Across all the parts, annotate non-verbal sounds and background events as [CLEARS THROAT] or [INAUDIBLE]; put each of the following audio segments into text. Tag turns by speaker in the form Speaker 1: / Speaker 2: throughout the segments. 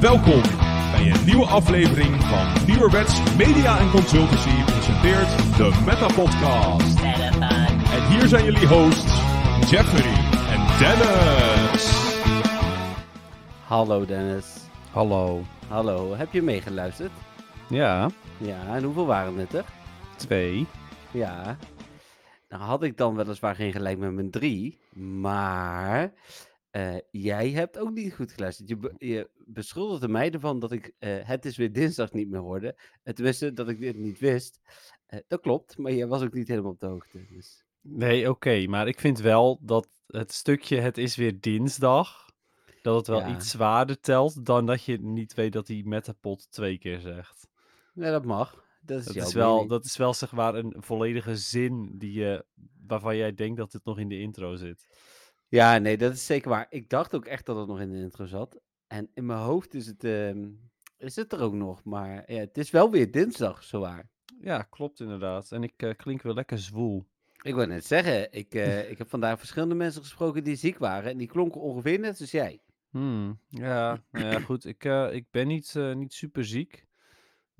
Speaker 1: Welkom bij een nieuwe aflevering van Nieuwerwets Media en Consultancy presenteert de Meta Podcast. En hier zijn jullie hosts Jeffrey en Dennis.
Speaker 2: Hallo Dennis.
Speaker 3: Hallo.
Speaker 2: Hallo, heb je meegeluisterd?
Speaker 3: Ja,
Speaker 2: Ja, en hoeveel waren het er?
Speaker 3: twee.
Speaker 2: Ja. Nou had ik dan weliswaar geen gelijk met mijn drie, maar eh, jij hebt ook niet goed geluisterd. Je, be- je beschuldigde mij ervan dat ik eh, het is weer dinsdag niet meer hoorde. Het tenminste, dat ik dit niet wist. Eh, dat klopt, maar jij was ook niet helemaal op de hoogte. Dus.
Speaker 3: Nee, oké, maar ik vind wel dat het stukje het is weer dinsdag, dat het wel
Speaker 2: Ja.
Speaker 3: iets zwaarder telt dan dat je niet weet dat hij Metapod twee keer zegt.
Speaker 2: Ja, dat mag. Dat is,
Speaker 3: Dat is, wel,
Speaker 2: mening.
Speaker 3: dat is wel zeg maar een volledige zin die je, waarvan jij denkt dat het nog in de intro zit.
Speaker 2: Ja, nee, dat is zeker waar. Ik dacht ook echt dat het nog in de intro zat. En in mijn hoofd is het, ehm, is het er ook nog. Maar ja, het is wel weer dinsdag, zowaar.
Speaker 3: Ja, klopt inderdaad. En ik eh, klink wel lekker zwoel.
Speaker 2: Ik wou net zeggen, ik, eh, ik heb vandaag verschillende mensen gesproken die ziek waren. En die klonken ongeveer net als jij.
Speaker 3: Hmm, ja, nou ja, goed. Ik, eh, ik ben niet, niet super ziek.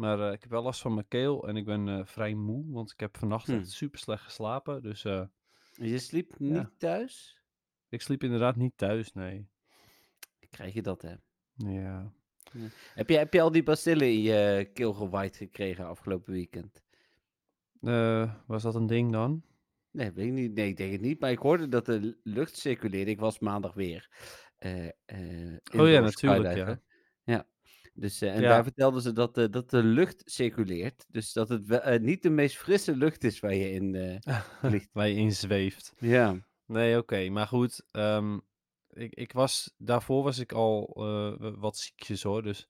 Speaker 3: Maar eh, ik heb wel last van mijn keel en ik ben eh, vrij moe. Want ik heb vannacht echt super slecht geslapen. Dus eh,
Speaker 2: Je sliep niet thuis?
Speaker 3: ik sliep inderdaad niet thuis, nee.
Speaker 2: Krijg je dat, hè?
Speaker 3: Ja.
Speaker 2: Heb je, heb je al die bacillen in je keel gewaaid gekregen afgelopen weekend?
Speaker 3: Was dat een ding dan?
Speaker 2: Nee, weet ik niet. Nee, ik denk het niet. Maar ik hoorde dat de lucht circuleerde. Ik was maandag weer.
Speaker 3: Oh ja, natuurlijk, ja.
Speaker 2: Ja. Dus, eh, en
Speaker 3: Ja.
Speaker 2: daar vertelden ze dat, eh, dat de lucht circuleert. Dus dat het wel, eh, niet de meest frisse lucht is waar je in eh, [LAUGHS] vliegt.
Speaker 3: Waar je in zweeft.
Speaker 2: Ja.
Speaker 3: Nee, oké. Maar goed, ehm, ik, ik was, daarvoor was ik al wat ziekjes hoor. Dus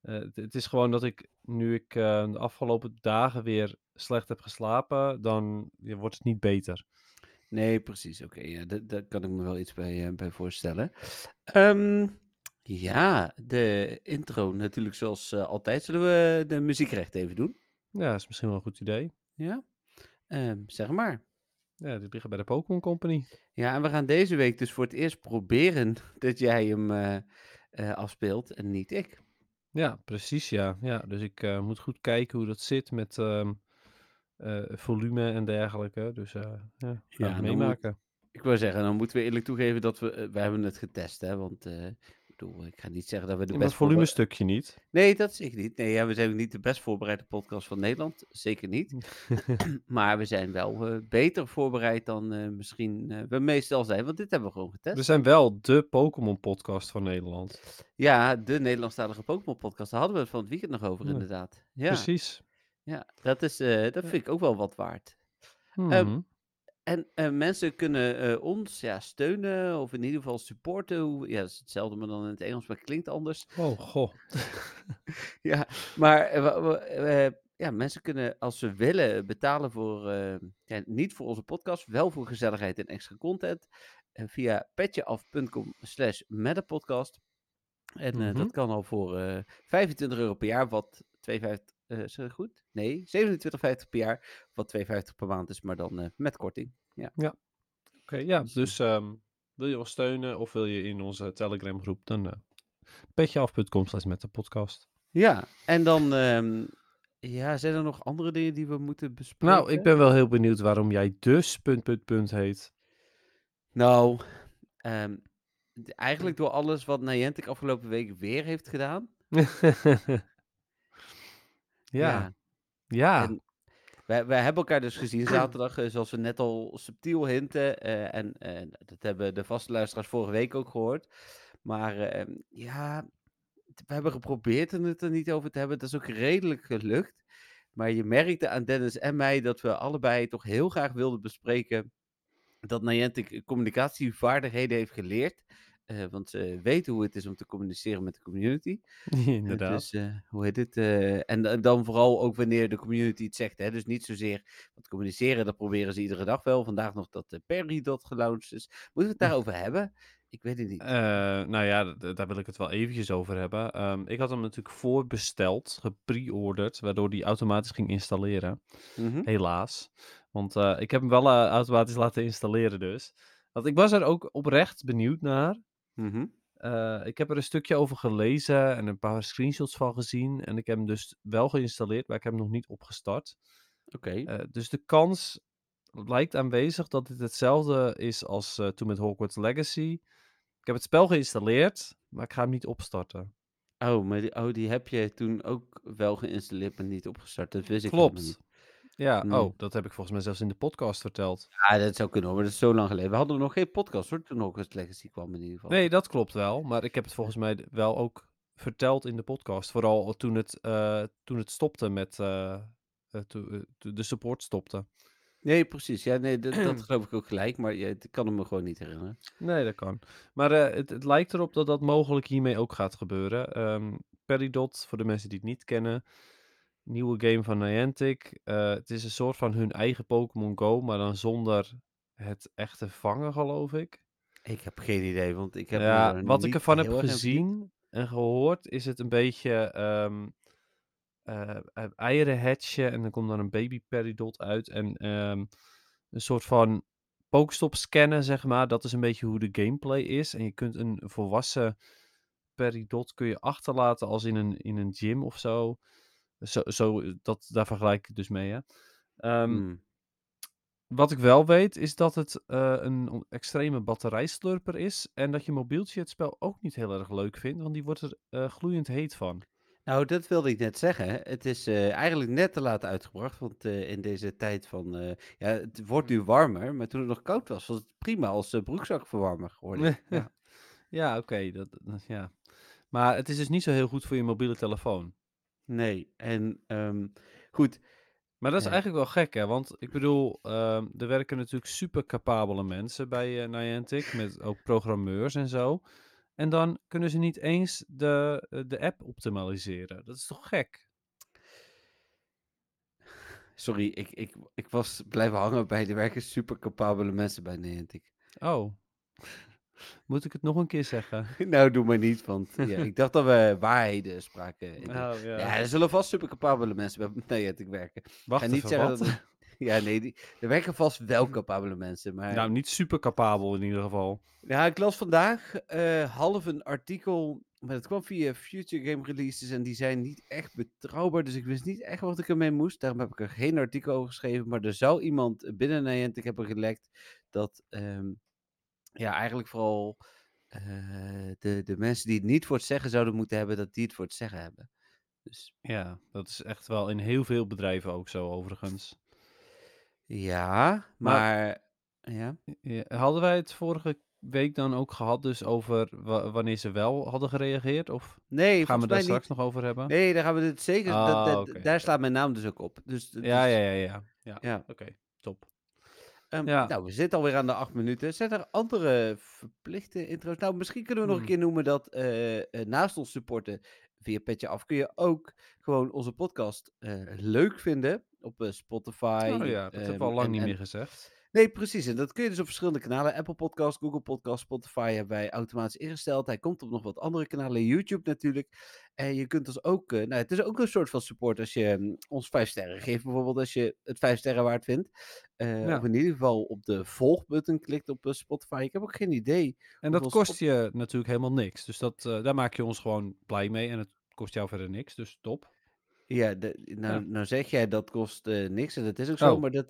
Speaker 3: het, het is gewoon dat ik, nu ik de afgelopen dagen weer slecht heb geslapen, dan ja, wordt het niet beter.
Speaker 2: Nee, precies. Oké, ja, da- daar kan ik me wel iets bij, bij voorstellen. Ehm, ja, de intro natuurlijk zoals eh, altijd. Zullen we de muziekrecht even doen?
Speaker 3: Ja, dat is misschien wel een goed idee.
Speaker 2: Ja? Ehm, zeg maar.
Speaker 3: Ja, dit ligt bij de Pokémon Company.
Speaker 2: Ja, en we gaan deze week dus voor het eerst proberen [LAUGHS] dat jij hem eh, eh, afspeelt en niet ik.
Speaker 3: Ja, precies, ja. ja dus ik eh, moet goed kijken hoe dat zit met ehm, eh, volume en dergelijke. Dus eh ja, gaan
Speaker 2: Ja, dan
Speaker 3: meemaken.
Speaker 2: Ik wil zeggen, dan moeten we eerlijk toegeven dat we, eh, we hebben het getest, hè. Want, eh, bedoel, ik ga niet zeggen dat we de
Speaker 3: Ja,
Speaker 2: best
Speaker 3: volume stukje niet.
Speaker 2: Nee, dat zeker niet. Nee, ja, we zijn niet de best voorbereide podcast van Nederland. Zeker niet. [LAUGHS] [CLEARS THROAT] maar we zijn wel eh, beter voorbereid dan eh, misschien eh, we meestal zijn. Want dit hebben we gewoon getest.
Speaker 3: We zijn wel de Pokémon podcast van Nederland.
Speaker 2: Ja, de Nederlandstalige Pokémon podcast. Daar hadden we het van het weekend nog over,
Speaker 3: Ja,
Speaker 2: inderdaad. Ja,
Speaker 3: Precies.
Speaker 2: ja dat, is, dat vind ik ook wel wat waard.
Speaker 3: Mhm.
Speaker 2: En eh, mensen kunnen eh, ons ja, steunen of in ieder geval supporten. Hoe, ja, dat is hetzelfde, maar dan in het Engels, maar het klinkt anders.
Speaker 3: Oh, goh. [LAUGHS]
Speaker 2: Ja, maar eh, ja, mensen kunnen als ze willen betalen voor, ja, niet voor onze podcast, wel voor gezelligheid en extra content. via petjeaf.com slash podcast. En eh,
Speaker 3: Mhm.
Speaker 2: dat kan al voor eh 25 euro per jaar, wat 2,50, eh is dat goed? Nee, 27,50 per jaar, wat 2,50 per maand is, maar dan eh, met korting. Ja.
Speaker 3: Oké, ja. Dus ehm, wil je ons steunen of wil je in onze Telegram groep, dan uh, petjeaf.com slash met de podcast.
Speaker 2: ja, en dan, ehm, ja, zijn er nog andere dingen die we moeten bespreken?
Speaker 3: Nou, ik ben wel heel benieuwd waarom jij dus punt, punt, punt heet.
Speaker 2: Nou, ehm, eigenlijk door alles wat Niantic afgelopen week weer heeft gedaan. [LAUGHS]
Speaker 3: ja, ja.
Speaker 2: En wij, wij hebben elkaar dus gezien [CLEARS THROAT] zaterdag, eh, zoals we net al subtiel hinten. eh, en eh, dat hebben de vaste luisteraars vorige week ook gehoord. Maar ehm, ja, t- we hebben geprobeerd het er niet over te hebben. Dat is ook redelijk gelukt. Maar je merkte aan Dennis en mij dat we allebei toch heel graag wilden bespreken dat Niantic communicatievaardigheden heeft geleerd. Eh, want ze weten hoe het is om te communiceren met de community. [LAUGHS] Eh,
Speaker 3: inderdaad.
Speaker 2: Dus, eh, hoe heet het? en da- dan vooral ook wanneer de community het zegt. Hè? Dus niet zozeer wat communiceren, dat proberen ze iedere dag wel. Vandaag nog dat Perry dat gelaunched is. Moeten we het [LAUGHS] daarover hebben? Ik weet het niet.
Speaker 3: Nou ja, daar wil ik het wel eventjes over hebben. Ehm, ik had hem natuurlijk voorbesteld, gepre-orderd, waardoor die automatisch ging installeren.
Speaker 2: Mhm.
Speaker 3: Helaas. Want ik heb hem wel automatisch laten installeren dus. Want ik was er ook oprecht benieuwd naar.
Speaker 2: Mhm.
Speaker 3: Eh, ik heb er een stukje over gelezen en een paar screenshots van gezien. En ik heb hem dus wel geïnstalleerd, maar ik heb hem nog niet opgestart.
Speaker 2: Oké.
Speaker 3: Eh, dus de kans lijkt aanwezig dat dit hetzelfde is als eh, toen met Hogwarts Legacy. Ik heb het spel geïnstalleerd, maar ik ga hem niet opstarten.
Speaker 2: Oh, maar die, oh, die heb je toen ook wel geïnstalleerd, maar niet opgestart. Dat wist ik
Speaker 3: Klopt.
Speaker 2: niet.
Speaker 3: Ja,
Speaker 2: Nee.
Speaker 3: oh, dat heb ik volgens mij zelfs in de podcast verteld.
Speaker 2: Ja, dat zou kunnen hoor, maar dat is zo lang geleden. We hadden nog geen podcast hoor, toen Hogwarts Legacy kwam in ieder geval.
Speaker 3: Nee, dat klopt wel. Maar ik heb het volgens mij wel ook verteld in de podcast. Vooral toen het, eh, toen het stopte met. eh, eh, toen eh, toen de support stopte.
Speaker 2: Nee, precies. Ja, nee, dat, dat [CLEARS THROAT] geloof ik ook gelijk, maar ja, ik kan het me gewoon niet herinneren.
Speaker 3: Nee, dat kan. Maar eh, het, het lijkt erop dat dat mogelijk hiermee ook gaat gebeuren. Ehm Peridot, voor de mensen die het niet kennen. Nieuwe game van Niantic. Eh, het is een soort van hun eigen Pokémon Go, maar dan zonder het echte vangen, geloof ik.
Speaker 2: Ik heb geen idee, want ik heb
Speaker 3: Ja, wat ik ervan heb gezien en gehoord, is het een beetje ehm eh, eh, eieren hatchen en dan komt dan een baby peridot uit. En ehm, een soort van pokestop scannen, zeg maar. Dat is een beetje hoe de gameplay is. En je kunt een volwassen peridot kun je achterlaten als in een, in een gym of zo. Zo, zo dat, daar vergelijk ik het dus mee, hè. Ehm,
Speaker 2: Hmm.
Speaker 3: wat ik wel weet, is dat het eh, een extreme batterijslurper is. En dat je mobieltje het spel ook niet heel erg leuk vindt, want die wordt er eh, gloeiend heet van.
Speaker 2: Nou, dat wilde ik net zeggen. Het is eh, eigenlijk net te laat uitgebracht, want eh, in deze tijd van... eh, ja, het wordt nu warmer, maar toen het nog koud was, was het prima als eh, broekzakverwarmer geworden. [LAUGHS] Ja.
Speaker 3: ja, oké. dat, dat- ja. Maar het is dus niet zo heel goed voor je mobiele telefoon.
Speaker 2: Nee, en ehm, goed,
Speaker 3: Maar dat is eigenlijk wel gek, hè? Want ik bedoel, ehm, er werken natuurlijk super capabele mensen bij eh, Niantic, met ook programmeurs en zo. En dan kunnen ze niet eens de, eh, de app optimaliseren. Dat is toch gek?
Speaker 2: sorry, ik, ik, ik was blijven hangen bij de werken super capabele mensen bij Niantic.
Speaker 3: Oh. Moet ik het nog een keer zeggen? [LAUGHS]
Speaker 2: nou, doe maar niet, want [LAUGHS] ja, ik dacht dat we waarheden spraken.
Speaker 3: Oh,
Speaker 2: Ja, er zullen vast super capabele mensen bij [LAUGHS] Niantic werken.
Speaker 3: Wacht
Speaker 2: niet zeggen
Speaker 3: wat?
Speaker 2: dat Ja, nee, die, er werken vast wel capabele mensen, maar...
Speaker 3: Nou, niet super capabel in ieder geval.
Speaker 2: Ja, ik las vandaag eh, half een artikel, maar dat kwam via Future Game Releases en die zijn niet echt betrouwbaar, dus ik wist niet echt wat ik ermee moest. Daarom heb ik er geen artikel over geschreven, maar er zou iemand binnen Niantic hebben gelekt dat ehm, ja, eigenlijk vooral eh, de, de mensen die het niet voor het zeggen zouden moeten hebben, dat die het voor het zeggen hebben. Dus
Speaker 3: Ja, dat is echt wel in heel veel bedrijven ook zo, overigens.
Speaker 2: ja, maar, ja.
Speaker 3: Ja, hadden wij het vorige week dan ook gehad dus over wa- wanneer ze wel hadden gereageerd? Of
Speaker 2: Nee,
Speaker 3: gaan we daar straks
Speaker 2: niet.
Speaker 3: nog over hebben?
Speaker 2: Nee, daar gaan we het zeker. dat,
Speaker 3: Ah,
Speaker 2: dat- daar slaat mijn naam dus ook op. Dus,
Speaker 3: Ja,
Speaker 2: is-
Speaker 3: ja, ja, ja. Ja,
Speaker 2: ja.
Speaker 3: oké, top.
Speaker 2: Ehm,
Speaker 3: Ja.
Speaker 2: Nou, we zitten alweer aan de acht minuten. Zijn er andere verplichte intro's? Nou, misschien kunnen we nog een
Speaker 3: Hmm.
Speaker 2: keer noemen dat eh, eh, naast ons supporten via Petje Af, kun je ook gewoon onze podcast eh, leuk vinden op Spotify.
Speaker 3: Oh ja, dat we al
Speaker 2: ehm,
Speaker 3: lang
Speaker 2: en-
Speaker 3: niet meer gezegd.
Speaker 2: Nee, precies. En dat kun je dus op verschillende kanalen. Apple Podcast, Google Podcast, Spotify hebben wij automatisch ingesteld. Hij komt op nog wat andere kanalen. YouTube natuurlijk. En je kunt ons ook... eh, nou, het is ook een soort van support als je mm, ons vijf sterren geeft. Bijvoorbeeld als je het vijf sterren waard vindt. Eh,
Speaker 3: Ja.
Speaker 2: Of in ieder geval op de volgbutton klikt op eh, Spotify. Ik heb ook geen idee.
Speaker 3: En dat kost je natuurlijk helemaal niks. Dus dat, daar maak je ons gewoon blij mee. En het kost jou verder niks, dus top.
Speaker 2: Ja, de- nou,
Speaker 3: Ja.
Speaker 2: nou zeg jij dat kost niks. En dat is ook zo.
Speaker 3: Oh.
Speaker 2: Maar dat...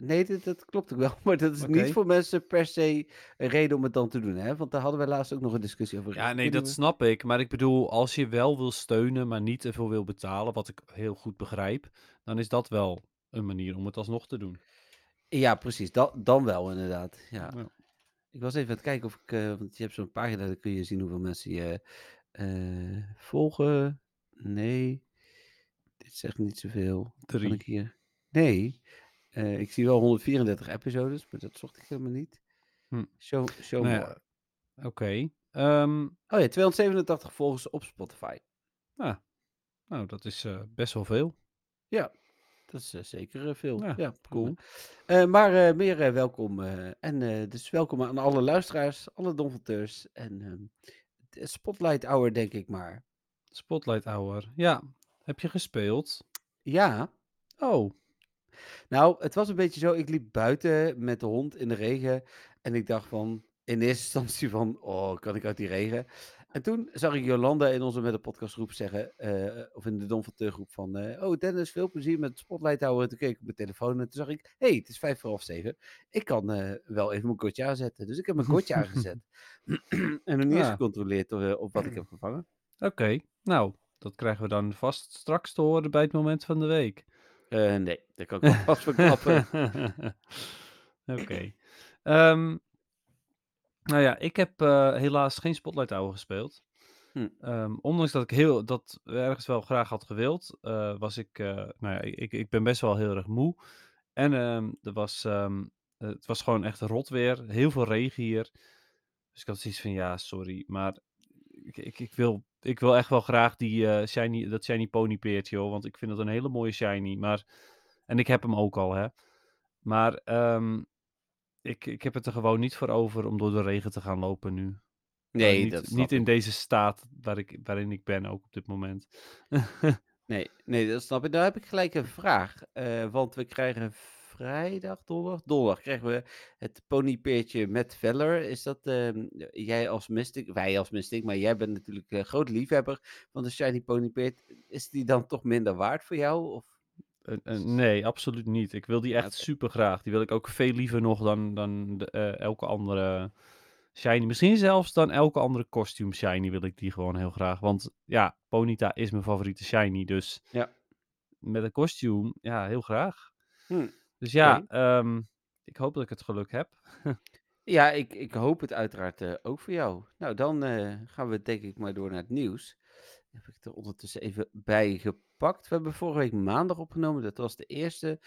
Speaker 2: Nee, dat, dat klopt ook wel. [LAUGHS] Maar dat is niet voor mensen per se een reden om het dan te doen. Hè? Want daar hadden we laatst ook nog een discussie over.
Speaker 3: Ja, nee, dat snap ik. Maar ik bedoel, als je wel wil steunen, maar niet te veel wil betalen, wat ik heel goed begrijp, dan is dat wel een manier om het alsnog te doen.
Speaker 2: Ja, precies. Dan, dan wel, inderdaad. Ja.
Speaker 3: Ja.
Speaker 2: Ik was even aan het kijken of ik... eh, want je hebt zo'n pagina, daar kun je zien hoeveel mensen je eh, volgen. Nee. Dit zegt niet zoveel. Kan
Speaker 3: Drie.
Speaker 2: ik hier... Nee. Eh, ik zie wel 134 episodes, maar dat zocht ik helemaal niet.
Speaker 3: Hm.
Speaker 2: Show, show
Speaker 3: Nou ja. Oké. Ehm,
Speaker 2: Oh ja, 287 volgers op Spotify.
Speaker 3: nou, nou, dat is eh, best wel veel.
Speaker 2: Ja. Dat is eh, zeker veel.
Speaker 3: Ja,
Speaker 2: Ja,
Speaker 3: cool.
Speaker 2: maar meer welkom. en dus welkom aan alle luisteraars, alle donvateurs. En ehm, Spotlight Hour, denk ik maar.
Speaker 3: Spotlight Hour. Ja, heb je gespeeld?
Speaker 2: Ja,
Speaker 3: Oh,
Speaker 2: nou, het was een beetje zo. Ik liep buiten met de hond in de regen. En ik dacht van, in eerste [LAUGHS] instantie van, oh, kan ik uit die regen? En toen zag ik Jolanda in onze met de podcastgroep zeggen, eh, of in de donvateurgroep van, eh, oh Dennis, veel plezier met Spotlight Hour. Toen keek ik op mijn telefoon en toen zag ik, hé, hey, het is vijf voor half zeven. Ik kan eh, wel even mijn kortje aanzetten. Dus ik heb mijn kortje aangezet. [LAUGHS] [CLEARS THROAT] en nog niet eens
Speaker 3: Ja.
Speaker 2: gecontroleerd op wat ik heb gevangen.
Speaker 3: oké. Nou, dat krijgen we dan vast straks te horen bij het moment van de week.
Speaker 2: Eh, nee, daar kan ik wel [LAUGHS] vast verklappen. [LAUGHS]
Speaker 3: Oké. Ehm, nou ja, ik heb eh, helaas geen Spotlight Hour gespeeld.
Speaker 2: Hm.
Speaker 3: Ehm, ondanks dat ik heel, dat ergens wel graag had gewild, eh, was ik, nou ja, ik, ik ben best wel heel erg moe. En ehm, er was, het was gewoon echt rot weer, heel veel regen hier. Dus ik had zoiets van, ja, sorry, maar ik, ik, ik, wil, ik wil echt wel graag die, eh, shiny, dat shiny ponypeertje, joh, want ik vind het een hele mooie shiny. Maar, en ik heb hem ook al, hè. Maar ehm, ik, ik heb het er gewoon niet voor over om door de regen te gaan lopen nu. Nou,
Speaker 2: Nee,
Speaker 3: niet,
Speaker 2: dat
Speaker 3: niet in deze staat waar ik, waarin ik ben, ook op dit moment. [LAUGHS]
Speaker 2: Nee, nee, dat snap ik. Daar heb ik gelijk een vraag. eh, want we krijgen vrijdag, donderdag, donderdag krijgen we het ponypeertje met Veller. Is dat ehm, jij als Mystic, wij als Mystic, maar jij bent natuurlijk een groot liefhebber van de shiny ponypeert. Is die dan toch minder waard voor jou? Of?
Speaker 3: Eh, eh, nee, absoluut niet. Ik wil die echt super graag. Die wil ik ook veel liever nog dan, dan de, eh, elke andere shiny. Misschien zelfs dan elke andere costume shiny wil ik die gewoon heel graag. Want ja, Ponyta is mijn favoriete shiny. Dus
Speaker 2: Ja.
Speaker 3: met een costume, ja, heel graag.
Speaker 2: Hm,
Speaker 3: Dus ja, ehm, ik hoop dat ik het geluk heb. [LAUGHS]
Speaker 2: Ja, ik, ik hoop het uiteraard eh, ook voor jou. Nou, dan eh, gaan we denk ik maar door naar het nieuws. Heb ik er ondertussen even bij gepakt. We hebben vorige week maandag opgenomen. Dat was de eerste.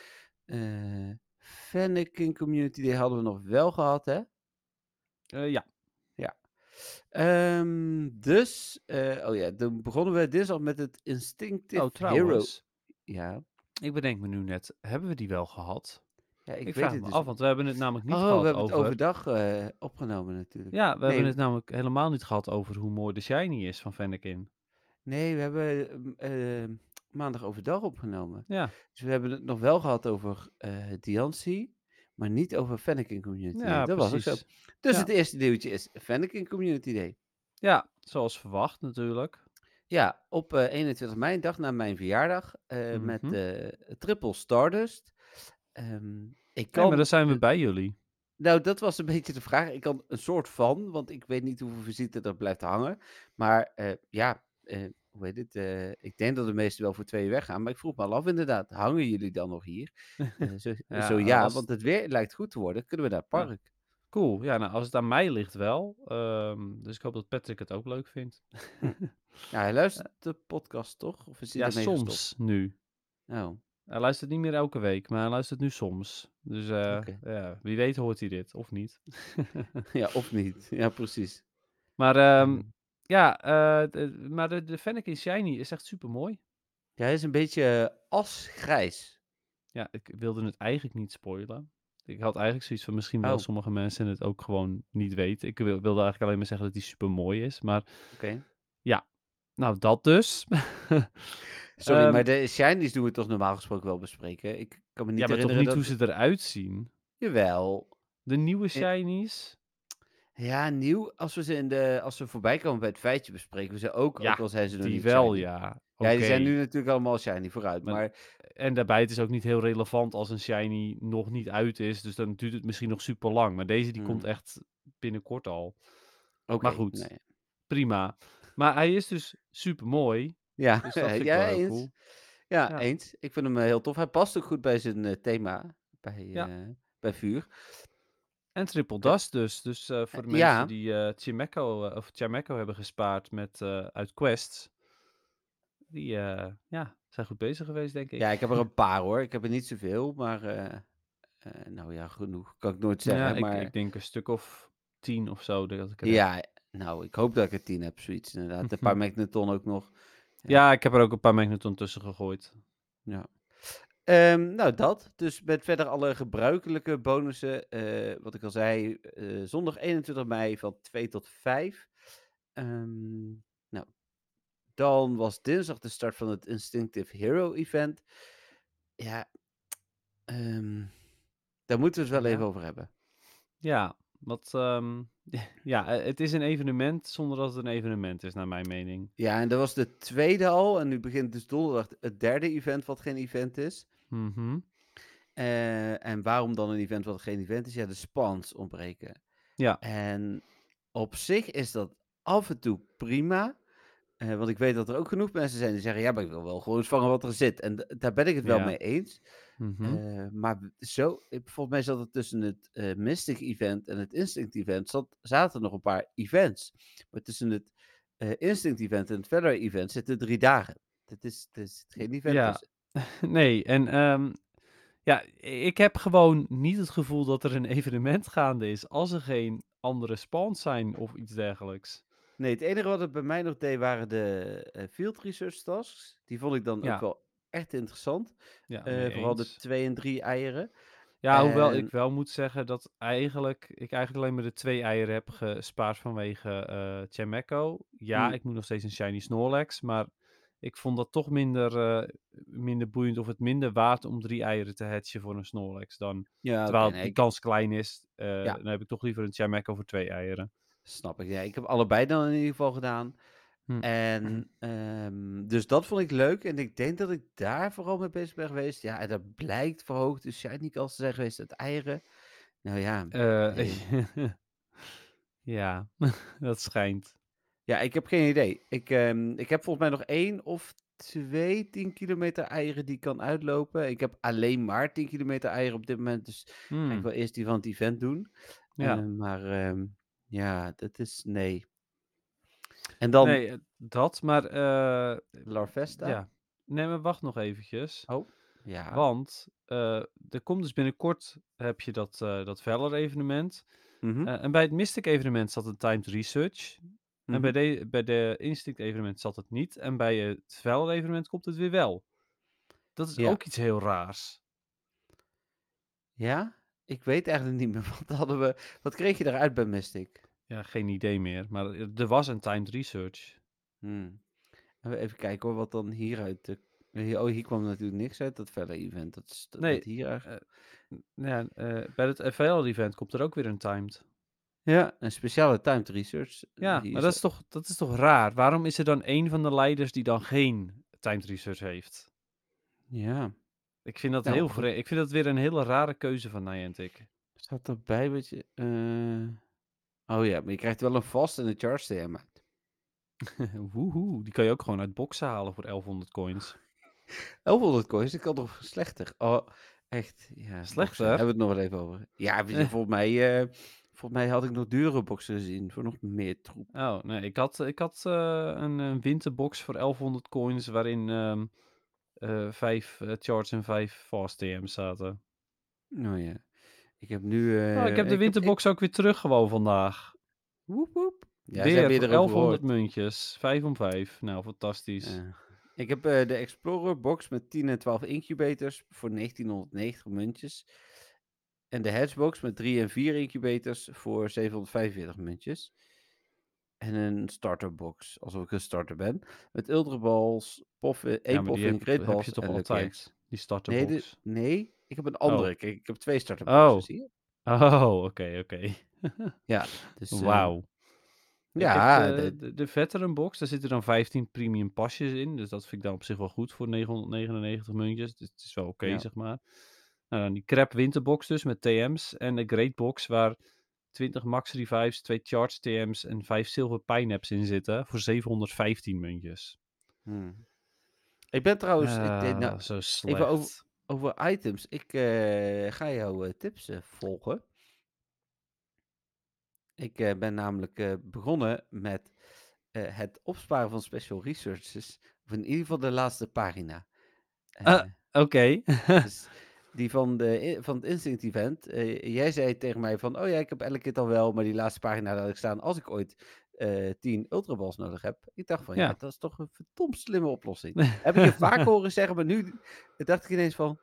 Speaker 2: eh Fennekin Community Day hadden we nog wel gehad, hè?
Speaker 3: Eh, ja,
Speaker 2: Ehm, dus, oh ja, dan begonnen we dinsdag met het Instinctive
Speaker 3: oh
Speaker 2: Hero. Ja,
Speaker 3: ik bedenk me nu net, hebben we die wel gehad?
Speaker 2: ja ik,
Speaker 3: Ik,
Speaker 2: weet
Speaker 3: vraag
Speaker 2: het
Speaker 3: me
Speaker 2: dus.
Speaker 3: af, want we hebben het namelijk niet
Speaker 2: oh,
Speaker 3: gehad
Speaker 2: we hebben
Speaker 3: over...
Speaker 2: het overdag eh, opgenomen natuurlijk.
Speaker 3: Ja, we hebben
Speaker 2: Nee,
Speaker 3: het namelijk helemaal niet gehad over hoe mooi de shiny is van Fennekin.
Speaker 2: nee, we hebben ehm, eh, maandag overdag opgenomen.
Speaker 3: Ja,
Speaker 2: Dus we hebben het nog wel gehad over eh Diancie, maar niet over Fennekin Community Day.
Speaker 3: ja,
Speaker 2: Dat was ook zo. Dus
Speaker 3: Ja.
Speaker 2: het eerste nieuwtje is Fennekin Community Day.
Speaker 3: Ja, zoals verwacht natuurlijk.
Speaker 2: Ja, op eh, 21 mei, een dag na mijn verjaardag, eh, met
Speaker 3: Mhm.
Speaker 2: eh Triple Stardust. Ehm, ik kan,
Speaker 3: maar dan zijn we bij jullie.
Speaker 2: nou dat was een beetje de vraag. Ik kan een soort van, want ik weet niet hoeveel visite er blijft hangen. Maar eh, ja, eh, hoe heet het? eh, ik denk dat de meesten wel voor twee weggaan. Maar ik vroeg me al af inderdaad, hangen jullie dan nog hier? [LAUGHS] Eh, zo,
Speaker 3: Ja,
Speaker 2: zo ja,
Speaker 3: als
Speaker 2: want
Speaker 3: het-
Speaker 2: het weer lijkt goed te worden. Kunnen we naar het
Speaker 3: Ja.
Speaker 2: park?
Speaker 3: Cool. Ja, nou, als het aan mij ligt wel. Ehm, dus ik hoop dat Patrick het ook leuk vindt. [LAUGHS]
Speaker 2: Ja, hij luistert de podcast toch? Of is hij
Speaker 3: ja,
Speaker 2: gestopt?
Speaker 3: soms nu.
Speaker 2: Oh,
Speaker 3: Hij luistert niet meer elke week, maar hij luistert nu soms. Dus eh, ja, wie weet hoort hij dit, of niet. [LAUGHS]
Speaker 2: Ja, of niet. [LAUGHS] Ja, precies.
Speaker 3: maar ehm,
Speaker 2: Ehm,
Speaker 3: ja, eh, de- maar de, de Fennekin Shiny is echt super mooi.
Speaker 2: Ja, hij is een beetje eh, asgrijs.
Speaker 3: Ja, ik wilde het eigenlijk niet spoilen. Ik had eigenlijk zoiets van misschien wel
Speaker 2: Oh,
Speaker 3: sommige mensen het ook gewoon niet weten. Ik wil- wilde eigenlijk alleen maar zeggen dat hij super mooi is. Maar
Speaker 2: oké.
Speaker 3: ja, nou dat dus. [LAUGHS]
Speaker 2: Sorry, maar
Speaker 3: Ehm,
Speaker 2: de shinies doen we toch normaal gesproken wel bespreken? Ik kan me niet
Speaker 3: ja, maar toch
Speaker 2: herinneren
Speaker 3: niet
Speaker 2: dat...
Speaker 3: hoe ze eruit zien.
Speaker 2: Jawel.
Speaker 3: De nieuwe shinies.
Speaker 2: Ja, nieuw. Als we ze in de... Als we voorbij komen bij het feitje bespreken we ze ook, ook
Speaker 3: Ja,
Speaker 2: al zijn ze nog
Speaker 3: die
Speaker 2: niet
Speaker 3: wel,
Speaker 2: shiny.
Speaker 3: ja.
Speaker 2: Ja, die zijn nu natuurlijk allemaal shiny vooruit,
Speaker 3: Maar,
Speaker 2: maar...
Speaker 3: en daarbij, het is ook niet heel relevant als een shiny nog niet uit is. Dus dan duurt het misschien nog super lang. Maar deze die komt
Speaker 2: hmm,
Speaker 3: echt binnenkort al.
Speaker 2: Oké,
Speaker 3: Maar goed,
Speaker 2: nee.
Speaker 3: prima. Maar hij is dus super mooi.
Speaker 2: Ja,
Speaker 3: Dus [LAUGHS] dat vind ik
Speaker 2: ja, eens.
Speaker 3: cool.
Speaker 2: Ja,
Speaker 3: Ja.
Speaker 2: eens. Ik vind hem eh, heel tof. Hij past ook goed bij zijn eh, thema, bij,
Speaker 3: Ja.
Speaker 2: eh, bij vuur.
Speaker 3: En Triple
Speaker 2: Eh,
Speaker 3: Dust dus. Dus eh, voor de mensen
Speaker 2: ja,
Speaker 3: die eh Chimeco, eh, of Chimeco hebben gespaard met, eh, uit quests. Die eh, ja, zijn goed bezig geweest, denk
Speaker 2: ja,
Speaker 3: ik.
Speaker 2: ik heb er [LAUGHS] een paar hoor. Ik heb er niet zoveel, maar... eh, eh, nou ja, genoeg. Kan ik nooit zeggen,
Speaker 3: ik,
Speaker 2: maar...
Speaker 3: ik denk een stuk of tien of zo dat ik er heb.
Speaker 2: Ja, nou, ik hoop dat ik er tien heb, zoiets inderdaad. Een paar [LAUGHS] Magneton ook nog. Ja,
Speaker 3: Ja, ik heb er ook een paar Magneton tussen gegooid.
Speaker 2: ja. Ehm, nou, dat. Dus met verder alle gebruikelijke bonussen. eh, wat ik al zei, eh, zondag 21 mei van 2 tot 5. Ehm, nou, dan was dinsdag de start van het Instinctive Hero Event. Ja, ehm, daar moeten we het wel
Speaker 3: Ja.
Speaker 2: even over hebben.
Speaker 3: Ja, wat, ehm, [LAUGHS] ja, eh, het is een evenement zonder dat het een evenement is, naar mijn mening.
Speaker 2: Ja, en dat was de tweede al. En nu begint dus donderdag het derde event wat geen event is.
Speaker 3: Mhm.
Speaker 2: Eh, en waarom dan een event wat geen event is? Ja, de spawns ontbreken.
Speaker 3: Ja.
Speaker 2: En op zich is dat af en toe prima. Eh, want ik weet dat er ook genoeg mensen zijn die zeggen: Ja, maar ik wil wel gewoon vangen wat er zit. En daar ben ik het wel
Speaker 3: Ja.
Speaker 2: mee eens. Eh, maar zo, volgens mij zat het tussen het eh, Mystic Event en het Instinct Event. Zat, zaten nog een paar events. Maar tussen het Instinct Event en het Feather Event zitten drie dagen. Het is, het is geen event.
Speaker 3: Ja. [LAUGHS] Nee, en ehm, ja, ik heb gewoon niet het gevoel dat er een evenement gaande is als er geen andere spawns zijn of iets dergelijks.
Speaker 2: Nee, het enige wat het bij mij nog deed waren de eh, Field Research Tasks. Die vond ik dan
Speaker 3: Ja.
Speaker 2: ook wel echt interessant.
Speaker 3: Ja,
Speaker 2: Eh, vooral de
Speaker 3: eens.
Speaker 2: twee en drie eieren.
Speaker 3: Ja, hoewel
Speaker 2: En-
Speaker 3: ik wel moet zeggen dat eigenlijk ik eigenlijk alleen maar de twee eieren heb gespaard vanwege eh Chemeco. Ja,
Speaker 2: Hmm.
Speaker 3: ik moet nog steeds een shiny Snorlax, maar ik vond dat toch minder, eh, minder boeiend of het minder waard om drie eieren te hatchen voor een Snorlax dan.
Speaker 2: Ja,
Speaker 3: terwijl
Speaker 2: nee,
Speaker 3: die kans klein is, eh,
Speaker 2: Ja.
Speaker 3: dan heb ik toch liever een Chemeco voor twee eieren.
Speaker 2: Snap ik. Ja, ik heb allebei dan in ieder geval gedaan.
Speaker 3: Hm.
Speaker 2: En ehm, dus dat vond ik leuk. En ik denk dat ik daar vooral mee bezig ben geweest. Ja, en dat blijkt verhoogd. Dus shiny kans te zijn geweest uit eieren. Nou ja,
Speaker 3: Eh,
Speaker 2: Nee. [LAUGHS]
Speaker 3: ja, [LAUGHS] dat schijnt.
Speaker 2: Ja ik heb geen idee. Ik, ehm, ik heb volgens mij nog één of twee 10 kilometer eieren die ik kan uitlopen. Ik heb alleen maar 10 kilometer eieren op dit moment. Dus
Speaker 3: Hmm,
Speaker 2: ga ik wel eerst die van het event doen.
Speaker 3: ja.
Speaker 2: Eh, maar ehm, ja, dat is nee. En dan
Speaker 3: Nee, eh, dat, maar eh,
Speaker 2: Larvesta.
Speaker 3: ja. Nee, maar wacht nog eventjes.
Speaker 2: Oh, ja.
Speaker 3: Want eh, er komt dus binnenkort, heb je dat, dat Valor evenement. Eh, en bij het Mystic evenement zat een timed research. En bij,
Speaker 2: mhm.
Speaker 3: de, bij de Instinct evenement zat het niet. En bij het Valor evenement komt het weer wel. Dat is
Speaker 2: Ja.
Speaker 3: ook iets heel raars.
Speaker 2: Ja? Ik weet eigenlijk niet meer. [LAUGHS] Wat hadden we... Wat kreeg je eruit bij Mystic?
Speaker 3: Ja, geen idee meer. Maar er was een timed research.
Speaker 2: Hmm. Even kijken hoor, wat dan hieruit... De... Oh, hier kwam natuurlijk niks uit, dat verder event. Dat is dat,
Speaker 3: Nee,
Speaker 2: dat hier eigenlijk...
Speaker 3: N- Ja, eh, bij het Valor event komt er ook weer een timed.
Speaker 2: Ja, een speciale timed research.
Speaker 3: Ja,
Speaker 2: Hier
Speaker 3: maar dat is, toch, dat is toch raar? Waarom is er dan één van de leiders die dan geen timed research heeft?
Speaker 2: Ja.
Speaker 3: Ik vind dat
Speaker 2: Nou,
Speaker 3: heel
Speaker 2: goed.
Speaker 3: Ik vind dat weer een hele rare keuze van Niantic.
Speaker 2: Staat erbij, weet je... eh, Oh ja, maar je krijgt wel een vast en een charge TM uit.
Speaker 3: Woehoe, die kan je ook gewoon uit boxen halen voor 1100 coins. [LAUGHS]
Speaker 2: 1100 coins, dat kan toch slechter? Oh, echt. Ja, boxen,
Speaker 3: Slechter?
Speaker 2: Hebben we het nog wel even over. Ja, weet je,
Speaker 3: Eh.
Speaker 2: volgens mij... eh, volgens mij had ik nog dure boxen gezien voor nog meer troep.
Speaker 3: Oh, nee, ik had, ik had eh, een, een winterbox voor 1100 coins waarin ehm eh, vijf eh, charts en vijf fast TM's zaten.
Speaker 2: Oh ja. Ik heb nu...
Speaker 3: oh, ik heb de winterbox ook weer terug gewoon vandaag.
Speaker 2: Woep, woep. Ja,
Speaker 3: weer
Speaker 2: erover
Speaker 3: 1100
Speaker 2: gehoord.
Speaker 3: muntjes. 5 om 5. Nou, fantastisch.
Speaker 2: Ja. Ik heb de Explorer box met 10 en 12 incubators voor 1990 muntjes. En de Hatchbox met 3 en 4 incubators voor 745 muntjes. En een starterbox, alsof ik een starter ben. Met ultraballs, poffen,
Speaker 3: ja,
Speaker 2: één
Speaker 3: die
Speaker 2: poffing,
Speaker 3: heb, je toch
Speaker 2: en
Speaker 3: altijd, die
Speaker 2: Nee,
Speaker 3: starterbox?
Speaker 2: de, nee, ik heb een andere.
Speaker 3: Oh.
Speaker 2: Kijk, ik heb twee starterboxen,
Speaker 3: Oh.
Speaker 2: zie je?
Speaker 3: Oh, oké, oké. [LAUGHS]
Speaker 2: Ja, dus... eh,
Speaker 3: Wauw.
Speaker 2: Ja,
Speaker 3: de,
Speaker 2: de-
Speaker 3: veteran box, daar zitten dan 15 premium pasjes in. Dus dat vind ik dan op zich wel goed voor 999 muntjes. Dus het is wel oké,
Speaker 2: Ja.
Speaker 3: zeg maar. Nou, dan die crap winterbox dus met TM's. En de great box waar 20 max revives, 2 charge TM's en 5 silver pineapps in zitten. Voor 715 muntjes.
Speaker 2: hmm. Ik ben trouwens... ik nou,
Speaker 3: Ah, zo slecht.
Speaker 2: over- Over items. Ik eh, ga jouw eh, tips eh, volgen. Ik eh, ben namelijk eh, begonnen met eh, het opsparen van special researches. Of in ieder geval de laatste pagina.
Speaker 3: Ah.
Speaker 2: Eh,
Speaker 3: Oké.
Speaker 2: dus [LAUGHS] die van, de, van het Instinct Event. eh, jij zei tegen mij van, oh ja, ik heb elke keer al wel, maar die laatste pagina laat ik staan als ik ooit eh 10 ultraballs nodig heb. Ik dacht van, ja.
Speaker 3: Ja.
Speaker 2: dat is toch een verdomd slimme oplossing. [LAUGHS] heb ik je vaak horen zeggen, maar nu dacht ik ineens van,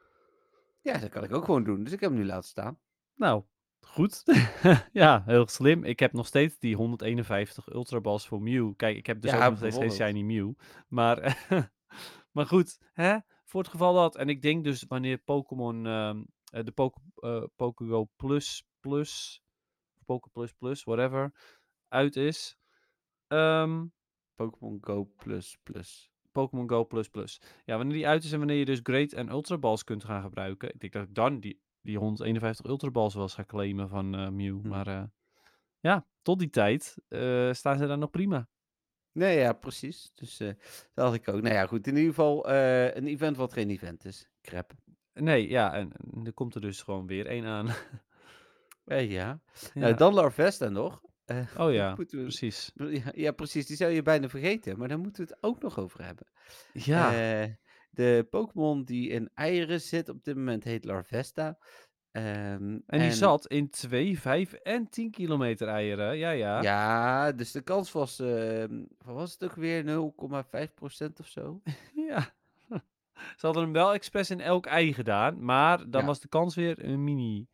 Speaker 2: Ja, dat kan ik ook gewoon doen. Dus ik heb hem nu laten staan.
Speaker 3: Nou, goed. [LAUGHS] ja, heel slim. Ik heb nog steeds die 151 Ultra Balls voor Mew. Kijk, ik heb dus
Speaker 2: Ja,
Speaker 3: ook nog steeds geen. Shiny Mew. Maar, [LAUGHS] maar goed, hè? Voor het geval dat. En ik denk dus wanneer Pokémon, ehm, eh, de Poke, eh, Pokego Plus Plus, of Poke Plus Plus, whatever, uit is. ehm,
Speaker 2: Pokémon Go Plus Plus.
Speaker 3: Pokémon Go Plus Plus. Ja, wanneer die uit is en wanneer je dus Great en Ultra Balls kunt gaan gebruiken. Ik denk dat ik dan die, die 151 Ultra Balls wel eens ga claimen van eh Mew.
Speaker 2: Hm.
Speaker 3: Maar ja, tot die tijd staan ze daar nog prima.
Speaker 2: Nee, ja, precies. Dus eh, dat had ik ook. Nou ja, goed. In ieder geval eh, een event wat geen event is. Crap.
Speaker 3: Nee, ja, en, en er komt er dus gewoon weer één aan.
Speaker 2: Eh, ja. [LAUGHS]
Speaker 3: ja.
Speaker 2: Nou, dan Larvesta nog.
Speaker 3: Oh ja, [LAUGHS]
Speaker 2: we-
Speaker 3: precies. [LAUGHS]
Speaker 2: Ja, ja, precies. Die zou je bijna vergeten. Maar daar moeten we het ook nog over hebben.
Speaker 3: Ja,
Speaker 2: de Pokémon die in eieren zit op dit moment heet Larvesta. Ehm,
Speaker 3: en die zat in 2, 5 en 10 kilometer eieren. Ja, ja.
Speaker 2: Ja, dus de kans was, wat was het ook weer, 0,5% of zo? [LAUGHS]
Speaker 3: Ja. [LAUGHS] Ze hadden hem wel expres in elk ei gedaan, maar dan
Speaker 2: Ja.
Speaker 3: was de kans weer een mini.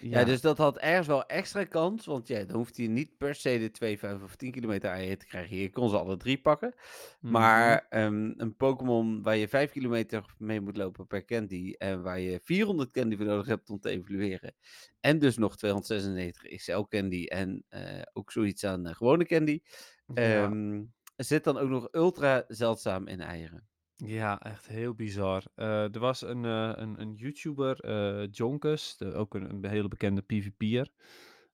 Speaker 2: Ja. dus dat had ergens wel extra kans, want ja, dan hoeft hij niet per se de 2, 5 of 10 kilometer eieren te krijgen. Je kon ze alle drie pakken.
Speaker 3: Mhm.
Speaker 2: Maar ehm, een Pokémon waar je 5 kilometer mee moet lopen per candy en waar je 400 candy voor nodig hebt om te evolueren. En dus nog 296 XL candy en eh, ook zoiets aan eh, gewone candy.
Speaker 3: Ja.
Speaker 2: Ehm, zit dan ook nog ultra zeldzaam in eieren.
Speaker 3: Ja, echt heel bizar. Eh, er was een, eh, een, een YouTuber, eh de- ook een, een hele bekende PvP'er.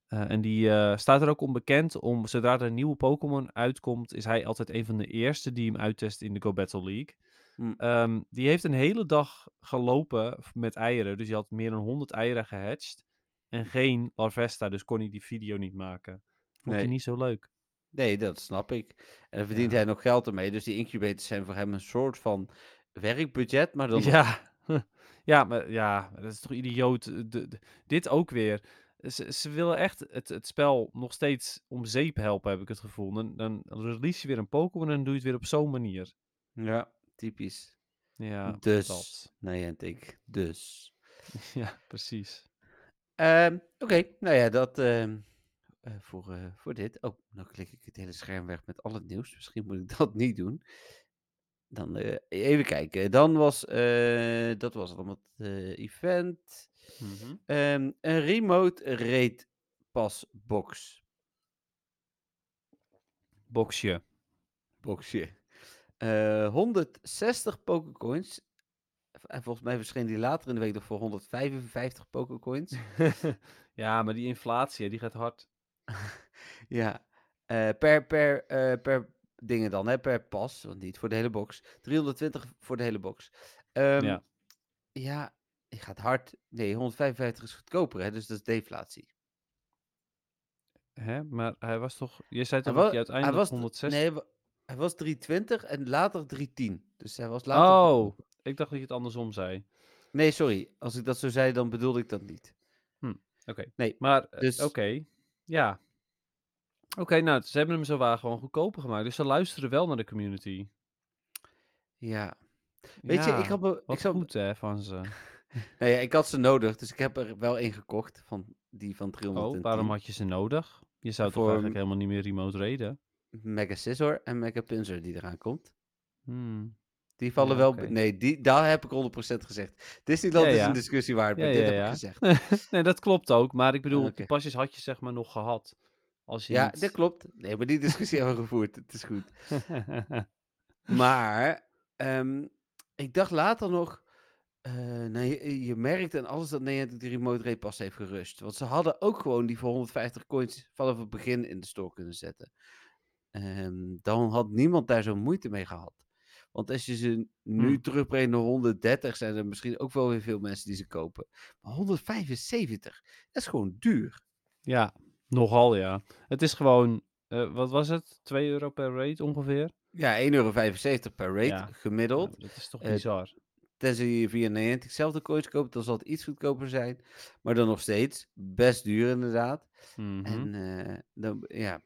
Speaker 3: Eh, en die eh, staat er ook onbekend om, zodra er een nieuwe Pokémon uitkomt, is hij altijd een van de eerste die hem uittest in de Go Battle League.
Speaker 2: Hm.
Speaker 3: Ehm, die heeft een hele dag gelopen f- met eieren, dus hij had meer dan 100 eieren gehatcht. En geen Larvesta, dus kon hij die video niet maken. Vond hij
Speaker 2: Nee.
Speaker 3: niet zo leuk.
Speaker 2: Nee, dat snap ik. En dan verdient
Speaker 3: Ja.
Speaker 2: hij nog geld ermee. Dus die incubators zijn voor hem een soort van werkbudget, maar dan [LAUGHS]
Speaker 3: Ja, [LAUGHS] ja, maar ja, dat is toch idioot. eh, de- de- dit ook weer. Ze, ze willen echt het, het spel nog steeds om zeep helpen, heb ik het gevoel. Dan, dan release je weer een Pokémon en doe je het weer op zo'n manier.
Speaker 2: Ja, typisch.
Speaker 3: Ja,
Speaker 2: dus,
Speaker 3: dat.
Speaker 2: nee, en ik. Dus. [LAUGHS]
Speaker 3: Ja, precies.
Speaker 2: Ehm, Oké, nou ja, dat ehm, eh, voor, eh, voor dit. Oh, nou klik ik het hele scherm weg met al het nieuws. Misschien moet ik [LAUGHS] dat niet doen. Dan eh, even kijken. Dan was, dat was allemaal het eh, event.
Speaker 3: Mhm.
Speaker 2: Ehm, een remote rate pass box.
Speaker 3: Boxje.
Speaker 2: boxje. Eh 160 Pokécoins. En volgens mij verscheen die later in de week nog voor 155 Pokécoins. [LAUGHS]
Speaker 3: ja, maar die inflatie, die gaat hard. [LAUGHS]
Speaker 2: ja. Eh, per, per, eh, per dingen dan, hè? per pas. Want niet voor de hele box. 320 voor de hele box. Ehm,
Speaker 3: Ja.
Speaker 2: ja, die gaat hard. Nee, 155 is goedkoper, hè? dus dat is deflatie.
Speaker 3: Hè? Maar hij was toch... Je zei
Speaker 2: Hij
Speaker 3: toch dat hij uiteindelijk
Speaker 2: was,
Speaker 3: 160...
Speaker 2: Nee, hij wa- hij was 320 en later 310. Dus hij was later
Speaker 3: oh,
Speaker 2: goedkoper.
Speaker 3: ik dacht dat je het andersom zei.
Speaker 2: Nee, sorry. Als ik dat zo zei, dan bedoelde ik dat niet.
Speaker 3: Oké.
Speaker 2: Nee,
Speaker 3: Maar, eh,
Speaker 2: dus-
Speaker 3: oké. Ja. Oké, nou, ze hebben hem zo waar gewoon goedkoper gemaakt. Dus ze luisteren wel naar de community.
Speaker 2: Ja. Weet je, ik had, ik, zou,
Speaker 3: goed, hè, van ze. [LAUGHS]
Speaker 2: nou ja, ik had ze nodig, dus ik heb er wel één gekocht. Van die van
Speaker 3: Oh,
Speaker 2: 310.
Speaker 3: waarom had je ze nodig? Je zou toch eigenlijk helemaal niet meer remote raiden?
Speaker 2: Mega Scissor en Mega Pinsir die eraan komt.
Speaker 3: Hmm.
Speaker 2: Die vallen
Speaker 3: Ja,
Speaker 2: wel... Nee, die, daar heb ik 100% gezegd. Disneyland
Speaker 3: Ja,
Speaker 2: is
Speaker 3: ja.
Speaker 2: een discussie waard, maar dit heb ik gezegd. [LAUGHS]
Speaker 3: nee, dat klopt ook. Maar ik bedoel,
Speaker 2: Oké.
Speaker 3: die pasjes had je zeg maar nog gehad. Als je
Speaker 2: Ja,
Speaker 3: niet...
Speaker 2: dat klopt. Nee, maar die discussie hebben we gevoerd. Het is goed. [LAUGHS] Maar ehm, ik dacht later nog. nou, je, je merkt en alles dat Niantic de remote rate pas heeft gerust. Want ze hadden ook gewoon die voor 150 coins vanaf het begin in de store kunnen zetten. Ehm, dan had niemand daar zo moeite mee gehad. Want als je ze nu
Speaker 3: Hmm.
Speaker 2: terugbrengt naar 130, zijn er misschien ook wel weer veel mensen die ze kopen. Maar 175, dat is gewoon duur.
Speaker 3: ja, nogal ja. Het is gewoon, eh, wat was het? 2 euro per rate ongeveer?
Speaker 2: Ja, 1,75 euro per rate
Speaker 3: Ja.
Speaker 2: gemiddeld.
Speaker 3: Ja, dat is toch
Speaker 2: Eh,
Speaker 3: bizar.
Speaker 2: Tenzij je via Niantic zelf de koopt, dan zal het iets goedkoper zijn. Maar dan nog steeds best duur inderdaad.
Speaker 3: Mhm.
Speaker 2: En eh, dan, ja,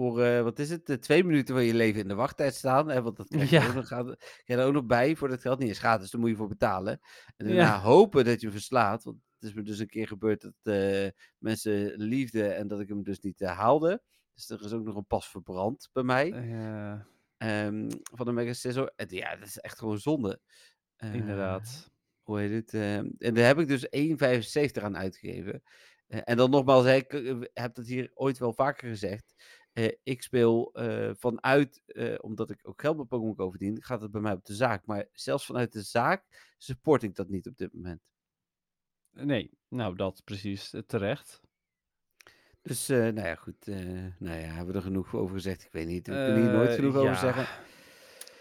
Speaker 2: voor eh, wat is het, twee minuten van je leven in de wachttijd staan. Hè, want dat [LAUGHS] krijg je,
Speaker 3: Ja.
Speaker 2: ook nog, gaat, krijg je er ook nog bij voor dat geld niet is gratis. Daar moet je voor betalen. En
Speaker 3: Ja.
Speaker 2: daarna hopen dat je hem verslaat. Want het is me dus een keer gebeurd dat eh, mensen liefden en dat ik hem dus niet eh, haalde. Dus er is ook nog een pas verbrand bij mij.
Speaker 3: Eh,
Speaker 2: ehm, van de Mega. En ja, dat is echt gewoon zonde.
Speaker 3: Inderdaad.
Speaker 2: hoe heet het? eh, en daar heb ik dus 1,75 aan uitgegeven. En dan nogmaals, ik heb dat hier ooit wel vaker gezegd. Eh, ik speel eh, vanuit, eh, omdat ik ook geld bij Pokémon Go verdien, gaat het bij mij op de zaak. Maar zelfs vanuit de zaak support ik dat niet op dit moment.
Speaker 3: Nee, nou dat precies. Terecht.
Speaker 2: Dus, nou ja, goed. nou ja, hebben we er genoeg over gezegd? Ik weet niet. We kunnen hier nooit genoeg over zeggen.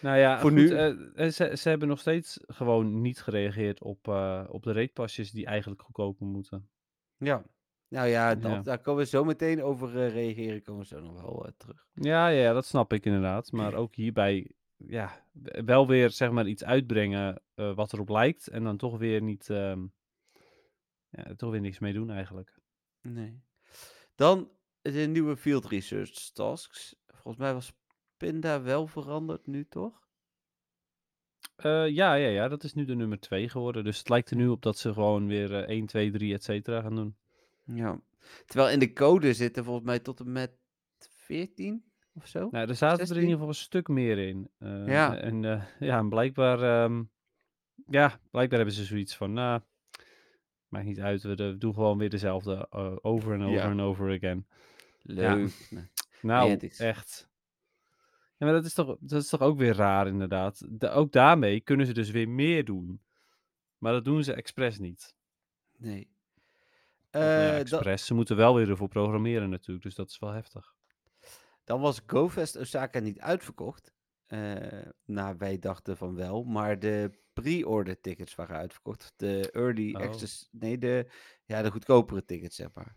Speaker 3: Nou ja,
Speaker 2: Voor
Speaker 3: goed,
Speaker 2: nu-
Speaker 3: ze, ze hebben nog steeds gewoon niet gereageerd op, op de reetpasjes die eigenlijk goedkoper moeten.
Speaker 2: Ja. Nou ja, dat,
Speaker 3: Ja.
Speaker 2: daar komen we zo meteen over eh, reageren. Komen we zo nog wel eh, terug.
Speaker 3: Ja, ja, dat snap ik inderdaad. Maar ook hierbij, ja, wel weer zeg maar iets uitbrengen eh, wat erop lijkt. En dan toch weer niet, ehm, ja, toch weer niks mee doen eigenlijk.
Speaker 2: Nee. Dan de nieuwe Field Research Tasks. Volgens mij was Pinda wel veranderd nu, toch?
Speaker 3: Ja, ja, ja, dat is nu de nummer 2 geworden. Dus het lijkt er nu op dat ze gewoon weer eh 1, 2, 3, et cetera gaan doen.
Speaker 2: Ja. Terwijl in de code zitten volgens mij tot en met 14 of zo.
Speaker 3: Nou, er zaten er in
Speaker 2: 16?
Speaker 3: ieder geval een stuk meer in. Eh,
Speaker 2: Ja.
Speaker 3: En, eh, ja, en blijkbaar, ehm, ja, blijkbaar hebben ze zoiets van, nou, maakt niet uit, we, we doen gewoon weer dezelfde eh, over en over
Speaker 2: Ja.
Speaker 3: en over again.
Speaker 2: Leuk. Nee. [LAUGHS]
Speaker 3: Nou,
Speaker 2: is-
Speaker 3: echt. Ja, maar dat is, toch, dat is toch ook weer raar, inderdaad. Da- ook daarmee kunnen ze dus weer meer doen. Maar dat doen ze expres niet.
Speaker 2: nee.
Speaker 3: Of, nou ja,
Speaker 2: Eh, dan,
Speaker 3: expres. Ze moeten wel weer ervoor programmeren natuurlijk, dus dat is wel heftig.
Speaker 2: dan was GoFest Osaka niet uitverkocht. Eh nou, wij dachten van wel. Maar de pre-order tickets waren uitverkocht. De early
Speaker 3: Oh.
Speaker 2: access... Nee, de, ja, de goedkopere tickets, zeg maar.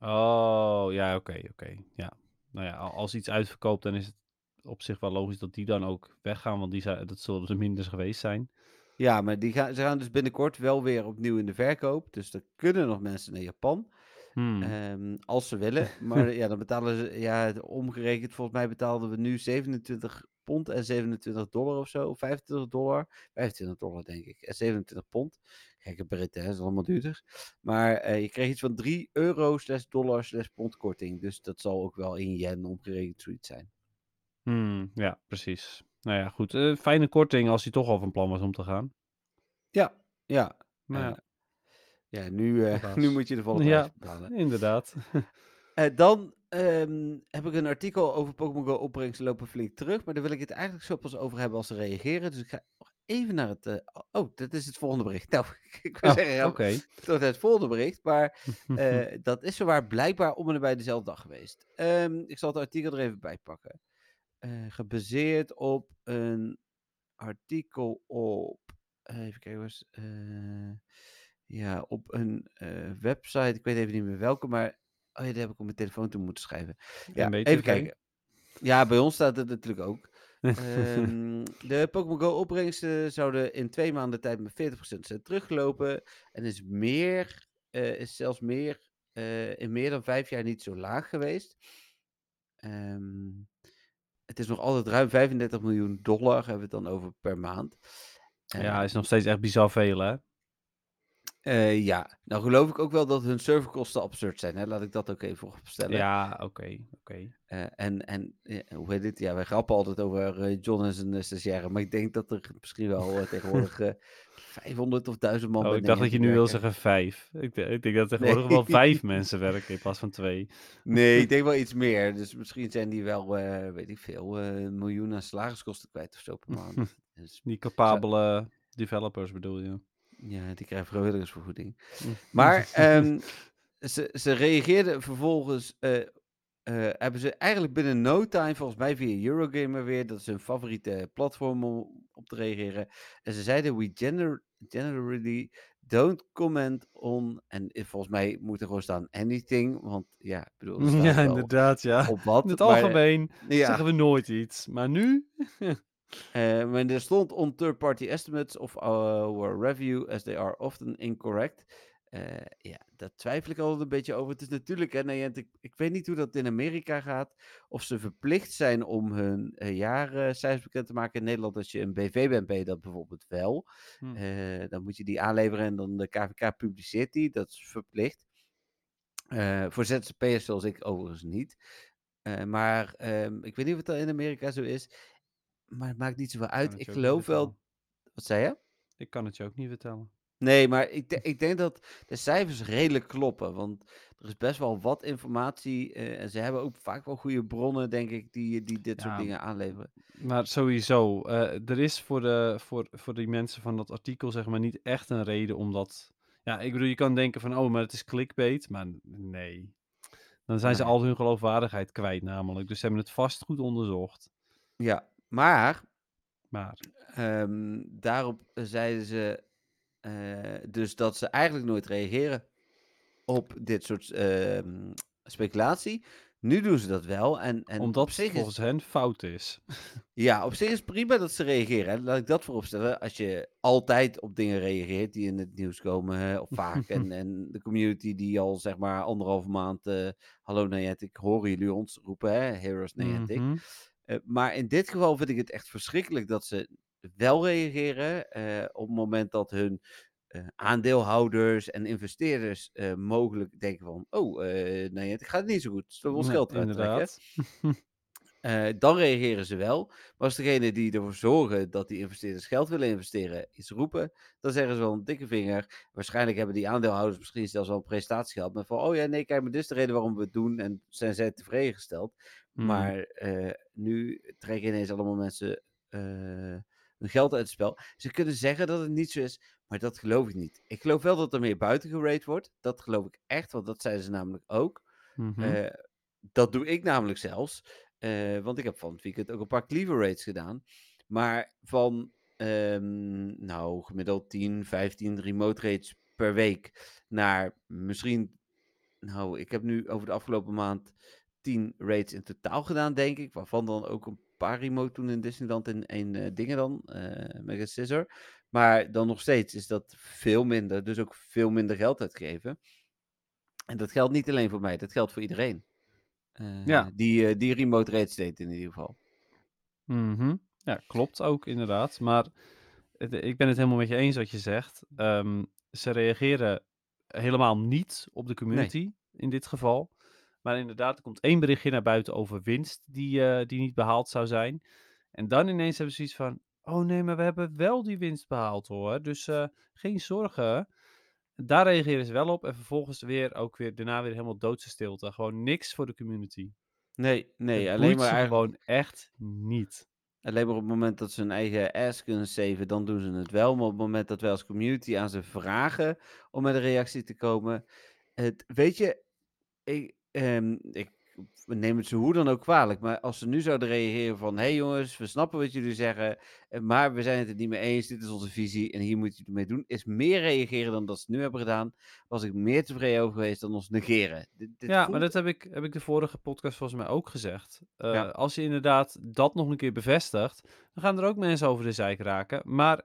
Speaker 3: Oh, ja, oké, oké. Ja. Nou ja, al- als iets uitverkoopt, dan is het op zich wel logisch dat die dan ook weggaan, want die zijn, dat zullen er minder geweest zijn.
Speaker 2: Ja, maar die gaan, ze gaan dus binnenkort wel weer opnieuw in de verkoop. Dus er kunnen nog mensen naar Japan.
Speaker 3: Hmm.
Speaker 2: Ehm, als ze willen. [LAUGHS] Maar ja, dan betalen ze, ja, omgerekend, volgens mij betaalden we nu 27 pond en 27 dollar of zo. Of 25 dollar. 25 dollar, denk ik. En 27 pond. Gekke Britten, hè, dat is allemaal duurder. Maar eh, je kreeg iets van 3 euro slash dollar slash pond korting. Dus dat zal ook wel in yen omgerekend zoiets zijn.
Speaker 3: Hmm, ja, precies. Nou ja, goed. eh, fijne korting als hij toch al van plan was om te gaan.
Speaker 2: Ja, ja.
Speaker 3: Maar
Speaker 2: eh, ja, nu, eh, [LAUGHS] nu moet je de volle
Speaker 3: Ja.
Speaker 2: betalen.
Speaker 3: ja, [LAUGHS] inderdaad. [LAUGHS]
Speaker 2: Dan ehm, heb ik een artikel over Pokémon Go opbrengsten lopen flink terug. Maar daar wil ik het eigenlijk zo pas over hebben als ze reageren. Dus ik ga nog even naar het... oh, dat is het volgende bericht. Nou, ik wil
Speaker 3: Oh,
Speaker 2: zeggen, ja,
Speaker 3: Oké.
Speaker 2: tot het volgende bericht. Maar dat is zowaar blijkbaar om en nabij dezelfde dag geweest. Ehm, ik zal het artikel er even bij pakken. Eh, gebaseerd op een artikel op... eh, even kijken eens. eh, ja, op een website. Ik weet even niet meer welke, maar... Oh ja, daar heb ik op mijn telefoon toe moeten schrijven. Ja,
Speaker 3: MBTV.
Speaker 2: even kijken. Ja, bij ons staat het natuurlijk ook. Ehm, de Pokémon Go opbrengsten zouden in twee maanden tijd met 40% zijn teruggelopen. En is meer, is zelfs meer, in meer dan vijf jaar niet zo laag geweest. Ehm, het is nog altijd ruim 35 miljoen dollar, hebben we het dan over per maand.
Speaker 3: ja,
Speaker 2: Eh,
Speaker 3: is nog steeds echt bizar veel, hè?
Speaker 2: Eh, ja, nou geloof ik ook wel dat hun serverkosten absurd zijn. Hè? Laat ik dat ook even opstellen.
Speaker 3: Ja, oké, oké.
Speaker 2: Eh, en, en eh, hoe heet het? Ja, wij grappen altijd over eh, John en zijn stagiaire. Maar ik denk dat er misschien wel eh, tegenwoordig eh 500 of 1000 man
Speaker 3: Oh,
Speaker 2: bij
Speaker 3: ik dacht dat je nu wil
Speaker 2: werken.
Speaker 3: zeggen vijf. Ik, ik denk dat er tegenwoordig
Speaker 2: Nee.
Speaker 3: wel [LAUGHS] vijf mensen werken in plaats van twee.
Speaker 2: Nee, ik [LAUGHS] denk wel iets meer. Dus misschien zijn die wel, eh, weet ik veel, eh, een miljoen aan salariskosten kwijt of zo per maand. [LAUGHS] Dus,
Speaker 3: Die capabele developers bedoel je.
Speaker 2: Ja, die krijgen vrijwilligersvergoeding.
Speaker 3: Mm.
Speaker 2: Maar [LAUGHS] ehm, ze, ze reageerden vervolgens. eh, eh, hebben ze eigenlijk binnen no time, volgens mij via Eurogamer weer, dat is hun favoriete platform om op te reageren. En ze zeiden: We gener- generally don't comment on. En volgens mij moet er gewoon staan anything. Want ja, ik bedoel, [LAUGHS]
Speaker 3: Ja, inderdaad, ja.
Speaker 2: op wat.
Speaker 3: In het
Speaker 2: maar,
Speaker 3: algemeen
Speaker 2: ja,
Speaker 3: zeggen we nooit iets. Maar nu? [LAUGHS]
Speaker 2: eh, maar er stond on third-party estimates of our review as they are often incorrect. eh, ja, daar twijfel ik altijd een beetje over. Het is natuurlijk, hè, ik, ik weet niet hoe dat in Amerika gaat. Of ze verplicht zijn om hun uh, jaarcijfers bekend te maken. In Nederland, als je een BV bent, ben je dat bijvoorbeeld wel.
Speaker 3: Hm.
Speaker 2: Dan moet je die aanleveren en dan de KVK publiceert die. Dat is verplicht. Voor ZZP'ers zoals ik overigens niet. Maar ehm, ik weet niet of het al in Amerika zo is. Maar het maakt niet zoveel uit. Ik geloof wel. Wat zei je?
Speaker 3: Ik kan het je ook niet vertellen.
Speaker 2: Nee, maar ik, de- [LAUGHS] ik denk dat de cijfers redelijk kloppen. Want er is best wel wat informatie. eh, en ze hebben ook vaak wel goede bronnen, denk ik, die, die dit soort dingen aanleveren.
Speaker 3: Maar sowieso, eh, er is voor, de, voor, voor die mensen van dat artikel zeg maar niet echt een reden om dat... Ja, ik bedoel, je kan denken van, oh, maar het is clickbait. Maar nee. Dan zijn ze al hun geloofwaardigheid kwijt namelijk. Dus ze hebben het vast goed onderzocht.
Speaker 2: Ja, maar
Speaker 3: Maar,
Speaker 2: ehm, daarop zeiden ze eh, dus dat ze eigenlijk nooit reageren op dit soort ehm, speculatie. Nu doen ze dat wel. En, en
Speaker 3: omdat het
Speaker 2: is
Speaker 3: volgens hen fout is. [LAUGHS]
Speaker 2: Ja, op zich is het prima dat ze reageren. Laat ik dat vooropstellen. Als je altijd op dingen reageert die in het nieuws komen, of vaak. en, [LAUGHS] en de community die al zeg maar anderhalve maand. eh, Hallo Niantic, horen jullie ons roepen, hè? Heroes Niantic.
Speaker 3: Mhm.
Speaker 2: Eh, maar in dit geval vind ik het echt verschrikkelijk dat ze wel reageren. eh, op het moment dat hun eh, aandeelhouders en investeerders mogelijk denken van... Oh, eh Niantic gaat het niet zo goed. Zullen we ons
Speaker 3: Nee,
Speaker 2: geld
Speaker 3: inderdaad. [LAUGHS]
Speaker 2: Dan reageren ze wel. Maar als degene die ervoor zorgen dat die investeerders geld willen investeren iets roepen, dan zeggen ze wel een dikke vinger. Waarschijnlijk hebben die aandeelhouders misschien zelfs wel een presentatie gehad. Met van, oh ja, nee, kijk, maar dit is de reden waarom we het doen. En zijn zij tevreden gesteld.
Speaker 3: Mm.
Speaker 2: Maar eh, nu trekken ineens allemaal mensen eh, hun geld uit het spel. Ze kunnen zeggen dat het niet zo is, maar dat geloof ik niet. Ik geloof wel dat er meer buiten gerate wordt. Dat geloof ik echt, want dat zeiden ze namelijk ook.
Speaker 3: Mhm.
Speaker 2: Eh, dat doe ik namelijk zelfs. want ik heb van het weekend ook een paar cleaver rates gedaan. Maar van ehm, nou, gemiddeld 10, 15 remote rates per week naar misschien. Nou, ik heb nu over de afgelopen maand 10 rates in totaal gedaan, denk ik. Waarvan dan ook een paar remote toen in Disneyland en één eh, dingen dan. eh Mega Scissor. Maar dan nog steeds is dat veel minder. Dus ook veel minder geld uitgeven. En dat geldt niet alleen voor mij, dat geldt voor iedereen. Eh,
Speaker 3: Ja.
Speaker 2: die, die remote rates deed in ieder geval.
Speaker 3: Mhm. Ja, klopt ook inderdaad. Maar het- ik ben het helemaal met je eens wat je zegt. Ehm, ze reageren helemaal niet op de community in dit geval. Maar inderdaad, er komt één berichtje naar buiten over winst die, eh, die niet behaald zou zijn. En dan ineens hebben ze iets van: oh nee, maar we hebben wel die winst behaald hoor. Dus eh, geen zorgen. Daar reageren ze wel op. En vervolgens weer ook weer daarna weer helemaal doodse stilte. Gewoon niks voor de community.
Speaker 2: Nee, nee, alleen maar, eigenlijk,
Speaker 3: gewoon echt niet.
Speaker 2: alleen maar op het moment dat ze hun eigen ass kunnen saven, dan doen ze het wel. Maar op het moment dat wij als community aan ze vragen om met een reactie te komen. Het, weet je, ik, ehm, ik neem het ze hoe dan ook kwalijk. Maar als ze nu zouden reageren van... Hé hey jongens, we snappen wat jullie zeggen. eh, Maar we zijn het er niet mee eens. Dit is onze visie en hier moet je het mee doen. Is meer reageren dan dat ze nu hebben gedaan. Was ik meer tevreden over geweest dan ons negeren. Dit, dit
Speaker 3: ja,
Speaker 2: voelt-
Speaker 3: maar dat heb ik, heb ik de vorige podcast volgens mij ook gezegd. Eh,
Speaker 2: Ja.
Speaker 3: Als je inderdaad dat nog een keer bevestigt, dan gaan er ook mensen over de zijk raken. Maar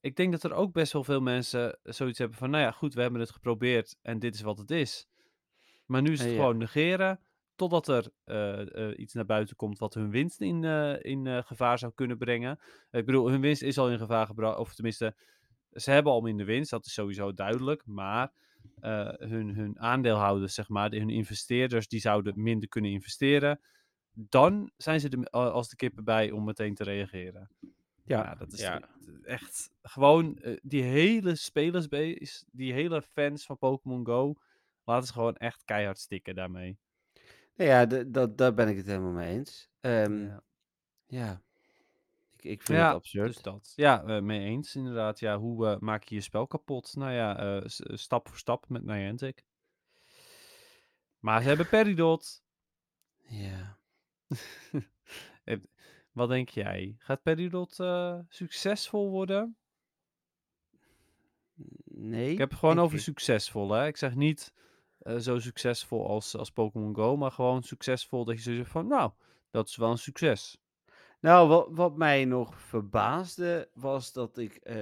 Speaker 3: ik denk dat er ook best wel veel mensen zoiets hebben van, nou ja, goed, we hebben het geprobeerd en dit is wat het is. Maar nu is het
Speaker 2: Eh, ja.
Speaker 3: gewoon negeren, totdat er eh, eh, iets naar buiten komt wat hun winst in, in gevaar zou kunnen brengen. ik bedoel, hun winst is al in gevaar gebracht, of tenminste, ze hebben al minder winst, dat is sowieso duidelijk. Maar hun, hun aandeelhouders, zeg maar, de- hun investeerders, die zouden minder kunnen investeren. Dan zijn ze er a- als de kippen bij om meteen te reageren. Ja, dat is
Speaker 2: ja.
Speaker 3: echt gewoon die hele spelersbase, die hele fans van Pokémon Go, laten ze gewoon echt keihard stikken daarmee.
Speaker 2: Nou ja, dat, daar ben ik het helemaal mee eens. Ehm,
Speaker 3: Ja.
Speaker 2: ja. Ik, ik vind
Speaker 3: Ja,
Speaker 2: het absurd.
Speaker 3: Dus dat. Ja, eh, mee eens inderdaad. Ja, hoe eh, maak je je spel kapot? Nou ja, eh, stap voor stap met Niantic. Maar ze hebben Peridot.
Speaker 2: Ja. [LAUGHS]
Speaker 3: Wat denk jij? Gaat Peridot succesvol worden?
Speaker 2: Nee.
Speaker 3: Ik heb het gewoon over
Speaker 2: ik-
Speaker 3: succesvol, hè? Ik zeg niet eh, zo succesvol als, als Pokémon Go, maar gewoon succesvol dat je zo zegt van, nou, dat is wel een succes.
Speaker 2: Nou, wat, wat mij nog verbaasde was dat ik eh,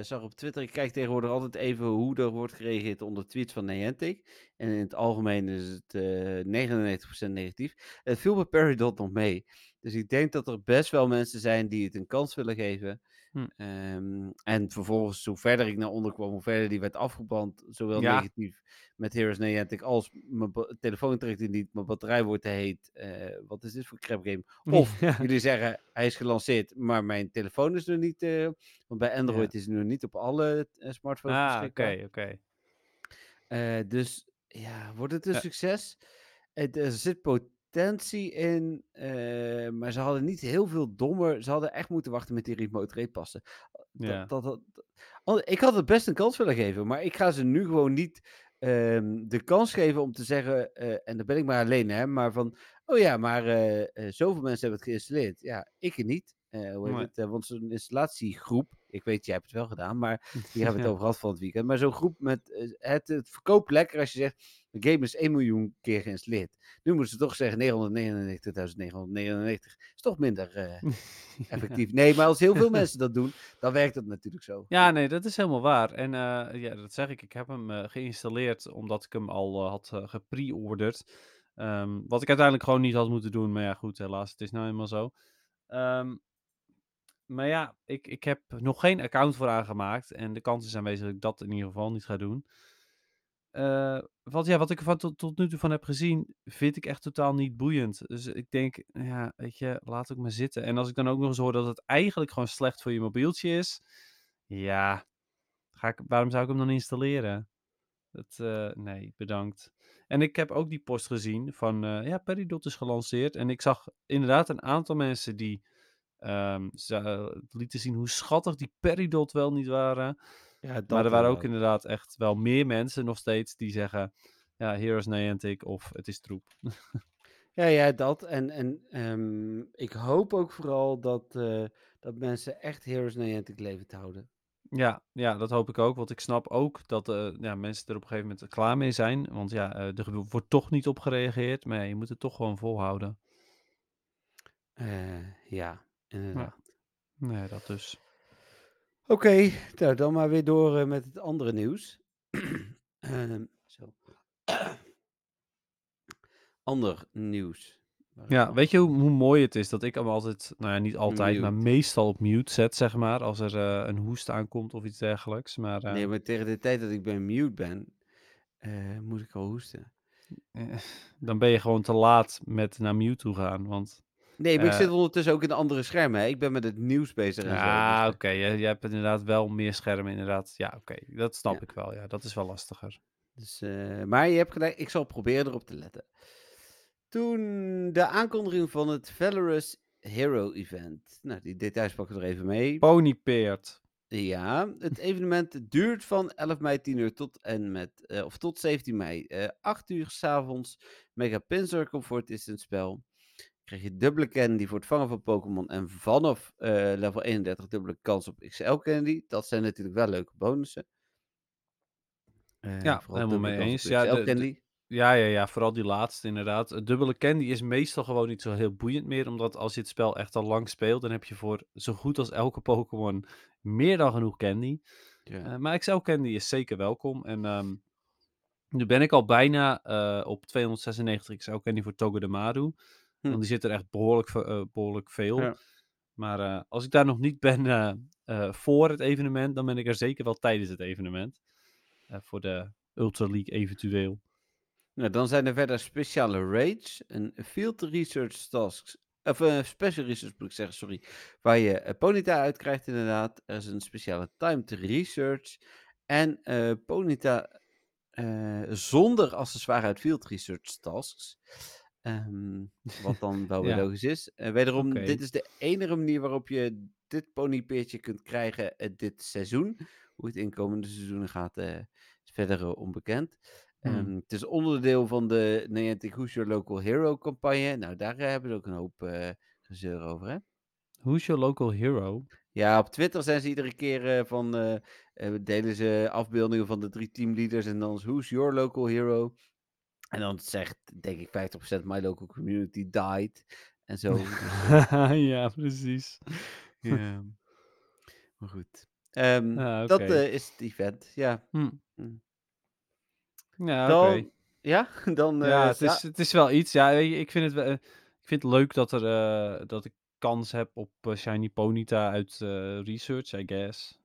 Speaker 2: zag op Twitter, ik kijk tegenwoordig altijd even hoe er wordt gereageerd onder tweets van Niantic. En in het algemeen is het eh 99% negatief. Het viel bij Peridot nog mee. Dus ik denk dat er best wel mensen zijn die het een kans willen geven.
Speaker 3: Hm.
Speaker 2: Ehm, en vervolgens, hoe verder ik naar onder kwam, hoe verder die werd afgebrand. Zowel
Speaker 3: Ja.
Speaker 2: negatief met Heroes Niantic als mijn telefoon trekt hij niet, mijn batterij wordt te heet. Eh, wat is dit voor crap game? [LAUGHS] Of
Speaker 3: Ja.
Speaker 2: jullie zeggen hij is gelanceerd, maar mijn telefoon is nog niet. eh, want bij Android is hij nog niet op alle eh, smartphones
Speaker 3: Ah, oké,
Speaker 2: beschikbaar.
Speaker 3: oké.
Speaker 2: Eh, dus ja, wordt het een succes? Het, er zit potentie in, eh, maar ze hadden niet heel veel dommer. Ze hadden echt moeten wachten met die remote rate passen.
Speaker 3: Ja.
Speaker 2: Dat, dat, ik had het best een kans willen geven, maar ik ga ze nu gewoon niet ehm, de kans geven om te zeggen, eh, en dan ben ik maar alleen, hè, maar van, oh ja, maar eh, eh, zoveel mensen hebben het geïnstalleerd. Ja, ik niet. Eh, hoe heet het? Eh, want zo'n installatiegroep, ik weet, jij hebt het wel gedaan, maar [LAUGHS] hier hebben we het over gehad van het weekend. Maar zo'n groep met, eh, het, het verkoopt lekker als je zegt, de game is 1 miljoen keer geïnstalleerd. Nu moeten ze toch zeggen 999.999. Is toch minder eh, [LAUGHS] effectief. Nee, maar als heel veel mensen dat doen, dan werkt het natuurlijk zo.
Speaker 3: Ja, nee, dat is helemaal waar. En eh, ja, dat zeg ik. Ik heb hem eh, geïnstalleerd omdat ik hem al had gepre-orderd. Ehm, wat ik uiteindelijk gewoon niet had moeten doen. Maar ja, goed, helaas. Het is nou eenmaal zo. Ehm, maar ja, ik, ik heb nog geen account voor aangemaakt. En de kans is aanwezig dat ik dat in ieder geval niet ga doen. Uh, wat, ja, wat ik ervan tot, tot nu toe van heb gezien, vind ik echt totaal niet boeiend. Dus ik denk, ja, weet je, laat ook maar zitten. En als ik dan ook nog eens hoor dat het eigenlijk gewoon slecht voor je mobieltje is. Ja, ga ik, waarom zou ik hem dan installeren? Dat, uh, nee, bedankt. En ik heb ook die post gezien van, uh, ja, Peridot is gelanceerd. En ik zag inderdaad een aantal mensen die um, ze, lieten zien hoe schattig die Peridot wel niet waren.
Speaker 2: Ja, dat
Speaker 3: maar er waren ook inderdaad echt wel meer mensen nog steeds die zeggen, ja, Heroes Niantic of het is troep. [LAUGHS]
Speaker 2: Ja, ja, dat. En, en um, ik hoop ook vooral dat, uh, dat mensen echt Heroes Niantic levend houden.
Speaker 3: Ja, ja, dat hoop ik ook. Want ik snap ook dat uh, ja, mensen er op een gegeven moment klaar mee zijn. Want ja, uh, er wordt toch niet op gereageerd. Maar ja, je moet het toch gewoon volhouden.
Speaker 2: Uh, ja, inderdaad.
Speaker 3: Ja. Nee, dat dus.
Speaker 2: Oké, okay, nou, dan maar weer door uh, met het andere nieuws. uh, [CLEARS THROAT] zo. [CLEARS THROAT] Ander nieuws.
Speaker 3: Ja, weet je hoe, hoe, mooi het is dat ik hem altijd, nou ja, niet altijd, mute. maar meestal op mute zet, zeg maar, als er uh, een hoest aankomt of iets dergelijks. Maar,
Speaker 2: Nee, maar tegen de tijd dat ik bij mute ben, moet ik al hoesten.
Speaker 3: Dan ben je gewoon te laat met naar mute toe gaan, want...
Speaker 2: Nee, maar ik zit ondertussen ook in de andere schermen. Hè? Ik ben met het nieuws bezig.
Speaker 3: Ja,
Speaker 2: Ja,
Speaker 3: oké. Okay. Je, je, hebt inderdaad wel meer schermen, inderdaad. Ja, oké. Okay. Dat snap ja. ik wel. Ja, dat is wel lastiger.
Speaker 2: Dus, uh, maar je hebt gelijk. Ik zal proberen erop te letten. Toen de aankondiging van het Valorous Hero Event. Nou, die details pakken we er even mee.
Speaker 3: Ponypeert.
Speaker 2: Ja, het evenement duurt van 11 mei 10 uur tot en met, uh, of tot 17 mei uh, 8 uur s'avonds. Mega Pin Circle voor het distance spel. Krijg je dubbele candy voor het vangen van Pokémon. En vanaf uh, level 31 dubbele kans op XL candy. Dat zijn natuurlijk wel leuke bonussen.
Speaker 3: Uh, ja, helemaal mee eens. Ja, de,
Speaker 2: candy.
Speaker 3: De, ja, ja, ja, vooral die laatste inderdaad. Dubbele candy is meestal gewoon niet zo heel boeiend meer. Omdat als je het spel echt al lang speelt, dan heb je voor zo goed als elke Pokémon meer dan genoeg candy. Ja. Uh, maar XL candy is zeker welkom. En um, nu ben ik al bijna uh, op 296 XL candy voor Togedemaru. Hm. Want die zit er echt behoorlijk, uh, behoorlijk veel. Ja. Maar uh, als ik daar nog niet ben uh, voor het evenement, dan ben ik er zeker wel tijdens het evenement. voor de Ultra League eventueel.
Speaker 2: Nou, dan zijn er verder speciale raids, een field research tasks, of special research moet ik zeggen, sorry, waar je Ponyta uit krijgt inderdaad. Er is een speciale timed research en Ponyta zonder accessoire uit field research tasks. Um, [LAUGHS] wat dan wel weer ja. logisch is. Uh, wederom, okay. dit is de enige manier waarop je dit ponypeertje kunt krijgen uh, dit seizoen. Hoe het inkomende seizoenen gaat, uh, is verder onbekend. Hmm. Um, het is onderdeel van de Niantic Who's Your Local Hero campagne. Nou, daar hebben we ook een hoop gezeur over, hè?
Speaker 3: Who's Your Local Hero?
Speaker 2: Ja, op Twitter zijn ze iedere keer van... delen ze afbeeldingen van de drie teamleaders en dan is Who's Your Local Hero... En dan zegt, denk ik, 50% My Local Community died. en zo. [LAUGHS] Dus, eh,
Speaker 3: ja, precies. [LAUGHS]
Speaker 2: ja. Maar goed. Ehm,
Speaker 3: Ah,
Speaker 2: Dat eh, is het event, ja.
Speaker 3: Hm.
Speaker 2: Hm.
Speaker 3: Ja,
Speaker 2: Dan,
Speaker 3: oké.
Speaker 2: ja, [LAUGHS] dan,
Speaker 3: Ja,
Speaker 2: eh,
Speaker 3: het is, het is wel iets. Ja, ik vind het, wel- ik vind het leuk dat, er, dat ik kans heb op Shiny Ponyta uit research, I guess.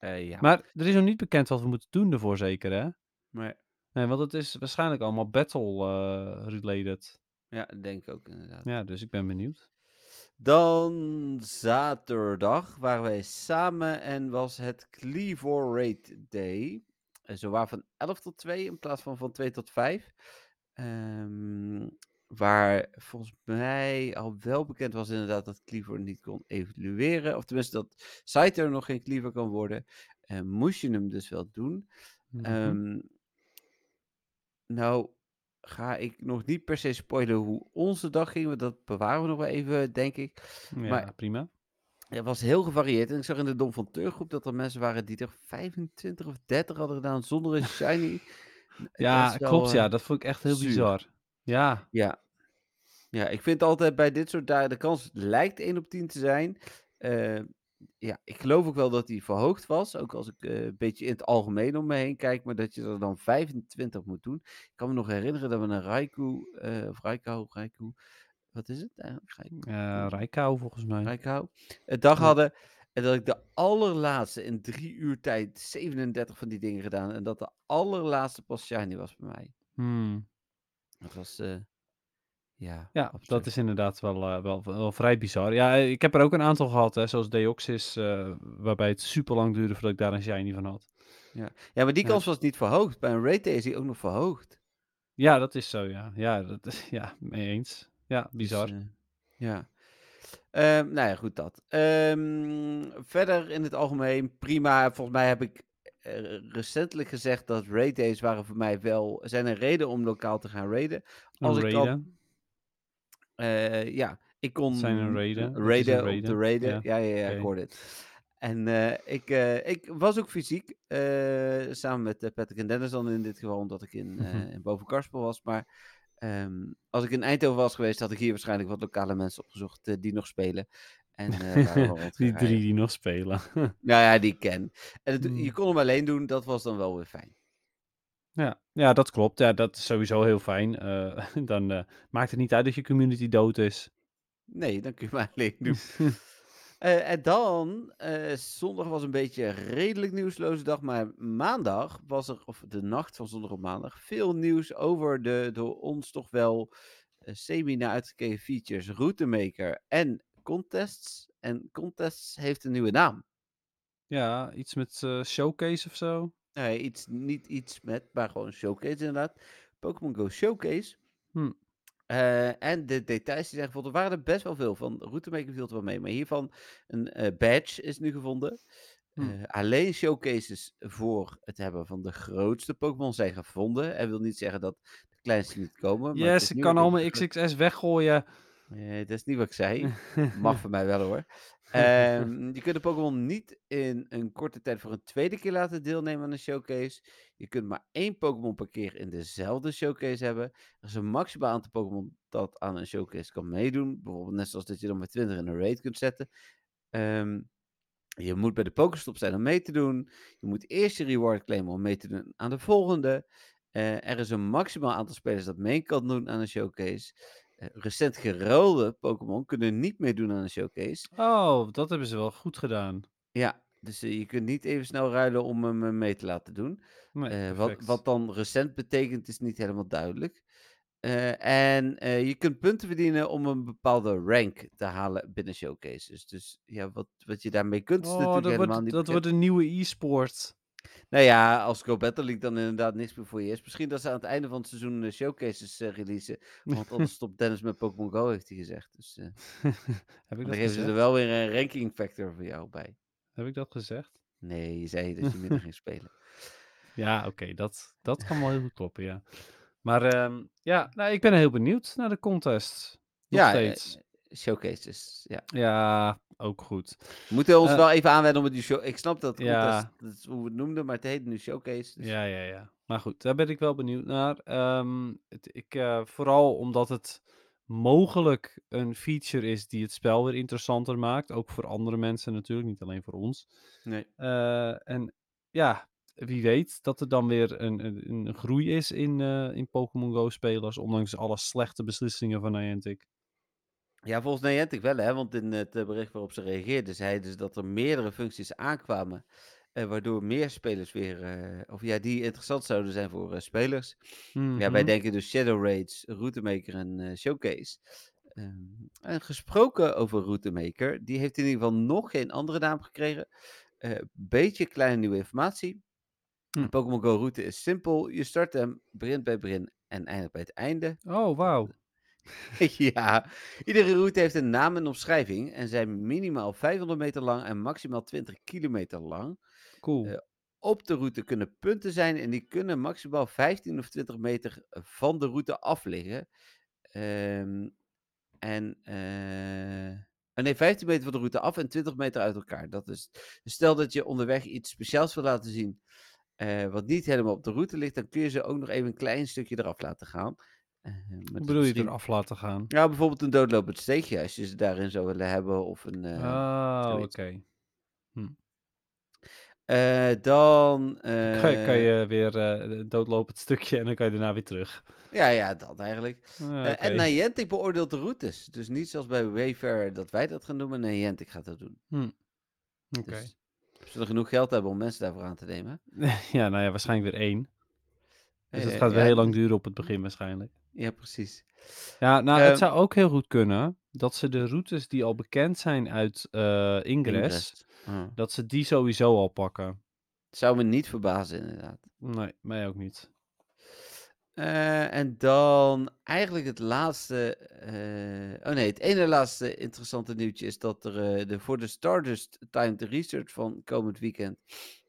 Speaker 2: ja.
Speaker 3: Maar er is nog niet bekend wat we moeten doen ervoor, zeker, hè?
Speaker 2: Maar,
Speaker 3: Nee, want het is waarschijnlijk allemaal battle-related.
Speaker 2: ja, dat denk ik ook inderdaad.
Speaker 3: ja, dus ik ben benieuwd.
Speaker 2: Dan zaterdag waren wij samen en was het Cleavor Raid Day. En zo waren van 11 tot 2 in plaats van van 2 tot 5. Ehm, waar volgens mij al wel bekend was inderdaad dat Cleaver niet kon evalueren. Of tenminste dat Scyther nog geen Cleaver kan worden. Eh, moest je hem dus wel doen. Ehm, nou, ga ik nog niet per se spoilen hoe onze dag ging. Want dat bewaren we nog wel even, denk ik.
Speaker 3: ja,
Speaker 2: maar-
Speaker 3: prima.
Speaker 2: Het was heel gevarieerd. En ik zag in de Dom van Teurgroep dat er mensen waren die er 25 of 30 hadden gedaan zonder een shiny.
Speaker 3: Ja,
Speaker 2: wel,
Speaker 3: klopt.
Speaker 2: eh,
Speaker 3: Ja, dat vond ik echt heel
Speaker 2: zuur.
Speaker 3: bizar. Ja,
Speaker 2: Ja. Ja, ik vind altijd bij dit soort dagen, de kans lijkt 1 op 10 te zijn. Eh, ja, ik geloof ook wel dat die verhoogd was. Ook als ik eh, een beetje in het algemeen om me heen kijk. Maar dat je er dan 25 moet doen. Ik kan me nog herinneren dat we een Raikou, eh of Raikou, Raikou. Wat is het eigenlijk?
Speaker 3: Uh, volgens mij.
Speaker 2: Een dag hadden. En dat ik de allerlaatste in drie uur tijd 37 van die dingen gedaan. En dat de allerlaatste pas shiny was bij mij.
Speaker 3: Hmm.
Speaker 2: Dat was, ja,
Speaker 3: Ja, dat is inderdaad wel, eh, wel, wel vrij bizar. Ja, ik heb er ook een aantal gehad, hè, zoals Deoxys, eh, waarbij het super lang duurde voordat ik daar een shiny van had.
Speaker 2: Ja, maar die
Speaker 3: Ja.
Speaker 2: kans was niet verhoogd. Bij een raid day is die ook nog verhoogd.
Speaker 3: Ja, dat is zo, ja. Ja, dat is, [LAUGHS] ja mee eens. Ja,
Speaker 2: Dus,
Speaker 3: bizar.
Speaker 2: eh, ja. Ehm, nou ja, goed dat. Ehm, verder in het algemeen prima. Volgens mij heb ik eh, recentelijk gezegd dat raid days waren voor mij wel... zijn een reden om lokaal te gaan raiden. Als
Speaker 3: een
Speaker 2: ik al
Speaker 3: raiden.
Speaker 2: Eh, ja, ik kon
Speaker 3: zijn een raiden.
Speaker 2: op de
Speaker 3: raiden, ja.
Speaker 2: Ja, ja, ik hoorde het. En eh, ik, eh, ik was ook fysiek, samen met Patrick en Dennis dan in dit geval, omdat ik in, [LAUGHS] in Bovenkarspel was. Maar ehm, als ik in Eindhoven was geweest, had ik hier waarschijnlijk wat lokale mensen opgezocht die nog spelen. En [LAUGHS]
Speaker 3: die drie die nog spelen.
Speaker 2: Nou ja, die ken. En het- [LAUGHS]
Speaker 3: Hmm.
Speaker 2: je kon hem alleen doen, dat was dan wel weer fijn.
Speaker 3: Ja. ja, dat klopt. Ja, dat is sowieso heel fijn. Eh, [LAUGHS] dan eh, maakt het niet uit dat je community dood is.
Speaker 2: Nee, dan kun je maar alleen [LAUGHS] doen. Eh, en dan, eh, zondag was een beetje een redelijk nieuwsloze dag, maar maandag was er, of de nacht van zondag op maandag, veel nieuws over de door ons toch wel eh, semi naar uitgekeken features, Routemaker en Contests. En Contests heeft een nieuwe naam.
Speaker 3: Ja, iets met eh, showcase of zo.
Speaker 2: Nee, iets, niet iets met, maar gewoon Showcase inderdaad. Pokémon Go Showcase.
Speaker 3: Hm.
Speaker 2: Eh, en de details die zijn gevonden, waren er best wel veel van. Routemaker viel er wel mee, maar hiervan een eh, badge is nu gevonden.
Speaker 3: Hm.
Speaker 2: Eh, alleen showcases voor het hebben van de grootste Pokémon zijn gevonden. En wil niet zeggen dat de kleinste niet komen. maar
Speaker 3: Yes, ik kan al mijn XXS weggooien.
Speaker 2: Eh, dat is niet wat ik zei. [LAUGHS] Mag voor mij wel hoor. [LAUGHS] Ehm, je kunt de Pokémon niet in een korte tijd voor een tweede keer laten deelnemen aan een showcase. Je kunt maar één Pokémon per keer in dezelfde showcase hebben. Er is een maximaal aantal Pokémon dat aan een showcase kan meedoen. Bijvoorbeeld net zoals dat je dan met 20 in een raid kunt zetten. Ehm, je moet bij de Pokéstop zijn om mee te doen. Je moet eerst je reward claimen om mee te doen aan de volgende. Eh, er is een maximaal aantal spelers dat mee kan doen aan een showcase. Eh, recent geruilde Pokémon kunnen niet meedoen aan een showcase.
Speaker 3: Oh, dat hebben ze wel goed gedaan.
Speaker 2: Ja, dus eh, je kunt niet even snel ruilen om hem eh, mee te laten doen.
Speaker 3: Nee,
Speaker 2: wat, wat dan recent betekent is niet helemaal duidelijk. En je kunt punten verdienen om een bepaalde rank te halen binnen showcases. Dus ja, wat, wat je daarmee kunt is
Speaker 3: Oh,
Speaker 2: natuurlijk
Speaker 3: dat
Speaker 2: helemaal
Speaker 3: wordt,
Speaker 2: niet
Speaker 3: dat
Speaker 2: bekend.
Speaker 3: wordt een nieuwe e-sport.
Speaker 2: Nou ja, als Go Battle League dan inderdaad niks meer voor je is. Misschien dat ze aan het einde van het seizoen eh, showcases eh, releasen. Want anders [LAUGHS] stopt Dennis met Pokémon Go, heeft hij gezegd. Dus eh, [LAUGHS]
Speaker 3: Heb ik
Speaker 2: dan geven ze er wel weer een ranking factor voor jou bij.
Speaker 3: Heb ik dat gezegd?
Speaker 2: Nee, je zei dat je minder [LAUGHS] ging spelen.
Speaker 3: Ja, oké, dat, dat kan wel heel goed kloppen, ja. Maar ehm, ja, nou, ik ben heel benieuwd naar de contest. Nog
Speaker 2: ja, showcases. Ja.
Speaker 3: Ja, ook goed.
Speaker 2: We moeten ons
Speaker 3: Eh,
Speaker 2: wel even aanwennen om het nu show... Ik snap dat
Speaker 3: Ja.
Speaker 2: contest, dat is hoe we het noemden, maar het heet nu showcase. Dus...
Speaker 3: Ja, ja, ja. Maar goed, daar ben ik wel benieuwd naar. Ehm, het, ik, eh, vooral omdat het mogelijk een feature is die het spel weer interessanter maakt. Ook voor andere mensen natuurlijk, niet alleen voor ons.
Speaker 2: Nee.
Speaker 3: Eh, en ja, wie weet dat er dan weer een, een, een groei is in, in Pokémon Go spelers, ondanks alle slechte beslissingen van Niantic.
Speaker 2: Ja, volgens Niantic wel, hè? Want in het eh, bericht waarop ze reageerden, zeiden ze dat er meerdere functies aankwamen. eh, waardoor meer spelers weer. eh, of ja, die interessant zouden zijn voor eh, spelers. Ja, wij
Speaker 3: Mhm.
Speaker 2: denken dus Shadow Raids, Routemaker en eh, Showcase. Ehm, en gesproken over Routemaker, die heeft in ieder geval nog geen andere naam gekregen. Eh beetje kleine nieuwe informatie.
Speaker 3: Hm.
Speaker 2: Pokémon Go route is simpel. Je start hem, begint bij het begin en eindigt bij het einde.
Speaker 3: Oh, wauw. [LAUGHS]
Speaker 2: ja, iedere route heeft een naam en omschrijving en zijn minimaal 500 meter lang en maximaal 20 kilometer lang.
Speaker 3: Cool.
Speaker 2: eh, Op de route kunnen punten zijn en die kunnen maximaal 15 of 20 meter van de route af liggen. Ehm, en eh, oh nee, 15 meter van de route af en 20 meter uit elkaar. Dat is, dus stel dat je onderweg iets speciaals wil laten zien, eh, wat niet helemaal op de route ligt, dan kun je ze ook nog even een klein stukje eraf laten gaan. Eh,
Speaker 3: Hoe bedoel je
Speaker 2: misschien-
Speaker 3: eraf laten gaan?
Speaker 2: Ja, bijvoorbeeld een doodlopend steegje, als je ze daarin zou willen hebben. Of een.
Speaker 3: oh, oké.
Speaker 2: eh, dan.
Speaker 3: Kan, je- kan je weer eh doodlopen het stukje en dan kan je daarna weer terug.
Speaker 2: Ja, ja, dat eigenlijk.
Speaker 3: Ah, oké.
Speaker 2: En Niantic beoordeelt de routes. Dus niet zoals bij Wayfair dat wij dat gaan doen, maar Niantic gaat dat doen.
Speaker 3: Hm. Oké.
Speaker 2: Dus we zullen genoeg geld hebben om mensen daarvoor aan te nemen. [LAUGHS]
Speaker 3: ja, nou ja, waarschijnlijk weer één. Dus dat
Speaker 2: Eh,
Speaker 3: gaat weer
Speaker 2: ja,
Speaker 3: heel lang duren op het begin waarschijnlijk.
Speaker 2: Ja, precies.
Speaker 3: Ja, nou,
Speaker 2: Ehm,
Speaker 3: het zou ook heel goed kunnen dat ze de routes die al bekend zijn uit eh, Ingress,
Speaker 2: Ingress. Ah.
Speaker 3: dat ze die sowieso al pakken.
Speaker 2: Zou me niet verbazen, inderdaad.
Speaker 3: Nee, mij ook niet.
Speaker 2: Eh, en dan eigenlijk het laatste. eh, oh nee, het ene laatste interessante nieuwtje is dat er eh, de, voor de Stardust Timed Research van komend weekend.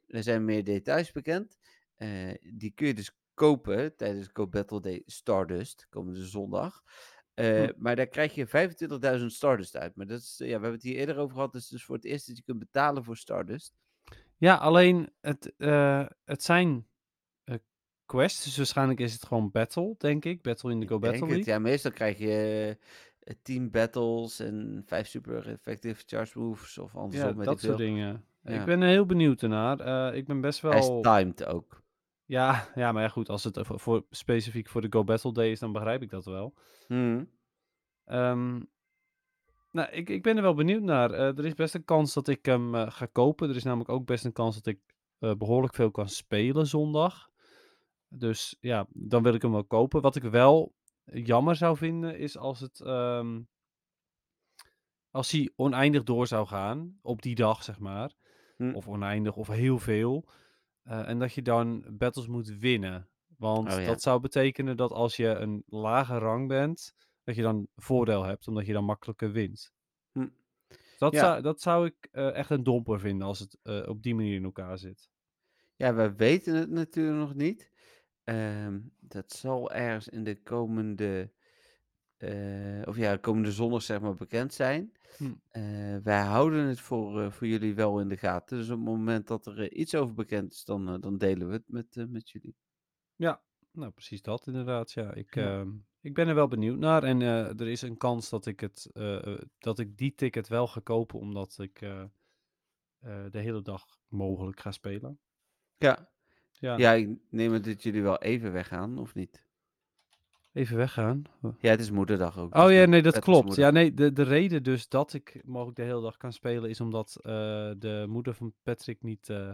Speaker 2: Er zijn meer details bekend. Eh, die kun je dus kopen tijdens Go Battle Day Stardust, komende zondag. Eh,
Speaker 3: Hm.
Speaker 2: Maar daar krijg je 25.000 Stardust uit. Maar dat is, eh, ja, we hebben het hier eerder over gehad. Het is dus voor het eerst dat je kunt betalen voor Stardust.
Speaker 3: Ja, alleen het, eh, het zijn eh, quests, dus waarschijnlijk is het gewoon battle, denk ik. Battle in de Go Battle
Speaker 2: het.
Speaker 3: League.
Speaker 2: Ja, meestal krijg je eh, 10 battles en 5 super effective charge moves of andersom.
Speaker 3: Ja, dat soort dingen.
Speaker 2: Ja.
Speaker 3: Ik ben heel benieuwd ernaar. Eh, ik ben best
Speaker 2: Hij is
Speaker 3: wel...
Speaker 2: timed ook.
Speaker 3: Ja, ja, maar ja, goed, als het voor, voor- specifiek voor de Go Battle Day is, dan begrijp ik dat wel.
Speaker 2: Hmm.
Speaker 3: Ehm, nou, ik, ik ben er wel benieuwd naar. Eh, er is best een kans dat ik hem eh, ga kopen. Er is namelijk ook best een kans dat ik eh, behoorlijk veel kan spelen zondag. Dus ja, dan wil ik hem wel kopen. Wat ik wel jammer zou vinden, is als het... ehm, als hij oneindig door zou gaan, op die dag zeg maar.
Speaker 2: Hm.
Speaker 3: Of oneindig, of heel veel. Eh, en dat je dan battles moet winnen. Want
Speaker 2: Oh ja.
Speaker 3: dat zou betekenen dat als je een lage rang bent, dat je dan voordeel hebt, omdat je dan makkelijker wint.
Speaker 2: Hm.
Speaker 3: Dat,
Speaker 2: Ja.
Speaker 3: zou, dat zou ik eh, echt een domper vinden als het eh, op die manier in elkaar zit.
Speaker 2: Ja, we weten het natuurlijk nog niet. Ehm, dat zal ergens in de komende. Eh, of ja, de komende zondag zeg maar bekend zijn.
Speaker 3: Hm.
Speaker 2: Eh, wij houden het voor, eh, voor jullie wel in de gaten. Dus op het moment dat er iets over bekend is, dan, dan delen we het met, met jullie.
Speaker 3: Ja, nou precies dat inderdaad. Ja, ik,
Speaker 2: Ja.
Speaker 3: ehm, ik ben er wel benieuwd naar. En er is een kans dat ik, het, dat ik die ticket wel ga kopen, omdat ik de hele dag mogelijk ga spelen.
Speaker 2: Ja.
Speaker 3: Ja,
Speaker 2: ja, ik neem het dat jullie wel even weggaan, of niet?
Speaker 3: Even weggaan.
Speaker 2: Ja, het is moederdag ook.
Speaker 3: Oh
Speaker 2: dus
Speaker 3: ja, nee, dat klopt. Ja, nee, de, de reden dus dat ik mogelijk de hele dag kan spelen is omdat eh, de moeder van Patrick niet, eh,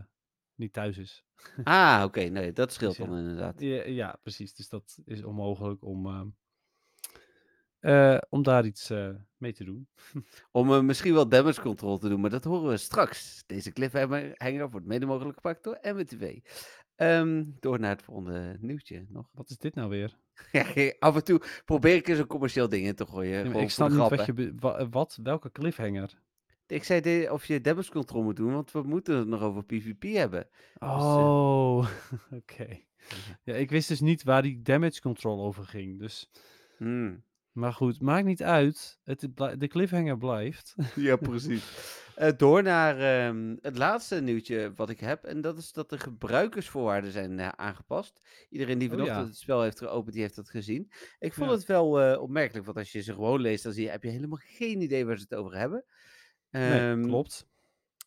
Speaker 3: niet thuis is. [LAUGHS]
Speaker 2: Ah, oké, nee, dat scheelt
Speaker 3: Dus ja.
Speaker 2: dan inderdaad.
Speaker 3: Ja, ja, precies. Dus dat is onmogelijk om, eh, om daar iets mee te doen. [LAUGHS]
Speaker 2: Om misschien wel damage control te doen, maar dat horen we straks. Deze cliffhanger wordt mede mogelijk gepakt door MWTV. Ehm door naar het volgende nieuwtje nog.
Speaker 3: Wat is dit nou weer? [LAUGHS]
Speaker 2: Ja, Af en toe probeer ik eens een commercieel ding in te gooien.
Speaker 3: Ja, ik snap niet
Speaker 2: grap,
Speaker 3: wat
Speaker 2: hè.
Speaker 3: je... wa- wat? Welke cliffhanger?
Speaker 2: Ik zei de- of je damage control moet doen, want we moeten het nog over PvP hebben. eh,
Speaker 3: Oh, [LAUGHS] oké. [LAUGHS] Ja, ik wist dus niet waar die damage control over ging. Dus
Speaker 2: Hmm.
Speaker 3: Maar goed, maakt niet uit. Het, de cliffhanger blijft.
Speaker 2: Ja, precies. Eh, door naar ehm, het laatste nieuwtje wat ik heb. En dat is dat de gebruikersvoorwaarden zijn eh, aangepast. Iedereen die
Speaker 3: Oh,
Speaker 2: vanochtend
Speaker 3: ja.
Speaker 2: het spel heeft geopend, die heeft dat gezien. Ik vond
Speaker 3: Ja.
Speaker 2: het wel eh, opmerkelijk, want als je ze gewoon leest, dan zie je, heb je helemaal geen idee waar ze het over hebben.
Speaker 3: Nee,
Speaker 2: Ehm,
Speaker 3: klopt.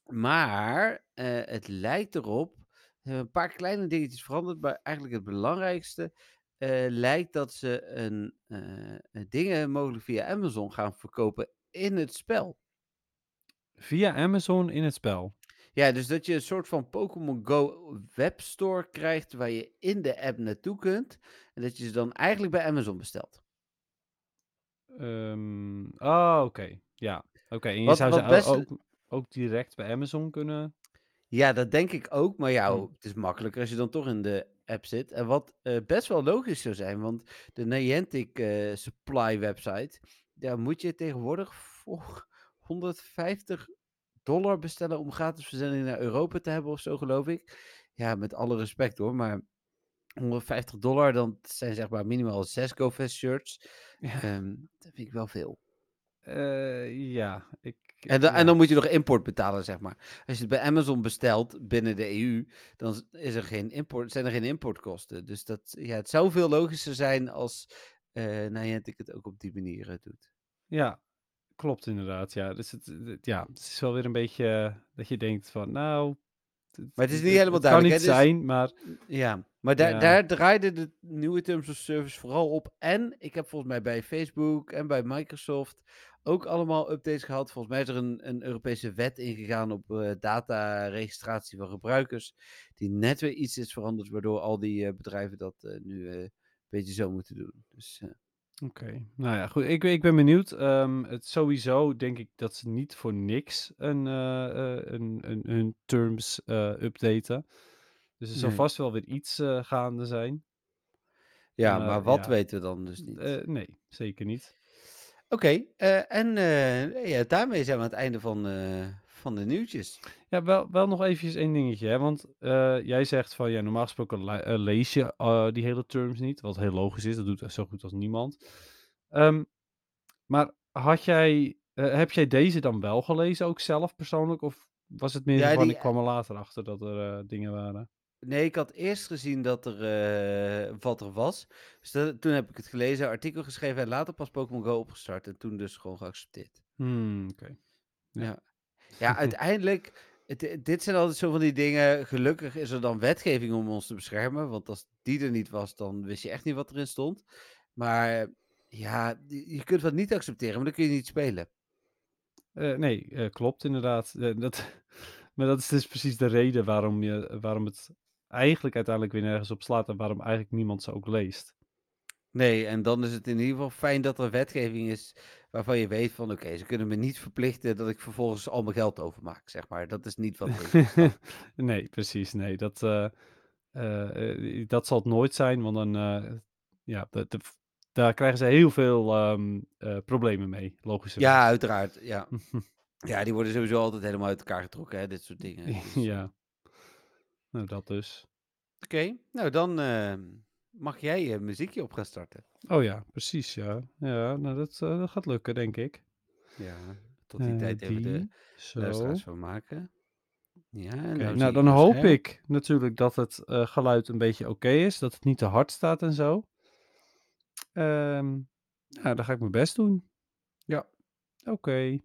Speaker 2: Maar het lijkt erop, er hebben een paar kleine dingetjes veranderd, maar eigenlijk het belangrijkste eh, lijkt dat ze een, eh, dingen mogelijk via Amazon gaan verkopen in het spel.
Speaker 3: Via Amazon in het spel.
Speaker 2: Ja, dus dat je een soort van Pokémon Go webstore krijgt waar je in de app naartoe kunt. En dat je ze dan eigenlijk bij Amazon bestelt.
Speaker 3: Oh, oké. Ja, oké. En je
Speaker 2: Wat-
Speaker 3: zou
Speaker 2: wat
Speaker 3: ze
Speaker 2: best-
Speaker 3: ook, ook direct bij Amazon kunnen...
Speaker 2: Ja, dat denk ik ook. Maar ja,
Speaker 3: Hm.
Speaker 2: het is makkelijker als je dan toch in de app zit. En wat eh, best wel logisch zou zijn, want de Niantic eh, Supply website, daar moet je tegenwoordig voor 150 dollar bestellen om gratis verzending naar Europa te hebben of zo, geloof ik. Ja, met alle respect hoor, maar 150 dollar, dan zijn zeg maar minimaal 6 GoFest shirts.
Speaker 3: Ja.
Speaker 2: Ehm, dat vind ik wel veel.
Speaker 3: Eh, ja, ik...
Speaker 2: En,
Speaker 3: ja.
Speaker 2: en dan moet je nog import betalen, zeg maar. Als je het bij Amazon bestelt binnen de EU, dan is er geen import, zijn er geen importkosten. Dus dat, ja, het zou veel logischer zijn als eh Niantic het ook op die manier eh, doet.
Speaker 3: Ja, klopt inderdaad. Ja, dus het, het- ja, het is wel weer een beetje eh, dat je denkt van, nou...
Speaker 2: Maar het is niet helemaal
Speaker 3: Het
Speaker 2: duidelijk,
Speaker 3: kan niet
Speaker 2: hè, dus-
Speaker 3: zijn, maar...
Speaker 2: Ja, maar daar,
Speaker 3: Ja.
Speaker 2: daar draaide de nieuwe Terms of Service vooral op. En ik heb volgens mij bij Facebook en bij Microsoft ook allemaal updates gehad. Volgens mij is er een, een Europese wet ingegaan op eh dataregistratie van gebruikers. Die net weer iets is veranderd, waardoor al die eh, bedrijven dat eh, nu een beetje zo moeten doen. Dus
Speaker 3: Oké, nou ja, goed. Ik, ik ben benieuwd. Ehm, het sowieso denk ik dat ze niet voor niks een, een, een, hun terms updaten. Dus er zal vast wel weer iets gaande zijn.
Speaker 2: ja,
Speaker 3: Maar,
Speaker 2: wat
Speaker 3: ja.
Speaker 2: weten we dan dus niet.
Speaker 3: Nee, zeker niet.
Speaker 2: Oké, eh, en eh, ja, daarmee zijn we aan het einde van, eh, van de nieuwtjes.
Speaker 3: Ja, wel, wel nog eventjes één dingetje, hè? Want eh, jij zegt van, ja, normaal gesproken le- eh, lees je eh, die hele terms niet, wat heel logisch is, dat doet zo goed als niemand. Ehm, maar had jij, eh, heb jij deze dan wel gelezen, ook zelf persoonlijk, of was het meer
Speaker 2: Ja,
Speaker 3: van,
Speaker 2: die-
Speaker 3: ik kwam er later achter dat er eh, dingen waren?
Speaker 2: Nee, ik had eerst gezien dat er eh, wat er was. Dus dat- toen heb ik het gelezen, artikel geschreven en later pas Pokémon Go opgestart. En toen dus gewoon geaccepteerd.
Speaker 3: Hmm, oké. Ja.
Speaker 2: Ja, [LAUGHS] ja uiteindelijk, het, dit zijn altijd zo van die dingen. Gelukkig is er dan wetgeving om ons te beschermen. Want als die er niet was, dan wist je echt niet wat erin stond. Maar ja, je kunt wat niet accepteren, maar dan kun je niet spelen.
Speaker 3: Eh, nee, eh, klopt inderdaad. Eh, dat, [LAUGHS] maar dat is dus precies de reden waarom, je, waarom het eigenlijk uiteindelijk weer nergens op slaat en waarom eigenlijk niemand ze ook leest.
Speaker 2: Nee, en dan is het in ieder geval fijn dat er wetgeving is waarvan je weet van oké, ze kunnen me niet verplichten dat ik vervolgens al mijn geld overmaak, zeg maar. Dat is niet wat ik [LAUGHS]
Speaker 3: nee, precies. Nee, dat, eh, eh, dat zal het nooit zijn, want dan, eh, ja, daar krijgen ze heel veel ehm, eh, problemen mee, logisch.
Speaker 2: Ja, uiteraard, ja. [LAUGHS] Ja, die worden sowieso altijd helemaal uit elkaar getrokken, hè, dit soort dingen. [LAUGHS] Dus,
Speaker 3: ja. Nou, dat dus.
Speaker 2: Oké, nou dan eh, mag jij je muziekje op gaan starten.
Speaker 3: Oh ja, precies, ja. Ja, nou, dat, eh, dat gaat lukken, denk ik.
Speaker 2: Ja, tot die
Speaker 3: Eh,
Speaker 2: tijd even de
Speaker 3: die, zo.
Speaker 2: luisteraars van maken. Ja, nou,
Speaker 3: nou, dan hoop ik natuurlijk dat het eh, geluid een beetje oké is, dat het niet te hard staat en zo. Ehm, nou, dan ga ik mijn best doen.
Speaker 2: Ja.
Speaker 3: Oké.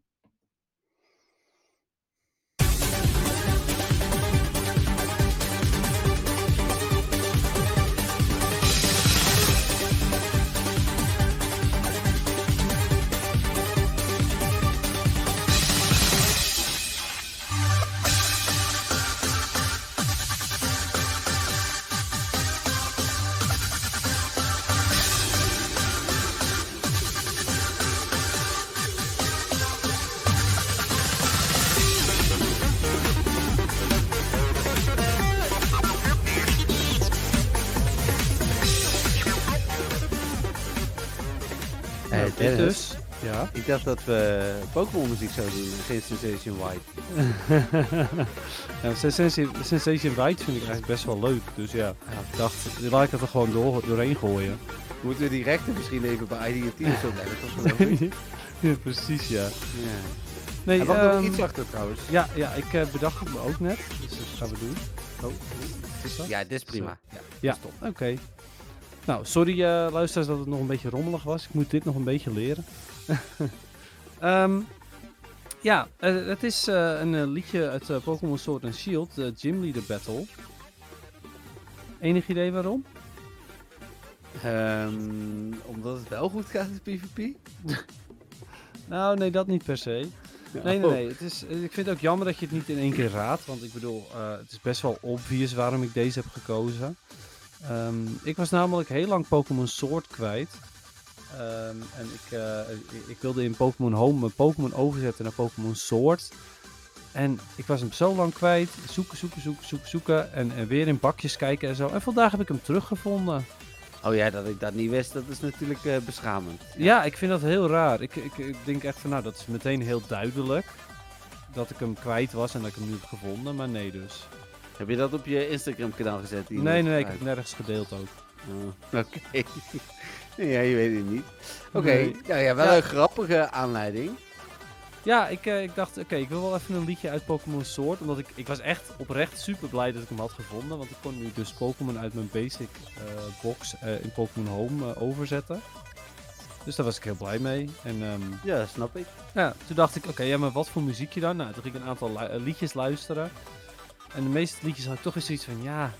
Speaker 2: Ik dacht dat we Pokémon muziek zouden doen, en geen Sensation White. [LAUGHS]
Speaker 3: ja, Sensation, Sensation White vind ik eigenlijk best wel leuk. Dus ja, ik dacht, laat ik het er gewoon door, doorheen gooien.
Speaker 2: Moeten we die rechten misschien even bij IDT of [LAUGHS] zo leggen? Dat
Speaker 3: ja, precies, ja.
Speaker 2: Ja.
Speaker 3: Nee,
Speaker 2: nog
Speaker 3: ehm,
Speaker 2: iets achter trouwens.
Speaker 3: ja, ja, ik eh, bedacht het me ook net. Dus dat gaan we doen. Oh, is dat?
Speaker 2: Ja, dit is prima. Ja.
Speaker 3: Ja, oké. Nou, sorry eh, luisteraars dat het nog een beetje rommelig was. Ik moet dit nog een beetje leren. [LAUGHS] Ehm, ja, eh, het is eh, een eh, liedje uit Pokémon Sword and Shield, de Gym Leader Battle. Enig idee waarom?
Speaker 2: Ehm, omdat het wel goed gaat in PvP? [LAUGHS]
Speaker 3: Nou, nee, dat niet per se. Nee, nee, nee. Het is, ik vind het ook jammer dat je het niet in één keer raadt. Want ik bedoel, het is best wel obvious waarom ik deze heb gekozen. Ehm, ik was namelijk heel lang Pokémon Sword kwijt. Ehm, en ik, eh, ik, ik wilde in Pokémon Home mijn Pokémon overzetten naar Pokémon Sword. En ik was hem zo lang kwijt. Zoeken, zoeken, zoeken, zoeken, zoeken. En, en weer in bakjes kijken en zo. En vandaag heb ik hem teruggevonden.
Speaker 2: Oh ja, dat ik dat niet wist, dat is natuurlijk eh, beschamend.
Speaker 3: Ja, ik vind dat heel raar. Ik, ik, ik denk echt van, nou, dat is meteen heel duidelijk. Dat ik hem kwijt was en dat ik hem nu heb gevonden, maar nee dus.
Speaker 2: Heb je dat op je Instagram kanaal gezet?
Speaker 3: Nee, nee, nee, ik heb nergens gedeeld ook.
Speaker 2: Oh, [LAUGHS] Oké. Ja, je weet het niet. Oké,
Speaker 3: Nee.
Speaker 2: ja, ja, wel
Speaker 3: Ja.
Speaker 2: een grappige aanleiding.
Speaker 3: Ja, ik, eh, ik dacht, oké, ik wil wel even een liedje uit Pokémon Sword. Omdat ik, ik was echt oprecht super blij dat ik hem had gevonden. Want ik kon nu dus Pokémon uit mijn basic eh, box eh, in Pokémon Home overzetten. Dus daar was ik heel blij mee. En ehm,
Speaker 2: Ja, snap ik.
Speaker 3: Ja, toen dacht ik, oké, ja, maar wat voor muziekje dan? Nou, toen ging ik een aantal liedjes luisteren. En de meeste liedjes had ik toch weer zoiets van, ja,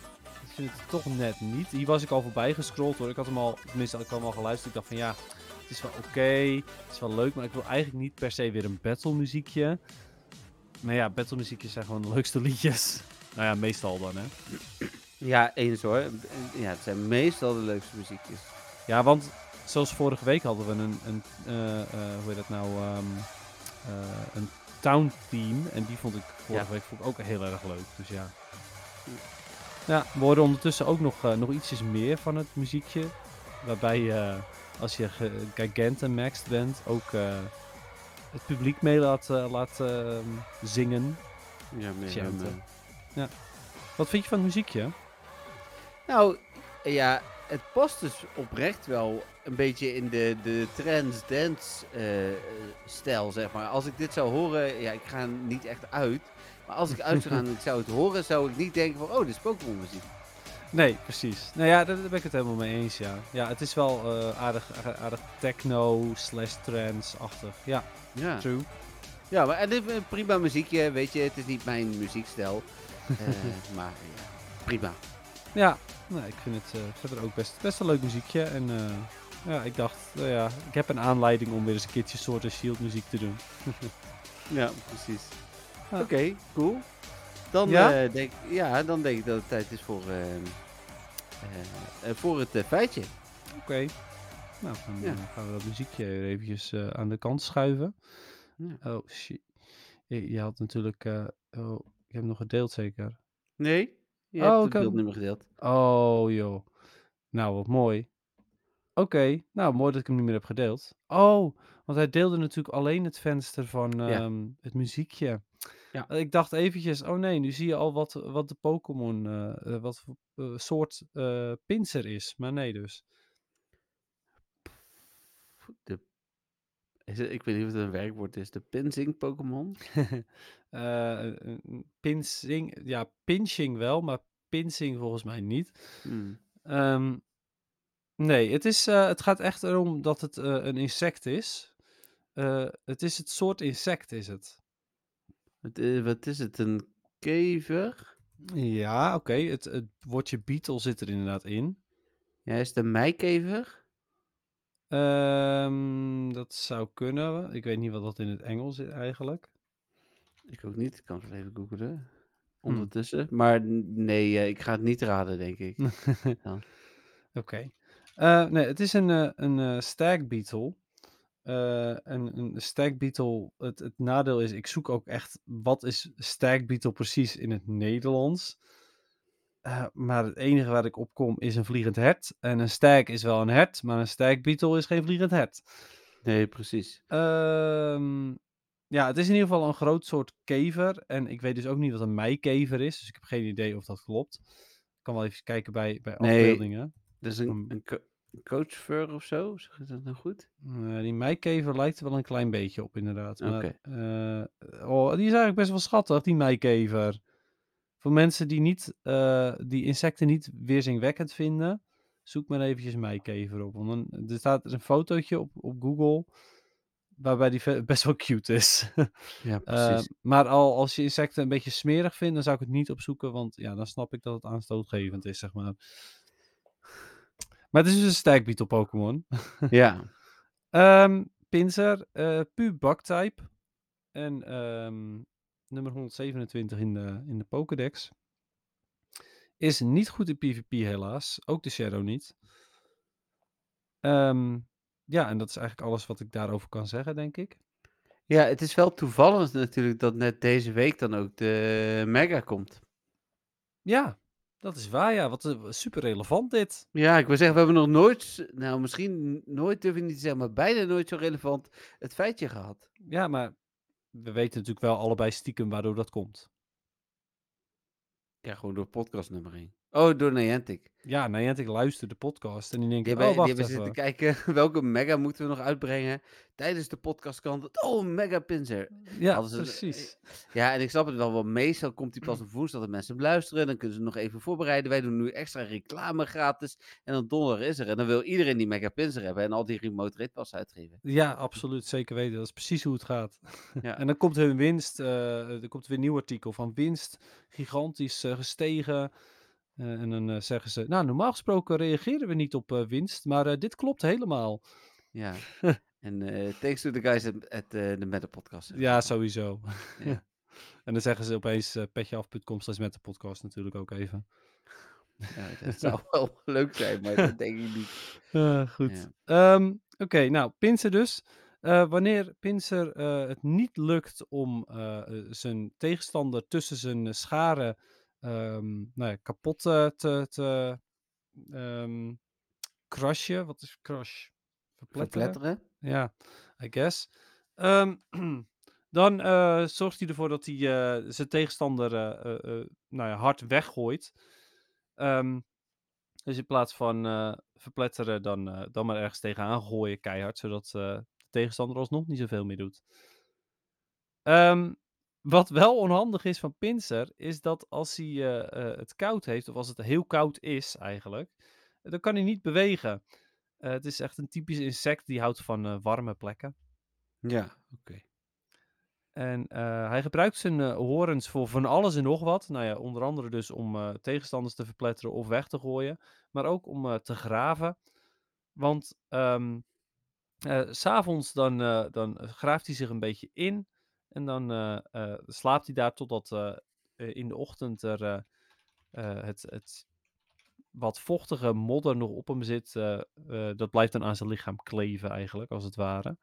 Speaker 3: vind het toch net niet. Hier was ik al voorbij gescrolld hoor. Ik had hem al, tenminste had ik hem al geluisterd. Ik dacht van, ja, het is wel oké, het is wel leuk, maar ik wil eigenlijk niet per se weer een battle muziekje. Maar ja, battle muziekjes zijn gewoon de leukste liedjes. Nou ja, meestal dan, hè.
Speaker 2: Ja, eens hoor. Ja, het zijn meestal de leukste muziekjes.
Speaker 3: Ja, want zoals vorige week hadden we een, een eh, eh, hoe heet dat nou, ehm, eh, een town team. En die vond ik vorige
Speaker 2: Ja.
Speaker 3: week vond ik ook heel erg leuk. Dus ja. Ja, we horen ondertussen ook nog, eh, nog ietsjes meer van het muziekje. Waarbij je, als je ge- Gigantamaxed bent, ook eh, het publiek mee laat, eh, laat ehm, zingen.
Speaker 2: Ja, meer hem,
Speaker 3: Wat vind je van het muziekje?
Speaker 2: Nou, ja, het past dus oprecht wel een beetje in de, de trance dance stijl, zeg maar. Als ik dit zou horen, ja, ik ga niet echt uit. Maar als ik uit zou gaan en ik zou het horen, zou ik niet denken van, oh, dit is Pokémon muziek.
Speaker 3: Nee, precies. Nou ja, daar, ben ik het helemaal mee eens, ja. Ja, het is wel eh, aardig, aardig, techno slash trance-achtig. Ja,
Speaker 2: Ja.
Speaker 3: true.
Speaker 2: Ja, maar en dit is een prima muziekje, weet je. Het is niet mijn muziekstijl. Eh, [LAUGHS] maar ja, prima.
Speaker 3: Ja, nou, ik vind het eh, verder ook best, best een leuk muziekje. En ja, ik dacht, ja, ik heb een aanleiding om weer eens een keertje Sword Shield muziek te doen. [LAUGHS]
Speaker 2: Ja, precies. Oké, cool. Dan,
Speaker 3: Ja?
Speaker 2: eh, denk, ja, dan denk ik dat het tijd is voor, eh, eh, voor het feitje.
Speaker 3: Oké. Nou, dan
Speaker 2: Ja.
Speaker 3: gaan we dat muziekje weer eventjes aan de kant schuiven.
Speaker 2: Ja.
Speaker 3: Oh, shit. Je, je had natuurlijk... oh, ik heb hem nog gedeeld zeker.
Speaker 2: Nee? Je
Speaker 3: Oh,
Speaker 2: hebt het
Speaker 3: heb-
Speaker 2: beeld niet meer gedeeld.
Speaker 3: Oh, joh. Nou, wat mooi. Oké, nou, mooi dat ik hem niet meer heb gedeeld. Oh, want hij deelde natuurlijk alleen het venster van ehm, het muziekje.
Speaker 2: Ja.
Speaker 3: Ik dacht eventjes, oh nee, nu zie je al wat, wat de Pokémon, eh, eh, wat voor eh, soort eh pincer is. Maar nee dus.
Speaker 2: De, is het, ik weet niet of het een werkwoord is. De pinzing Pokémon? [LAUGHS]
Speaker 3: Pinsing, ja, pinching wel, maar pinsing volgens mij niet.
Speaker 2: Hmm.
Speaker 3: Ehm, nee, het, is, het gaat echt erom dat het een insect is. Het is het soort insect, is het.
Speaker 2: Wat, eh, wat is het? Een kever?
Speaker 3: Ja, oké. Het, het woordje beetle zit er inderdaad in.
Speaker 2: Ja, is het een meikever?
Speaker 3: Ehm, dat zou kunnen. Ik weet niet wat dat in het Engels is eigenlijk.
Speaker 2: Ik ook niet. Ik kan het even googlen.
Speaker 3: Hmm.
Speaker 2: Ondertussen. Maar nee, eh, ik ga het niet raden, denk ik. [LAUGHS] Ja.
Speaker 3: Oké. Eh, nee, het is een, eh, een stag beetle. Eh, een, een stag beetle, het, het nadeel is, ik zoek ook echt, wat is stag beetle precies in het Nederlands? Eh, maar het enige waar ik op kom is een vliegend hert. En een stag is wel een hert, maar een stag beetle is geen vliegend hert.
Speaker 2: Nee, precies.
Speaker 3: Ehm, ja, het is in ieder geval een groot soort kever. En ik weet dus ook niet wat een meikever is. Dus ik heb geen idee of dat klopt. Ik kan wel even kijken bij, bij
Speaker 2: Nee.
Speaker 3: afbeeldingen.
Speaker 2: Is een, een, co- een coachfur of zo, zeg je dat nou goed?
Speaker 3: Eh, die meikever lijkt er wel een klein beetje op, inderdaad. Maar, eh, oh, die is eigenlijk best wel schattig, die meikever. Voor mensen die, niet, eh, die insecten niet weerzinwekkend vinden, zoek maar eventjes meikever op. Want dan, er staat er een fotootje op, op Google waarbij die best wel cute is. [LAUGHS]
Speaker 2: Ja,
Speaker 3: Eh,
Speaker 2: precies.
Speaker 3: maar al als je insecten een beetje smerig vindt, dan zou ik het niet opzoeken, want ja, dan snap ik dat het aanstootgevend is, zeg maar. Maar het is dus een op Pokémon.
Speaker 2: ja. [LAUGHS]
Speaker 3: Ehm Pinsir, eh Pu Bugtype. En ehm, nummer 127 in de, in de Pokédex. Is niet goed in PvP helaas. Ook de Shadow niet. Ehm, ja, en dat is eigenlijk alles wat ik daarover kan zeggen, denk ik.
Speaker 2: ja, het is wel toevallig natuurlijk dat net deze week dan ook de Mega komt.
Speaker 3: Ja, dat is waar, ja. Wat eh, super relevant dit.
Speaker 2: Ja, ik wil zeggen, we hebben nog nooit, nou misschien nooit durf ik niet te zeggen, maar bijna nooit zo relevant het feitje gehad.
Speaker 3: Ja, maar we weten natuurlijk wel allebei stiekem waardoor dat komt.
Speaker 2: Ja, gewoon door podcastnummering. Oh, door Niantic.
Speaker 3: Ja, Niantic luistert de podcast en die denkt,
Speaker 2: Die
Speaker 3: oh,
Speaker 2: hebben, die
Speaker 3: wacht
Speaker 2: hebben
Speaker 3: even.
Speaker 2: zitten kijken [LAUGHS] welke mega moeten we nog uitbrengen tijdens de podcast. Kan dat, oh, mega pinzer.
Speaker 3: Ja,
Speaker 2: ze-
Speaker 3: precies.
Speaker 2: Ja, en ik snap het wel, want meestal komt die pas op woensdag dat mensen hem luisteren. Dan kunnen ze nog even voorbereiden. Wij doen nu extra reclame gratis. En dan donderdag is er. En dan wil iedereen die mega pinzer hebben en al die remote rate pas uitgeven.
Speaker 3: Ja, absoluut. Zeker weten. Dat is precies hoe het gaat.
Speaker 2: Ja. [LAUGHS]
Speaker 3: en dan komt hun winst. eh, er komt weer een nieuw artikel van winst. Gigantisch eh, gestegen. Eh, en dan eh, zeggen ze, nou normaal gesproken reageren we niet op eh, winst. Maar dit klopt helemaal.
Speaker 2: Ja. [LAUGHS] en eh thanks to the guys at, at de Meta Podcast.
Speaker 3: Ja, sowieso.
Speaker 2: Ja. [LAUGHS]
Speaker 3: en dan zeggen ze opeens uh, petjeaf.com slash met de podcast natuurlijk ook even.
Speaker 2: Ja, dat zou [LAUGHS] wel leuk zijn, maar dat denk ik niet.
Speaker 3: Goed.
Speaker 2: Ja.
Speaker 3: Ehm, Oké, nou, Pinsir dus. Wanneer Pinsir eh, het niet lukt om zijn tegenstander tussen zijn scharen ehm, nou ja, kapot eh, te, te ehm, crushen. Wat is crush? Verpletteren?
Speaker 2: Verpletteren?
Speaker 3: Ja, I guess. Ehm, [CLEARS THROAT] dan eh, zorgt hij ervoor dat hij eh, zijn tegenstander nou ja, hard weggooit. Dus in plaats van verpletteren, dan, dan maar ergens tegenaan gooien keihard, zodat de tegenstander alsnog niet zoveel meer doet. Ehm, wat wel onhandig is van Pinsir, is dat als hij eh, eh, het koud heeft, of als het heel koud is eigenlijk, dan kan hij niet bewegen. Eh, het is echt een typisch insect die houdt van eh, warme plekken.
Speaker 2: Ja, oké.
Speaker 3: En eh, hij gebruikt zijn eh, horens voor van alles en nog wat. Nou ja, onder andere dus om eh, tegenstanders te verpletteren of weg te gooien. Maar ook om eh, te graven. Want ehm eh, s'avonds dan, eh, dan graaft hij zich een beetje in. En dan eh, eh, slaapt hij daar totdat eh, in de ochtend er het, het wat vochtige modder nog op hem zit. dat blijft dan aan zijn lichaam kleven eigenlijk, als het ware.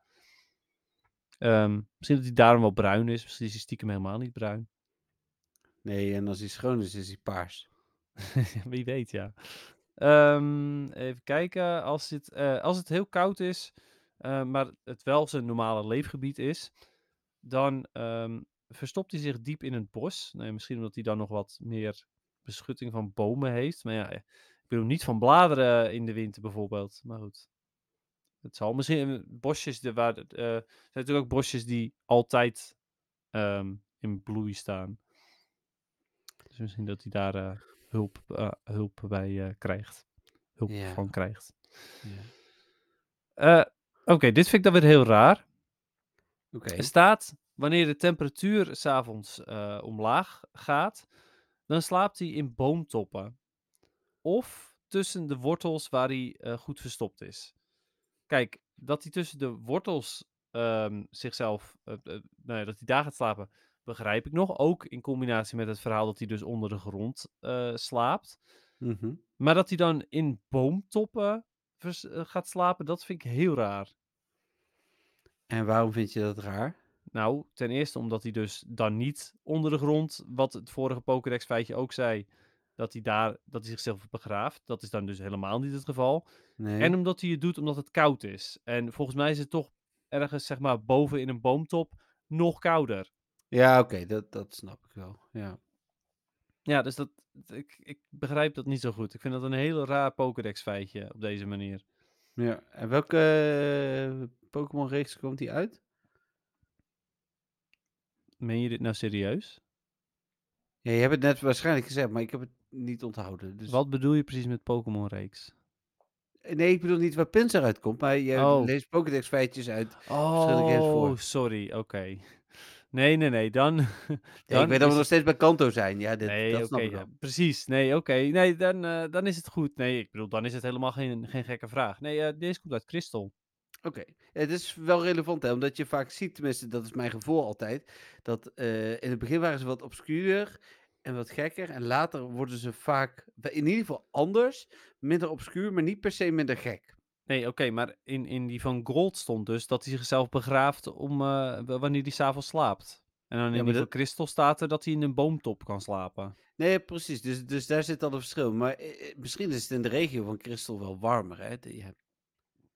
Speaker 3: Ehm, misschien dat hij daarom wel bruin is. Misschien is hij stiekem helemaal niet bruin.
Speaker 2: Nee, en als hij schoon is, is hij paars. [LAUGHS]
Speaker 3: Wie weet, ja. Ehm, even kijken. Als het, als het heel koud is, maar het wel zijn normale leefgebied is, dan ehm, verstopt hij zich diep in het bos. Nou, misschien omdat hij dan nog wat meer beschutting van bomen heeft. Maar ja, ik bedoel niet van bladeren in de winter bijvoorbeeld. Maar goed. Het zal misschien bosjes, de, waar, er zijn natuurlijk ook bosjes die altijd ehm, in bloei staan. Dus misschien dat hij daar eh, hulp, eh, hulp bij krijgt. Hulp van krijgt.
Speaker 2: Ja.
Speaker 3: Oké, dit vind ik dan weer heel raar.
Speaker 2: Oké.
Speaker 3: Er staat, wanneer de temperatuur s'avonds eh omlaag gaat, dan slaapt hij in boomtoppen. Of tussen de wortels waar hij eh, goed verstopt is. Kijk, dat hij tussen de wortels ehm, zichzelf, eh, nou dat hij daar gaat slapen, begrijp ik nog. Ook in combinatie met het verhaal dat hij dus onder de grond slaapt.
Speaker 2: Mhm.
Speaker 3: Maar dat hij dan in boomtoppen gaat slapen, dat vind ik heel raar.
Speaker 2: En waarom vind je dat raar?
Speaker 3: Nou, ten eerste omdat hij dus dan niet onder de grond, wat het vorige Pokédex feitje ook zei, dat hij daar, dat hij zichzelf begraaft. Dat is dan dus helemaal niet het geval.
Speaker 2: Nee.
Speaker 3: En omdat hij het doet omdat het koud is. En volgens mij is het toch ergens zeg maar boven in een boomtop nog kouder.
Speaker 2: Ja, oké, dat, dat snap ik wel. Ja.
Speaker 3: Ja, dus dat, ik, ik begrijp dat niet zo goed. Ik vind dat een heel raar Pokédex feitje op deze manier.
Speaker 2: Ja. En welke uh, Pokémon-reeks komt die uit?
Speaker 3: Meen je dit nou serieus?
Speaker 2: Ja, je hebt het net waarschijnlijk gezegd, maar ik heb het niet onthouden. Dus...
Speaker 3: Wat bedoel je precies met Pokémon-reeks?
Speaker 2: Nee, ik bedoel niet waar Pinsir uitkomt, maar je
Speaker 3: Oh.
Speaker 2: leest Pokédex feitjes uit
Speaker 3: Oh, sorry, oké. Nee, nee, nee, dan... [LAUGHS] Dan
Speaker 2: ik weet dat we nog steeds bij Kanto zijn. Ja, dit,
Speaker 3: Nee,
Speaker 2: dat snap ik
Speaker 3: ja, precies. Nee, oké. Nee, dan, eh, dan is het goed. Nee, ik bedoel, dan is het helemaal geen, geen gekke vraag. Nee, eh, deze komt uit Crystal.
Speaker 2: Oké, het is wel relevant, hè, omdat je vaak ziet, tenminste, dat is mijn gevoel altijd, dat eh, in het begin waren ze wat obscuurder en wat gekker. En later worden ze vaak, in ieder geval anders, minder obscuur, maar niet per se minder gek.
Speaker 3: Nee, oké, maar in, in die van Gold stond dus dat hij zichzelf begraaft om, eh, wanneer hij s'avonds slaapt. En dan in
Speaker 2: maar
Speaker 3: die van
Speaker 2: dat-
Speaker 3: Crystal staat er dat hij in een boomtop kan slapen.
Speaker 2: Nee, precies, dus, dus daar zit al een verschil. Maar eh, eh, misschien is het in de regio van Crystal wel warmer, hè? Je hebt-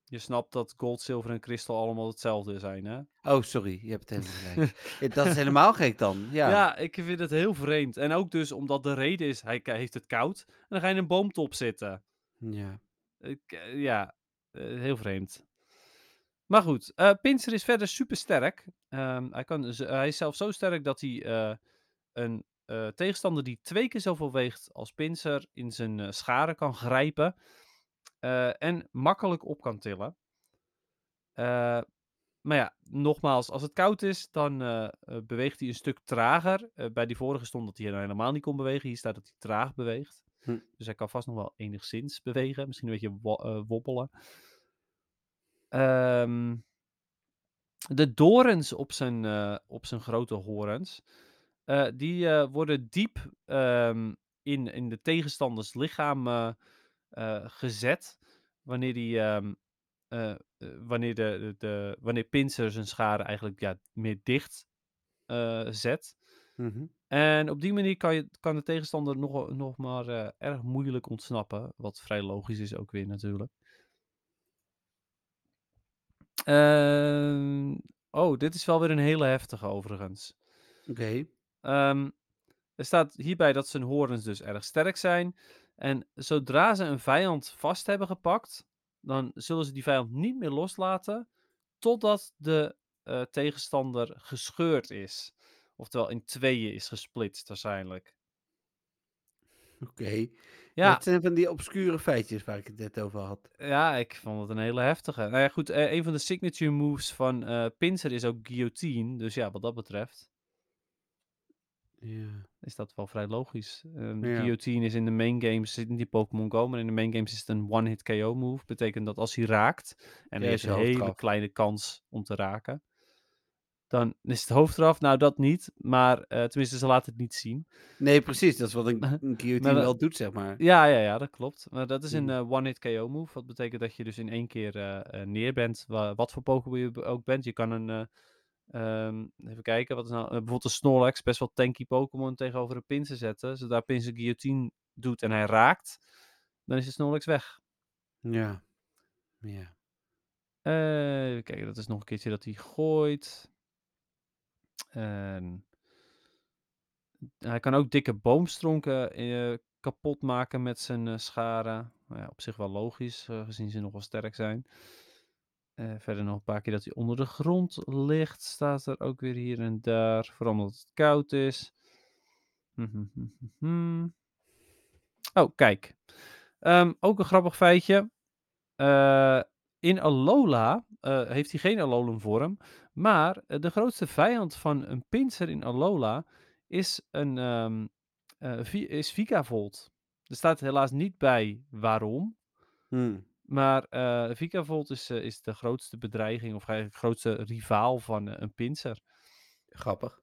Speaker 3: Je snapt dat Gold, Zilver en Crystal allemaal hetzelfde zijn, hè?
Speaker 2: Oh, sorry, je hebt het helemaal gelijk. [LAUGHS] Ja, dat is helemaal gek dan, ja.
Speaker 3: Ja. ik vind het heel vreemd. En ook dus omdat de reden is, hij heeft het koud. En dan ga je in een boomtop zitten.
Speaker 2: ja.
Speaker 3: Ik, ja, heel vreemd. Maar goed, eh Pinsir is verder super sterk. hij, kan, hij is zelfs zo sterk dat hij eh, een eh, tegenstander die twee keer zoveel weegt als Pinsir in zijn eh, scharen kan grijpen. eh, en makkelijk op kan tillen. Eh, maar ja, nogmaals, als het koud is, dan eh, eh, beweegt hij een stuk trager. Eh, bij die vorige stond dat hij helemaal niet kon bewegen. Hier staat dat hij traag beweegt.
Speaker 2: Hm.
Speaker 3: Dus hij kan vast nog wel enigszins bewegen. Misschien een beetje eh, wobbelen. Ehm, de dorens op zijn, eh, op zijn grote horens, eh, die worden diep ehm, in, in de tegenstanders lichaam gezet. Wanneer, die, ehm, eh, eh, wanneer, de, de, wanneer zijn schade eigenlijk ja, meer dicht zet.
Speaker 2: Mhm.
Speaker 3: En op die manier kan, je, kan de tegenstander nog, nog maar eh, erg moeilijk ontsnappen. Wat vrij logisch is ook weer natuurlijk. Ehm, oh, dit is wel weer een hele heftige overigens.
Speaker 2: Oké.
Speaker 3: Ehm, er staat hierbij dat zijn horens dus erg sterk zijn. En zodra ze een vijand vast hebben gepakt, dan zullen ze die vijand niet meer loslaten totdat de eh, tegenstander gescheurd is. Oftewel in tweeën is gesplitst waarschijnlijk.
Speaker 2: Oké.
Speaker 3: Ja,
Speaker 2: Dat zijn van die obscure feitjes waar ik het net over had.
Speaker 3: ja, ik vond het een hele heftige. Nou ja, goed, eh, een van de signature moves van Pinsir is ook guillotine. Dus ja, wat dat betreft
Speaker 2: Ja.
Speaker 3: is dat wel vrij logisch.
Speaker 2: Ja.
Speaker 3: guillotine is in de main games, zit in die Pokémon Go, maar in de main games is het een one-hit KO move. Betekent dat als hij raakt, en er
Speaker 2: is
Speaker 3: een hele kleine kans om te raken, dan is het hoofd eraf. Nou, dat niet, maar eh, tenminste, ze laten het niet zien.
Speaker 2: Nee, precies. Dat is wat een, [LAUGHS] een guillotine wel doet, zeg maar.
Speaker 3: Ja, ja, ja, dat klopt. Maar dat is een
Speaker 2: Mhm.
Speaker 3: eh, one-hit KO move. Wat betekent dat je dus in één keer eh, neer bent. wa- wat voor Pokémon je ook bent. Je kan een. eh, ehm, even kijken, wat is nou. bijvoorbeeld een Snorlax, best wel tanky Pokémon tegenover een Pinsir zetten. Zodra Pinsir guillotine doet en hij raakt, dan is de Snorlax weg.
Speaker 2: Ja. Ja.
Speaker 3: Even kijken, dat is nog een keertje dat hij gooit. En hij kan ook dikke boomstronken eh, kapot maken met zijn eh, scharen. Nou ja, op zich wel logisch, eh, gezien ze nog wel sterk zijn. Verder nog een paar keer dat hij onder de grond ligt. Staat er ook weer hier en daar. Vooral omdat het koud is. Oh, kijk. Ehm, ook een grappig feitje. In Alola heeft hij geen Alolan vorm. Maar eh, de grootste vijand van een Pinsir in Alola is, een, ehm eh, Vi- is Vikavolt. Er staat helaas niet bij waarom.
Speaker 2: Hm.
Speaker 3: Maar eh Vikavolt is, eh, is de grootste bedreiging, of eigenlijk grootste rivaal van eh, een Pinsir.
Speaker 2: Grappig.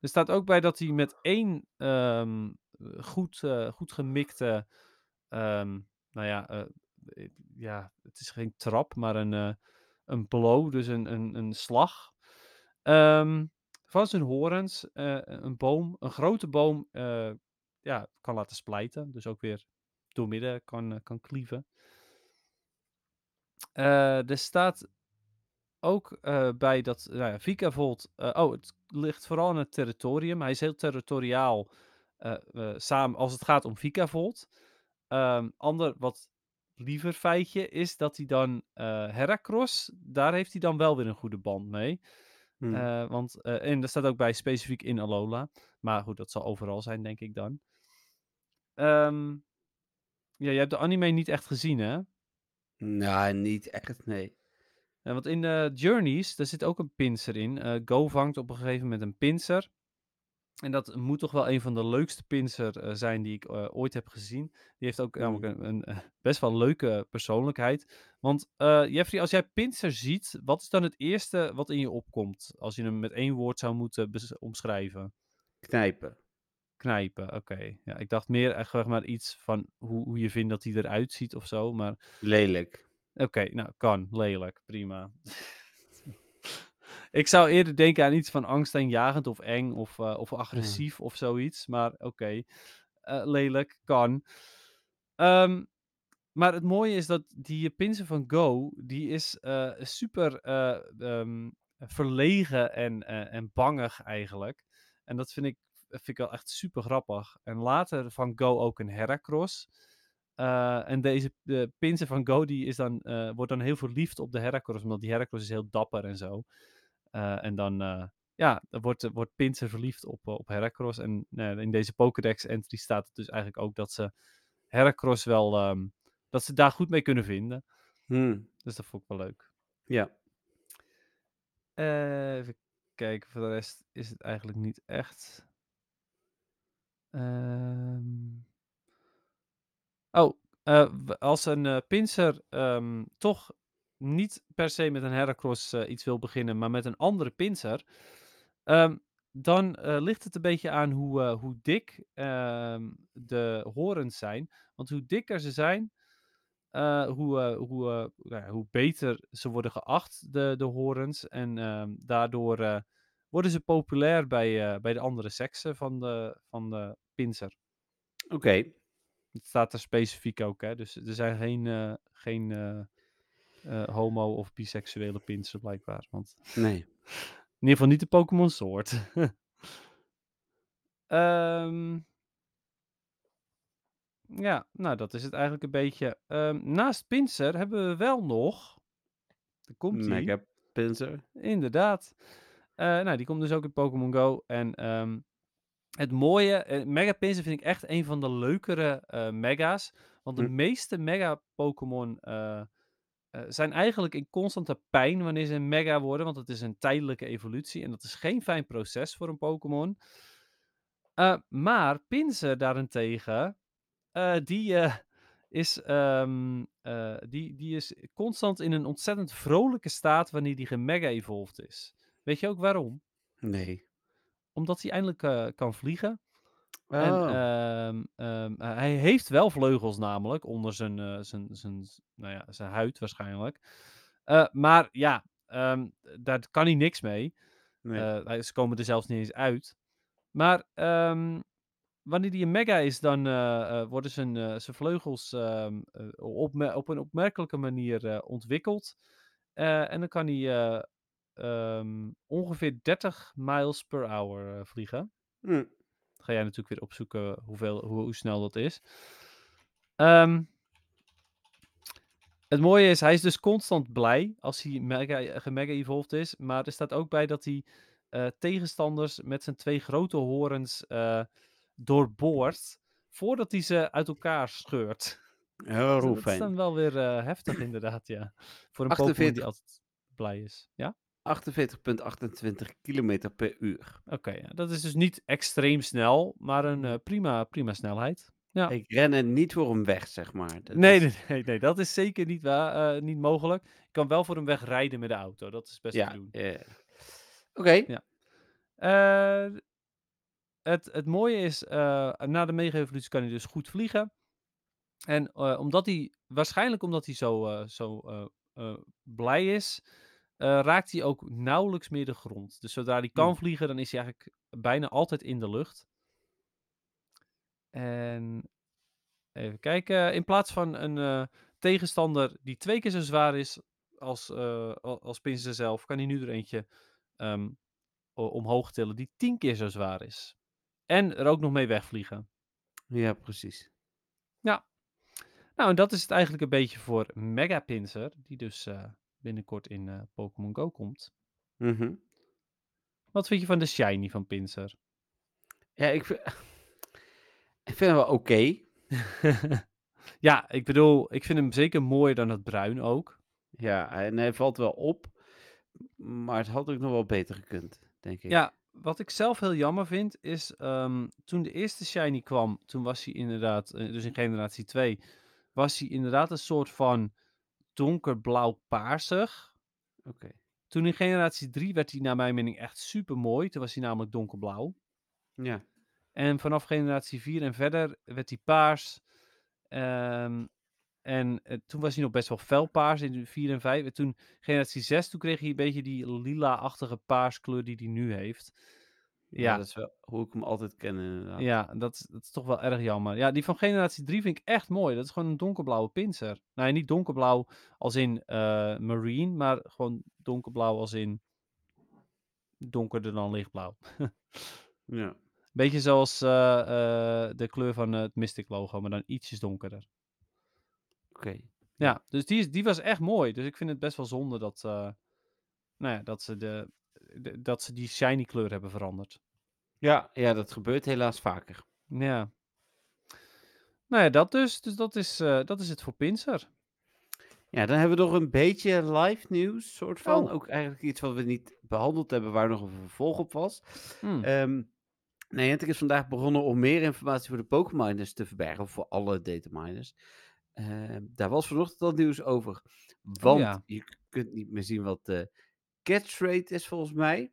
Speaker 3: Er staat ook bij dat hij met één ehm, goed, eh, goed gemikte, ehm, nou ja, eh, eh, ja, het is geen trap, maar een, eh, een blow, dus een, een, een slag. ehm, van zijn horens, eh, een boom, een grote boom, eh, ja, kan laten splijten. Dus ook weer doormidden kan, eh, kan klieven. Er staat ook bij dat nou ja, oh, het ligt vooral in het territorium. Hij is heel territoriaal samen als het gaat om Vikavolt. Ehm ander wat liever feitje is dat hij dan eh Heracross, daar heeft hij dan wel weer een goede band mee.
Speaker 2: Hm.
Speaker 3: Eh, want, eh, en dat staat ook bij specifiek in Alola. Maar goed, dat zal overal zijn, denk ik dan. Ehm, ja, je hebt de anime niet echt gezien, hè?
Speaker 2: Nou, niet echt, nee.
Speaker 3: Want in Journeys, daar zit ook een pincer in. Go vangt op een gegeven moment een pincer. En dat moet toch wel een van de leukste pincer eh, zijn die ik eh, ooit heb gezien. Die heeft ook namelijk een, een eh, [LAUGHS] best wel leuke persoonlijkheid. Want eh, Jeffrey, als jij pincer ziet, wat is dan het eerste wat in je opkomt? Als je hem met één woord zou moeten omschrijven.
Speaker 2: Knijpen.
Speaker 3: Knijpen, oké. Ja, ik dacht meer echt maar iets van hoe, hoe je vindt dat hij eruit ziet of zo. Maar
Speaker 2: Lelijk.
Speaker 3: Oké, nou, kan. Lelijk. Prima. [LAUGHS] ik zou eerder denken aan iets van angstaanjagend of eng of, eh, of agressief of zoiets. Maar oké. Eh, lelijk. Kan. Ehm, maar het mooie is dat die pincer van Go, die is eh, super eh, ehm, verlegen en, en bangig eigenlijk. En dat vind ik, vind ik wel echt super grappig. En later van Go ook een Heracross. En deze de van Go die is dan, wordt dan heel verliefd op de Heracross, omdat die Heracross is heel dapper en zo. Eh, en dan, eh, ja, wordt, wordt Pincer verliefd op, eh, op Heracross. En eh, in deze Pokédex entry staat het dus eigenlijk ook dat ze Heracross wel, ehm, dat ze daar goed mee kunnen vinden.
Speaker 2: Hm.
Speaker 3: Dus dat vond ik wel leuk.
Speaker 2: Ja.
Speaker 3: Eh, even kijken, voor de rest is het eigenlijk niet echt. Ehm. Oh, eh, als een eh, pincer ehm, toch niet per se met een Heracross eh, iets wil beginnen, maar met een andere pincer, ehm, dan eh, ligt het een beetje aan hoe, eh, hoe dik ehm, de horens zijn. Want hoe dikker ze zijn, hoe, hoe, nou hoe beter ze worden geacht, de, de horens. En ehm, daardoor worden ze populair bij, bij de andere seksen van de, van de pincer.
Speaker 2: Oké.
Speaker 3: Het staat er specifiek ook, hè. Dus er zijn geen, geen eh, homo- of biseksuele pinsers blijkbaar. Want
Speaker 2: Nee. [LAUGHS]
Speaker 3: in ieder geval niet de Pokémon soort. [LAUGHS] Ehm, ja, nou dat is het eigenlijk een beetje. Ehm, naast Pinsir hebben we wel nog... Daar komt.
Speaker 2: Mega Pincer.
Speaker 3: Inderdaad. Eh, nou, die komt dus ook in Pokémon Go. En ehm, het mooie, eh, Mega Pinsir vind ik echt een van de leukere mega's. Want de
Speaker 2: Hm.
Speaker 3: meeste mega Pokémon eh, zijn eigenlijk in constante pijn wanneer ze een mega worden. Want het is een tijdelijke evolutie. En dat is geen fijn proces voor een Pokémon. Eh, maar Pinsir daarentegen, eh, die, is, ehm, eh, die, die is constant in een ontzettend vrolijke staat wanneer die gemega-evolved is. Weet je ook waarom?
Speaker 2: Nee.
Speaker 3: Omdat hij eindelijk kan vliegen.
Speaker 2: Oh.
Speaker 3: En ehm, ehm, eh, hij heeft wel vleugels namelijk, onder zijn, eh, zijn, zijn, nou ja, zijn huid waarschijnlijk. Eh, maar ja, ehm, daar kan hij niks mee.
Speaker 2: nee.
Speaker 3: Eh, hij- ze komen er zelfs niet eens uit. Maar ehm, wanneer die een mega is, dan eh, eh, worden zijn, eh, zijn vleugels ehm, eh, opme- op een opmerkelijke manier eh, ontwikkeld. Eh, en dan kan hij eh, ehm, ongeveer 30 miles per hour eh, vliegen.
Speaker 2: Hm.
Speaker 3: Ga jij natuurlijk weer opzoeken hoeveel, hoe, hoe snel dat is. Ehm, het mooie is, hij is dus constant blij als hij mega, gemega-evolved is. Maar er staat ook bij dat hij eh, tegenstanders met zijn twee grote horens eh, doorboort. Voordat hij ze uit elkaar scheurt.
Speaker 2: Heel [LAUGHS]
Speaker 3: Dus dat is dan wel weer eh, heftig inderdaad, ja. Voor een Pokémon die
Speaker 2: 48.
Speaker 3: altijd blij is. Ja?
Speaker 2: 48,28 kilometer per uur.
Speaker 3: Oké, ja. dat is dus niet extreem snel, maar een eh, prima, prima snelheid. Ja.
Speaker 2: Ik ren er niet voor hem weg, zeg maar. Dat
Speaker 3: Nee,
Speaker 2: is-
Speaker 3: nee, nee, dat is zeker niet, waar, eh, niet mogelijk. Je kan wel voor hem wegrijden met de auto, dat is best
Speaker 2: Ja.
Speaker 3: te doen.
Speaker 2: Oké.
Speaker 3: Ja. Eh, het, het mooie is, na de mega-evolutie kan hij dus goed vliegen. En omdat hij, waarschijnlijk omdat hij zo, zo blij is, raakt hij ook nauwelijks meer de grond. Dus zodra hij kan
Speaker 2: Hmm.
Speaker 3: vliegen, dan is hij eigenlijk bijna altijd in de lucht. En even kijken, in plaats van een eh, tegenstander die twee keer zo zwaar is als, eh, al- als Pinscher zelf, kan hij nu er eentje ehm, omhoog tillen die tien keer zo zwaar is. En er ook nog mee wegvliegen.
Speaker 2: Ja, precies.
Speaker 3: Nou, en dat is het eigenlijk een beetje voor Mega Pinscher, die dus eh, binnenkort in eh, Pokémon Go komt.
Speaker 2: Mhm.
Speaker 3: Wat vind je van de shiny van Pinscher?
Speaker 2: Ja, ik vind, [LAUGHS] ik vind hem wel oké. [LAUGHS]
Speaker 3: ja, ik bedoel, ik vind hem zeker mooier dan het bruin ook.
Speaker 2: Ja, en hij valt wel op. Maar het had ook nog wel beter gekund, denk ik.
Speaker 3: Ja, wat ik zelf heel jammer vind, is ehm, toen de eerste shiny kwam, toen was hij inderdaad, eh, dus in generatie 2, was hij inderdaad een soort van donkerblauw-paarsig.
Speaker 2: Oké.
Speaker 3: Toen in generatie 3 werd hij naar mijn mening echt super mooi. Toen was hij namelijk donkerblauw.
Speaker 2: Ja.
Speaker 3: En vanaf generatie 4 en verder werd hij paars. Ehm, en eh, toen was hij nog best wel fel paars in 4 en 5. En toen generatie 6, toen kreeg hij een beetje die lila-achtige paarskleur die hij nu heeft.
Speaker 2: Ja,
Speaker 3: Ja.
Speaker 2: dat is wel hoe ik hem altijd ken, inderdaad.
Speaker 3: Ja, dat, is- dat is toch wel erg jammer. Ja, die van generatie 3 vind ik echt mooi. Dat is gewoon een donkerblauwe pincer. Nou, ja, niet donkerblauw als in eh, marine, maar gewoon donkerblauw als in donkerder dan lichtblauw.
Speaker 2: Ja. [LAUGHS]
Speaker 3: Beetje zoals eh, eh, de kleur van het Mystic logo, maar dan ietsjes donkerder.
Speaker 2: Oké.
Speaker 3: Ja, dus die, is, die was echt mooi. Dus ik vind het best wel zonde dat, eh, nou ja, dat, ze de- dat ze die shiny kleur hebben veranderd.
Speaker 2: Ja, ja, dat gebeurt helaas vaker.
Speaker 3: Ja. Nou ja, dat dus. Dus dat is, eh, dat is het voor Pinscher.
Speaker 2: Ja, dan hebben we nog een beetje live nieuws, soort van.
Speaker 3: Oh.
Speaker 2: Ook eigenlijk iets wat we niet behandeld hebben, waar nog een vervolg op was.
Speaker 3: Hmm.
Speaker 2: Ehm Niantic is vandaag begonnen om meer informatie voor de Pokéminers te verbergen, voor alle dataminers. Ehm daar was vanochtend al nieuws over, want
Speaker 3: ja.
Speaker 2: je kunt niet meer zien wat de catch rate is volgens mij.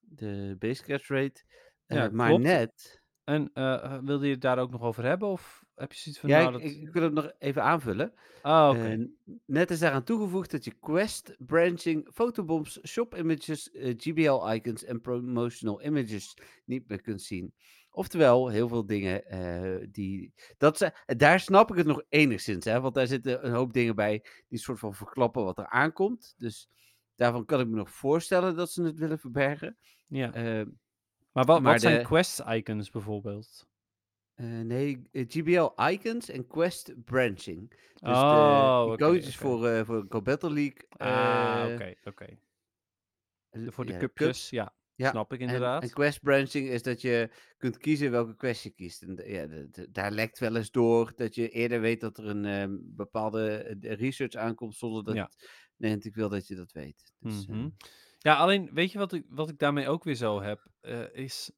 Speaker 2: De base catch rate. Eh,
Speaker 3: Ja,
Speaker 2: maar
Speaker 3: klopt.
Speaker 2: net,
Speaker 3: En eh, wilde je het daar ook nog over hebben? Of heb je zoiets van...
Speaker 2: ja,
Speaker 3: nou,
Speaker 2: ik,
Speaker 3: dat...
Speaker 2: ik, ik wil het nog even aanvullen.
Speaker 3: Ah, oké.
Speaker 2: Eh, net is daaraan toegevoegd dat je quest, branching, fotobombs, shop images, eh, GBL icons en promotional images niet meer kunt zien. Oftewel, heel veel dingen eh, die. Dat ze, daar snap ik het nog enigszins, hè, want daar zitten een hoop dingen bij die soort van verklappen wat er aankomt. Dus daarvan kan ik me nog voorstellen dat ze het willen verbergen.
Speaker 3: ja.
Speaker 2: Eh,
Speaker 3: Maar wat,
Speaker 2: maar
Speaker 3: wat zijn
Speaker 2: de-
Speaker 3: quest icons bijvoorbeeld?
Speaker 2: eh, nee, eh, GBL icons en quest branching. Dus
Speaker 3: oh,
Speaker 2: de icoontjes
Speaker 3: oké.
Speaker 2: voor, eh voor Go Battle League.
Speaker 3: Ah, oké, oké. Voor de
Speaker 2: ja,
Speaker 3: cupjes, ja.
Speaker 2: Ja,
Speaker 3: Snap ik inderdaad.
Speaker 2: en quest branching is dat je kunt kiezen welke quest je kiest. En ja, daar lekt wel eens door dat je eerder weet dat er een ehm, bepaalde research aankomt zonder dat
Speaker 3: Ja.
Speaker 2: Niantic wil dat je dat weet. Dus,
Speaker 3: Mhm. Ja, alleen weet je wat ik, wat ik daarmee ook weer zo heb? Eh, is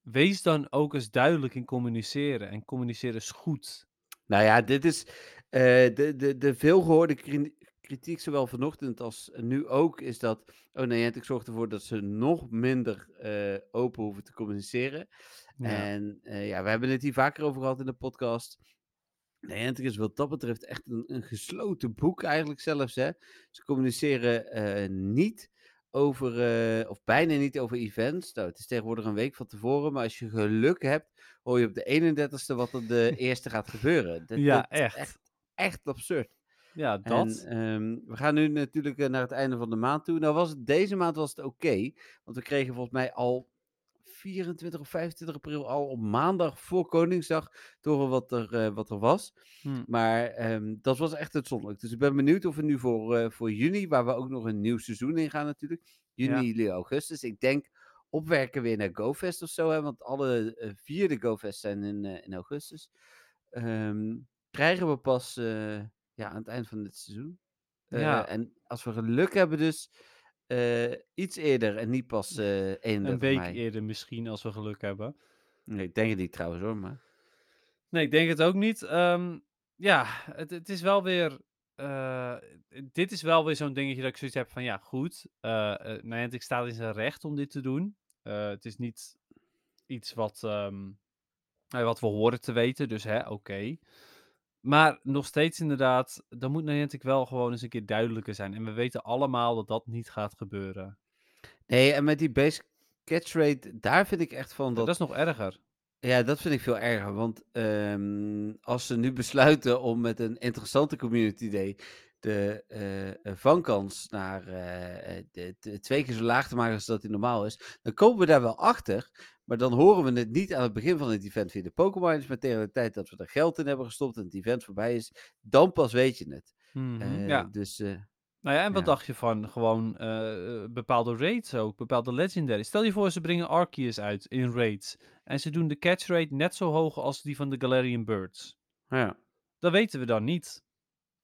Speaker 3: wees dan ook eens duidelijk in communiceren. En communiceren is goed.
Speaker 2: nou ja, dit is eh, de, de, de veelgehoorde kri- kritiek, zowel vanochtend als nu ook, is dat oh, Niantic zorgt ervoor dat ze nog minder eh, open hoeven te communiceren.
Speaker 3: Ja.
Speaker 2: En ja, we hebben het hier vaker over gehad in de podcast. Niantic is wat dat betreft echt een, een gesloten boek eigenlijk zelfs. Hè? Ze communiceren eh, niet over, eh, of bijna niet over events. Nou, het is tegenwoordig een week van tevoren, maar als je geluk hebt, hoor je op de 31ste wat er de [LAUGHS] eerste gaat gebeuren. Dat,
Speaker 3: Ja,
Speaker 2: dat is
Speaker 3: echt.
Speaker 2: echt. Echt absurd.
Speaker 3: ja, dat.
Speaker 2: En ehm, we gaan nu natuurlijk eh, naar het einde van de maand toe. Nou was het, deze maand was het oké, want we kregen volgens mij al 24 of 25 april al op maandag voor Koningsdag te horen wat er, eh, wat er was.
Speaker 3: Hm.
Speaker 2: Maar ehm, dat was echt uitzonderlijk. Dus ik ben benieuwd of we nu voor, eh, voor juni, waar we ook nog een nieuw seizoen in gaan natuurlijk. Juni,
Speaker 3: Ja.
Speaker 2: juli, augustus. Ik denk opwerken weer naar GoFest of zo. Hè, want alle eh, vier de GoFest zijn in, in augustus. Ehm, krijgen we pas ja, aan het eind van dit seizoen.
Speaker 3: Ja.
Speaker 2: En als we geluk hebben dus eh, iets eerder en niet pas eh 31
Speaker 3: Een week
Speaker 2: mei.
Speaker 3: eerder misschien, als we geluk hebben.
Speaker 2: Nee, ik denk het niet trouwens hoor, maar...
Speaker 3: Nee, ik denk het ook niet. Ehm, ja, het, het is wel weer. eh, dit is wel weer zo'n dingetje dat ik zoiets heb van ja, goed. eh eh, Niantic staat in zijn recht om dit te doen. Eh, het is niet iets wat, ehm, eh, wat we horen te weten, dus hè, oké. Maar nog steeds inderdaad, dan moet Niantic wel gewoon eens een keer duidelijker zijn. En we weten allemaal dat dat niet gaat gebeuren.
Speaker 2: Nee, en met die base catch rate, daar vind ik echt van dat...
Speaker 3: dat is nog erger.
Speaker 2: Ja, dat vind ik veel erger. Want ehm, als ze nu besluiten om met een interessante community day de eh, eh, vangkans naar eh, eh, de, de- twee keer zo laag te maken als dat die normaal is, dan komen we daar wel achter. Maar dan horen we het niet aan het begin van het event via de Pokémon. Maar tegen de tijd dat we er geld in hebben gestopt en het event voorbij is, dan pas weet je het.
Speaker 3: Mhm,
Speaker 2: Eh,
Speaker 3: ja.
Speaker 2: Dus eh,
Speaker 3: Nou ja, en wat
Speaker 2: ja.
Speaker 3: dacht je van gewoon eh, bepaalde raids ook, bepaalde legendary? Stel je voor, ze brengen Arceus uit in raids. En ze doen de catch rate net zo hoog als die van de Galarian Birds.
Speaker 2: ja.
Speaker 3: Dat weten we dan niet.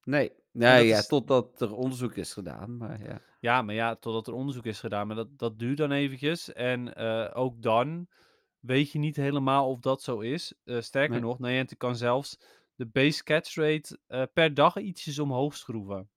Speaker 2: Nee, nee ja,
Speaker 3: is-
Speaker 2: totdat er onderzoek is gedaan. Maar ja.
Speaker 3: Ja, maar ja, totdat er onderzoek is gedaan. Maar dat, dat duurt dan eventjes. En eh, ook dan weet je niet helemaal of dat zo is. Eh, sterker
Speaker 2: Nee.
Speaker 3: nog, Niantic kan zelfs de base catch rate eh, per dag ietsjes omhoog schroeven.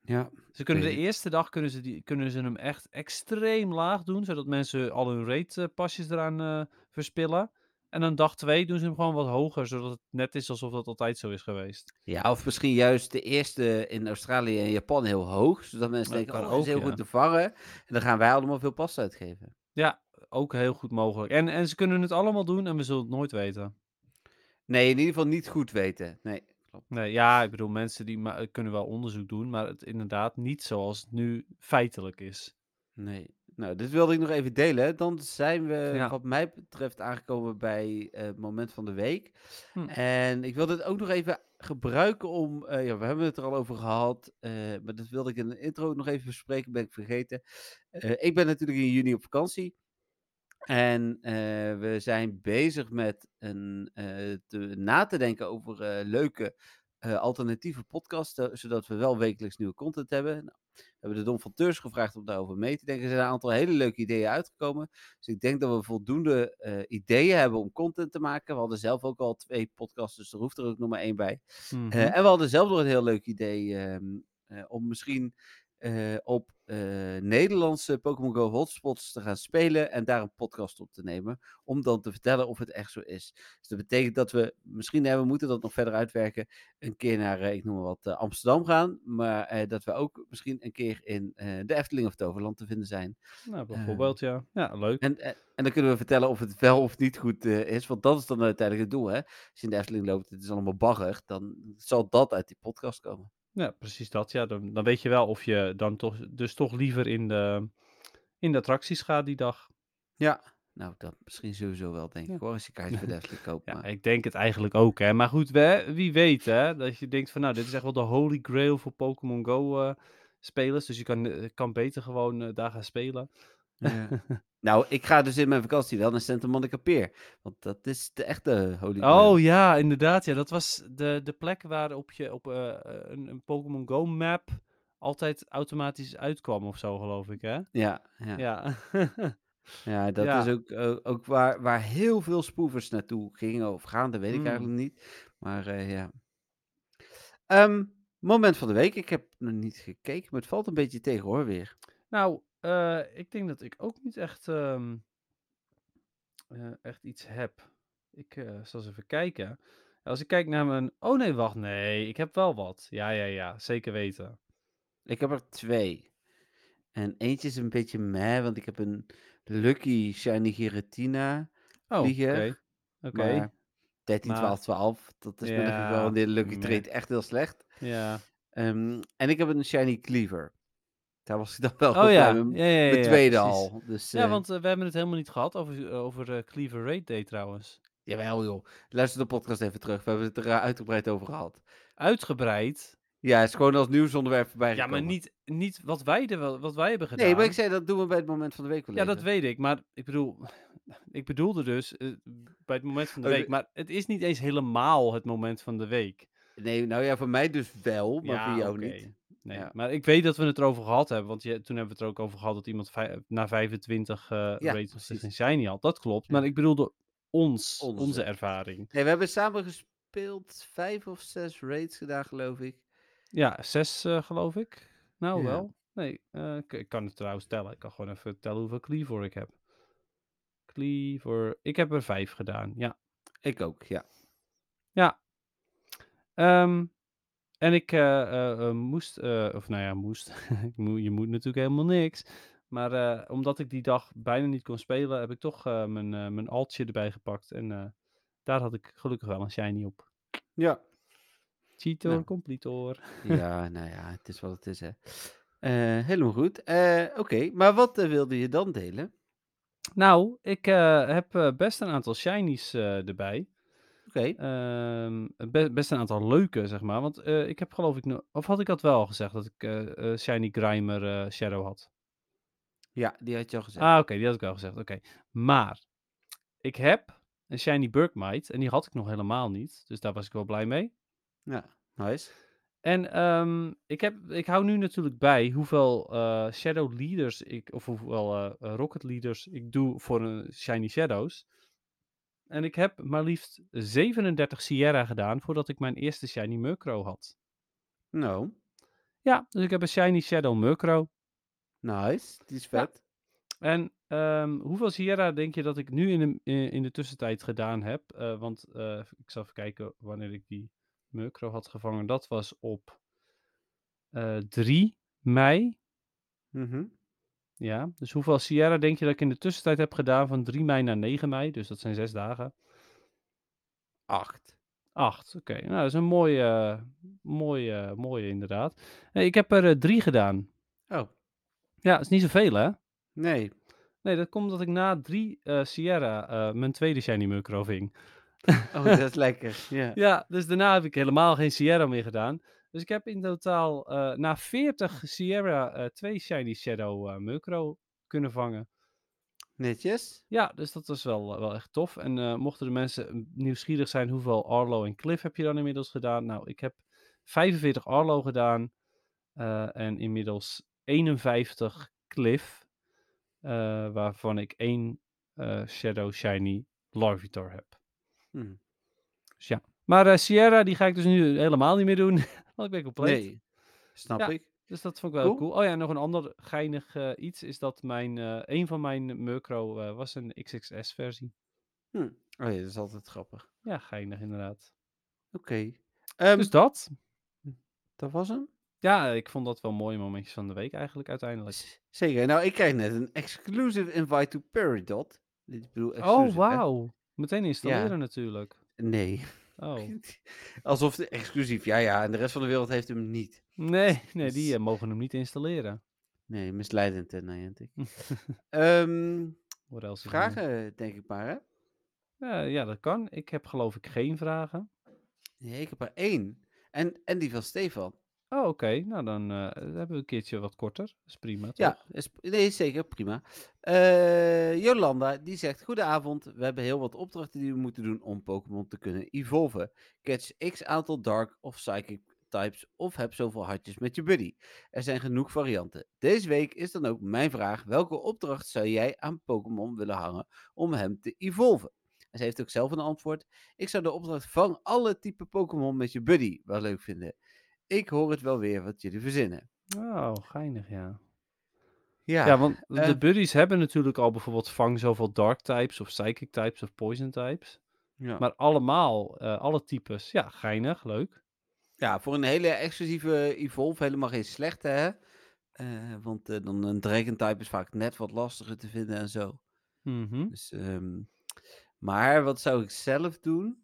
Speaker 2: ja.
Speaker 3: Ze kunnen de eerste dag kunnen ze, die, kunnen ze hem echt extreem laag doen, zodat mensen al hun rate eh, pasjes eraan eh, verspillen. En dan dag twee doen ze hem gewoon wat hoger, zodat het net is alsof dat altijd zo is geweest.
Speaker 2: Ja, of misschien juist de eerste in Australië en Japan heel hoog. Zodat mensen
Speaker 3: Dat
Speaker 2: denken, oh, dat is heel
Speaker 3: ja.
Speaker 2: goed te vangen. En dan gaan wij allemaal veel pas uitgeven.
Speaker 3: Ja, ook heel goed mogelijk. En, en ze kunnen het allemaal doen en we zullen het nooit weten.
Speaker 2: Nee, in ieder geval niet goed weten. Nee, klopt.
Speaker 3: Nee, ja, ik bedoel, mensen die kunnen wel onderzoek doen, maar het inderdaad niet zoals het nu feitelijk is.
Speaker 2: Nee. Nou, dit wilde ik nog even delen. Dan zijn we,
Speaker 3: Ja.
Speaker 2: wat mij betreft, aangekomen bij het moment van de week.
Speaker 3: Hm.
Speaker 2: En ik wil dit ook nog even gebruiken om. eh, ja, we hebben het er al over gehad. eh, maar dat wilde ik in de intro nog even bespreken, ben ik vergeten. Eh, ik ben natuurlijk in juni op vakantie. En we zijn bezig met een, te, na te denken over leuke alternatieve podcasts, zodat we wel wekelijks nieuwe content hebben. Nou, hebben de Don van Teurs gevraagd om daarover mee te denken. Er zijn een aantal hele leuke ideeën uitgekomen. Dus ik denk dat we voldoende eh, ideeën hebben om content te maken. We hadden zelf ook al twee podcasts, dus er hoeft er ook nog maar één bij.
Speaker 3: Mhm.
Speaker 2: Eh, en we hadden zelf nog een heel leuk idee ehm, eh, om misschien op eh, Nederlandse Pokémon Go hotspots te gaan spelen en daar een podcast op te nemen. Om dan te vertellen of het echt zo is. Dus dat betekent dat we misschien, hè, we moeten dat nog verder uitwerken, een keer naar, eh, ik noem maar wat, eh, Amsterdam gaan. Maar dat we ook misschien een keer in de Efteling of Toverland te vinden zijn.
Speaker 3: Nou, bijvoorbeeld, ja. Ja, leuk.
Speaker 2: En, en, dan kunnen we vertellen of het wel of niet goed is. Want dat is dan uiteindelijk het doel. Hè? Als je in de Efteling loopt, het is allemaal bagger. Dan zal dat uit die podcast komen.
Speaker 3: Ja, precies dat. Ja, dan, dan weet je wel of je dan toch, dus toch liever in de, in de attracties gaat die dag.
Speaker 2: Ja. Nou, dat misschien sowieso wel, denk
Speaker 3: Ja.
Speaker 2: ik hoor. Als je kaartje voor de Efteling [LAUGHS] koopt.
Speaker 3: Ja,
Speaker 2: maar-
Speaker 3: ik denk het eigenlijk ook, hè. Maar goed, we, wie weet, hè. Dat je denkt van, nou, dit is echt wel de holy grail voor Pokémon Go eh, spelers. Dus je kan, eh, kan beter gewoon eh, daar gaan spelen.
Speaker 2: Ja. [LAUGHS] nou, ik ga dus in mijn vakantie wel naar Santa Monica Pier. Want dat is de echte Holy Grail.
Speaker 3: Oh ja, inderdaad. Ja, dat was de, de plek waarop je op eh, een, een Pokémon Go map altijd automatisch uitkwam of zo, geloof ik, hè?
Speaker 2: Ja, ja.
Speaker 3: Ja. [LAUGHS]
Speaker 2: Ja, dat
Speaker 3: Ja.
Speaker 2: is ook, eh, ook waar, waar heel veel spoevers naartoe gingen of gaan, dat weet ik
Speaker 3: Mm.
Speaker 2: eigenlijk niet. Maar eh, ja. Ehm, moment van de week. Ik heb nog niet gekeken, maar het valt een beetje tegen hoor weer.
Speaker 3: Nou, eh, ik denk dat ik ook niet echt, ehm, eh, echt iets heb. Ik eh, zal eens even kijken. Als ik kijk naar mijn... Oh nee, wacht. Nee, ik heb wel wat. Ja, ja, ja. Zeker weten.
Speaker 2: Ik heb er twee. En eentje is een beetje meh, want ik heb een Lucky Shiny Giratina
Speaker 3: Oh, oké.
Speaker 2: vlieger.
Speaker 3: Oké.
Speaker 2: Maar 13,
Speaker 3: Maar-
Speaker 2: 12, 12. Dat is met een
Speaker 3: Ja,
Speaker 2: geval Lucky
Speaker 3: meh.
Speaker 2: Trade echt heel slecht.
Speaker 3: Ja.
Speaker 2: Ehm, en ik heb een Shiny Cleaver. Daar was ik dan wel
Speaker 3: Oh
Speaker 2: goed
Speaker 3: ja.
Speaker 2: bij.
Speaker 3: Ja, ja, ja,
Speaker 2: tweede al. Dus,
Speaker 3: Ja,
Speaker 2: eh,
Speaker 3: want eh, we hebben het helemaal niet gehad over, over eh, Cleaver Raid Day trouwens.
Speaker 2: Jawel joh. Luister de podcast even terug. We hebben het er eh, uitgebreid over gehad.
Speaker 3: Uitgebreid.
Speaker 2: Ja, het is gewoon als nieuwsonderwerp voorbij
Speaker 3: Ja, maar niet, niet wat, wij wel- wat wij hebben gedaan.
Speaker 2: Nee, maar ik zei dat doen we bij het moment van de week wel
Speaker 3: Ja, dat weet ik. Maar ik bedoel, ik bedoelde dus eh, bij het moment van de
Speaker 2: Oh,
Speaker 3: week.
Speaker 2: de-
Speaker 3: Maar het is niet eens helemaal het moment van de week.
Speaker 2: Nee, nou ja, voor mij dus wel, maar voor jou niet.
Speaker 3: Nee,
Speaker 2: Ja.
Speaker 3: maar ik weet dat we het erover gehad hebben. Want je, toen hebben we het er ook over gehad dat iemand na 25 eh
Speaker 2: Ja, precies.
Speaker 3: een shiny had. Dat klopt. Maar ik bedoelde ons,
Speaker 2: Onze.
Speaker 3: onze ervaring.
Speaker 2: Nee, we hebben samen gespeeld vijf of zes raids gedaan, geloof ik.
Speaker 3: Ja, zes eh, geloof ik. Nou
Speaker 2: Ja.
Speaker 3: wel. Nee, eh, ik, ik kan het trouwens tellen. Ik kan gewoon even tellen hoeveel cleaver ik heb. Cleaver. Ik heb er vijf gedaan. Ja.
Speaker 2: Ik ook, ja.
Speaker 3: Ja. Ehm, en ik eh, eh, eh, moest, eh, of nou ja, moest. [LAUGHS] Ik je moet natuurlijk helemaal niks. Maar eh, omdat ik die dag bijna niet kon spelen, heb ik toch eh, mijn, eh, mijn altje erbij gepakt. En eh, daar had ik gelukkig wel een shiny op.
Speaker 2: Ja.
Speaker 3: Cheetor,
Speaker 2: Nou.
Speaker 3: completor.
Speaker 2: Ja, nou ja, het is wat het is, hè. Eh, helemaal goed. Eh, Oké, maar wat eh, wilde je dan delen?
Speaker 3: Nou, ik eh, heb eh, best een aantal shinies eh, erbij.
Speaker 2: Oké,
Speaker 3: Ehm, be- best een aantal leuke, zeg maar. Want eh, ik heb geloof ik... no- Of had ik dat wel al gezegd, dat ik eh, Shiny Grimer Shadow had?
Speaker 2: ja, die had je al gezegd.
Speaker 3: Ah, oké, die had ik wel gezegd. Oké. Maar ik heb een Shiny Burkmite en die had ik nog helemaal niet. Dus daar was ik wel blij mee.
Speaker 2: Ja, nice.
Speaker 3: En ehm, ik, heb, ik hou nu natuurlijk bij hoeveel Shadow Leaders ik, of hoeveel Rocket Leaders ik doe voor een Shiny Shadows. En ik heb maar liefst 37 Sierra gedaan voordat ik mijn eerste Shiny Murkrow had.
Speaker 2: Nou,
Speaker 3: Ja, dus ik heb een Shiny Shadow Murkrow.
Speaker 2: nice. Die is vet.
Speaker 3: En ehm, hoeveel Sierra denk je dat ik nu in de, in, in de tussentijd gedaan heb? Eh, want eh, ik zal even kijken wanneer ik die Murkrow had gevangen. Dat was op eh 3 mei.
Speaker 2: Mhm.
Speaker 3: Ja, dus hoeveel Sierra denk je dat ik in de tussentijd heb gedaan van 3 mei naar 9 mei? Dus dat zijn zes dagen.
Speaker 2: Acht.
Speaker 3: 8, oké. Nou, dat is een mooie, eh, mooie, mooie inderdaad. Nee, ik heb er eh, drie gedaan.
Speaker 2: Oh,
Speaker 3: Ja, dat is niet zoveel hè?
Speaker 2: nee.
Speaker 3: Nee, dat komt omdat ik na drie eh, Sierra eh, mijn tweede Shiny Murkrow ving.
Speaker 2: Oh, dat is lekker. Ja. [LAUGHS]
Speaker 3: Ja, dus daarna heb ik helemaal geen Sierra meer gedaan. Dus ik heb in totaal eh, na 40 Sierra eh, twee Shiny Shadow Murkrow kunnen vangen.
Speaker 2: Netjes.
Speaker 3: Ja, dus dat was wel, wel echt tof. En mochten de mensen nieuwsgierig zijn, hoeveel Arlo en Cliff heb je dan inmiddels gedaan? Nou, ik heb 45 Arlo gedaan en inmiddels 51 Cliff, waarvan ik één Shadow Shiny Larvitar heb.
Speaker 2: Hm.
Speaker 3: Dus ja. Maar eh, Sierra, die ga ik dus nu helemaal niet meer doen, [LAUGHS] want ik ben compleet.
Speaker 2: Nee, snap
Speaker 3: Ja.
Speaker 2: ik.
Speaker 3: Dus dat vond ik wel
Speaker 2: Cool.
Speaker 3: cool. Oh ja, nog een ander geinig eh, iets is dat mijn, eh een van mijn Murkrow was een XXS-versie.
Speaker 2: Hm. Oh ja, dat is altijd grappig.
Speaker 3: Ja, geinig inderdaad.
Speaker 2: Oké. Ehm,
Speaker 3: dus dat.
Speaker 2: dat was hem?
Speaker 3: Ja, ik vond dat wel mooie momentjes van de week eigenlijk uiteindelijk.
Speaker 2: Zeker. Nou, ik krijg net een exclusive invite to Peridot. Ik bedoel,
Speaker 3: Oh, wauw. Meteen installeren natuurlijk.
Speaker 2: Nee.
Speaker 3: Oh. [LAUGHS]
Speaker 2: Alsof de exclusief. Ja, ja. En de rest van de wereld heeft hem niet.
Speaker 3: Nee, nee, die
Speaker 2: Dus-
Speaker 3: eh, mogen hem niet installeren.
Speaker 2: Nee, misleidend, hè, Niantic. [LAUGHS] Ehm
Speaker 3: What else
Speaker 2: vragen, denk ik maar, hè?
Speaker 3: Ja, dat kan. Ik heb geloof ik geen vragen.
Speaker 2: Nee, ik heb er één. En, en die van Stefan.
Speaker 3: Oh, oké. Nou, dan eh, hebben we een keertje wat korter. Dat is prima, toch?
Speaker 2: Ja, is, nee, zeker, prima. Eh, Jolanda, die zegt, goedenavond, we hebben heel wat opdrachten die we moeten doen om Pokémon te kunnen evolven. Catch x aantal Dark of Psychic types of heb zoveel hartjes met je buddy. Er zijn genoeg varianten. Deze week is dan ook mijn vraag, welke opdracht zou jij aan Pokémon willen hangen om hem te evolven? En ze heeft ook zelf een antwoord. Ik zou de opdracht vang alle type Pokémon met je buddy wel leuk vinden. Ik hoor het wel weer wat jullie verzinnen.
Speaker 3: Oh, geinig, ja.
Speaker 2: Ja,
Speaker 3: Ja, want
Speaker 2: eh,
Speaker 3: de buddies hebben natuurlijk al bijvoorbeeld vang zoveel dark types of psychic types of poison types.
Speaker 2: ja.
Speaker 3: Maar allemaal, eh, alle types, ja, geinig, leuk.
Speaker 2: Ja, voor een hele exclusieve Evolve helemaal geen slechte, hè? Eh, want eh, dan een Dragon type is vaak net wat lastiger te vinden en zo.
Speaker 3: Mhm.
Speaker 2: Dus, ehm, maar wat zou ik zelf doen?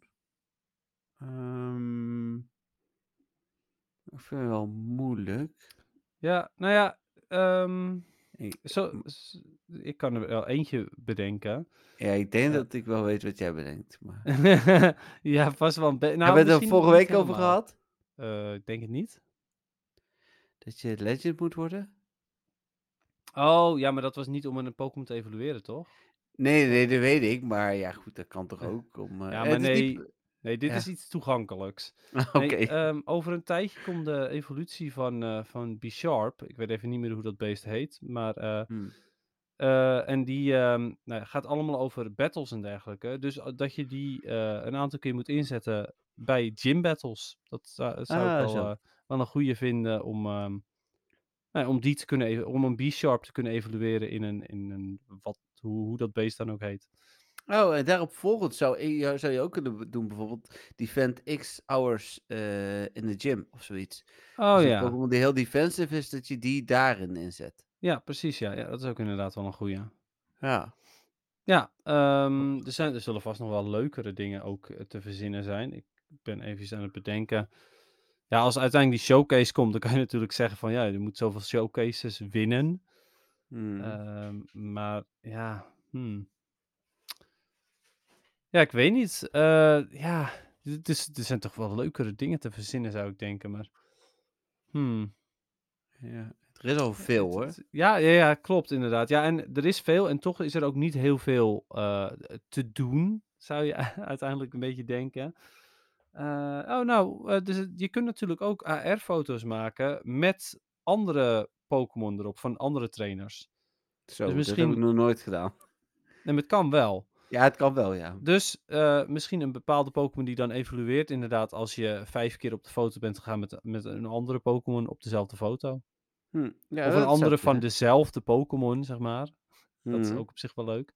Speaker 2: Ehm, ik vind het wel moeilijk.
Speaker 3: Ja, nou ja, ehm,
Speaker 2: Ik,
Speaker 3: zo, s- ik kan er wel eentje bedenken.
Speaker 2: ja, ik denk dat ik wel weet wat jij bedenkt. Maar... [LAUGHS]
Speaker 3: ja, vast wel een beetje. Nou,
Speaker 2: Hebben we het er
Speaker 3: misschien
Speaker 2: vorige
Speaker 3: niet
Speaker 2: week over
Speaker 3: helemaal.
Speaker 2: gehad?
Speaker 3: Eh, ik denk het niet.
Speaker 2: Dat je legend moet worden?
Speaker 3: Oh, ja, maar dat was niet om een Pokémon te evalueren, toch?
Speaker 2: Nee, nee, dat weet ik. Maar ja, goed, dat kan toch
Speaker 3: Ja.
Speaker 2: ook. Om, eh,
Speaker 3: Ja,
Speaker 2: het
Speaker 3: maar
Speaker 2: is
Speaker 3: nee,
Speaker 2: niet-
Speaker 3: nee, dit
Speaker 2: Ja.
Speaker 3: is iets toegankelijks. [LAUGHS]
Speaker 2: Oké.
Speaker 3: Nee, ehm, over een tijdje komt de evolutie van, eh van B-Sharp. Ik weet even niet meer hoe dat beest heet. Maar, eh,
Speaker 2: Hm.
Speaker 3: eh, en die ehm, nou, ja, gaat allemaal over battles en dergelijke. Dus eh, dat je die eh, een aantal keer moet inzetten bij gym battles. Dat zou, zou
Speaker 2: Ah,
Speaker 3: ik wel,
Speaker 2: zo.
Speaker 3: eh, wel een goede vinden om, ehm, nou, ja, om, die te kunnen ev- om een B-Sharp te kunnen evalueren in een, in een wat, hoe, hoe dat beest dan ook heet.
Speaker 2: Oh, en daarop volgend zou, je- zou je ook kunnen doen, bijvoorbeeld defend x hours eh, in de gym of zoiets.
Speaker 3: Oh
Speaker 2: dus een
Speaker 3: ja.
Speaker 2: Pokémon die heel defensive is, dat je die daarin inzet.
Speaker 3: Ja, precies. Ja. ja, dat is ook inderdaad wel een goede.
Speaker 2: Ja.
Speaker 3: Ja, ehm, er, zijn, er zullen vast nog wel leukere dingen ook eh, te verzinnen zijn. Ik ben even aan het bedenken. Ja, als uiteindelijk die showcase komt, dan kan je [LAUGHS] natuurlijk zeggen van ja, je moet zoveel showcases winnen.
Speaker 2: Hmm.
Speaker 3: Ehm, maar ja, hmm. Ja, ik weet niet. Eh, ja, is, er zijn toch wel leukere dingen te verzinnen, zou ik denken. Maar hmm.
Speaker 2: ja. Er is al veel hoor.
Speaker 3: ja, ja, ja, klopt inderdaad. Ja, en er is veel en toch is er ook niet heel veel eh, te doen, zou je [LAUGHS] uiteindelijk een beetje denken. Eh, oh, nou, eh, dus je kunt natuurlijk ook AR-foto's maken met andere Pokémon erop, van andere trainers.
Speaker 2: Zo,
Speaker 3: dus
Speaker 2: dat heb
Speaker 3: misschien-
Speaker 2: ik nog nooit gedaan.
Speaker 3: En het kan wel.
Speaker 2: Ja, het kan wel, ja.
Speaker 3: Dus eh, misschien een bepaalde Pokémon die dan evolueert, inderdaad, als je vijf keer op de foto bent gegaan met, met een andere Pokémon op dezelfde foto.
Speaker 2: Hm. ja
Speaker 3: of een andere van dezelfde Pokémon, zeg maar. Dat is
Speaker 2: Mhm.
Speaker 3: ook op zich wel leuk.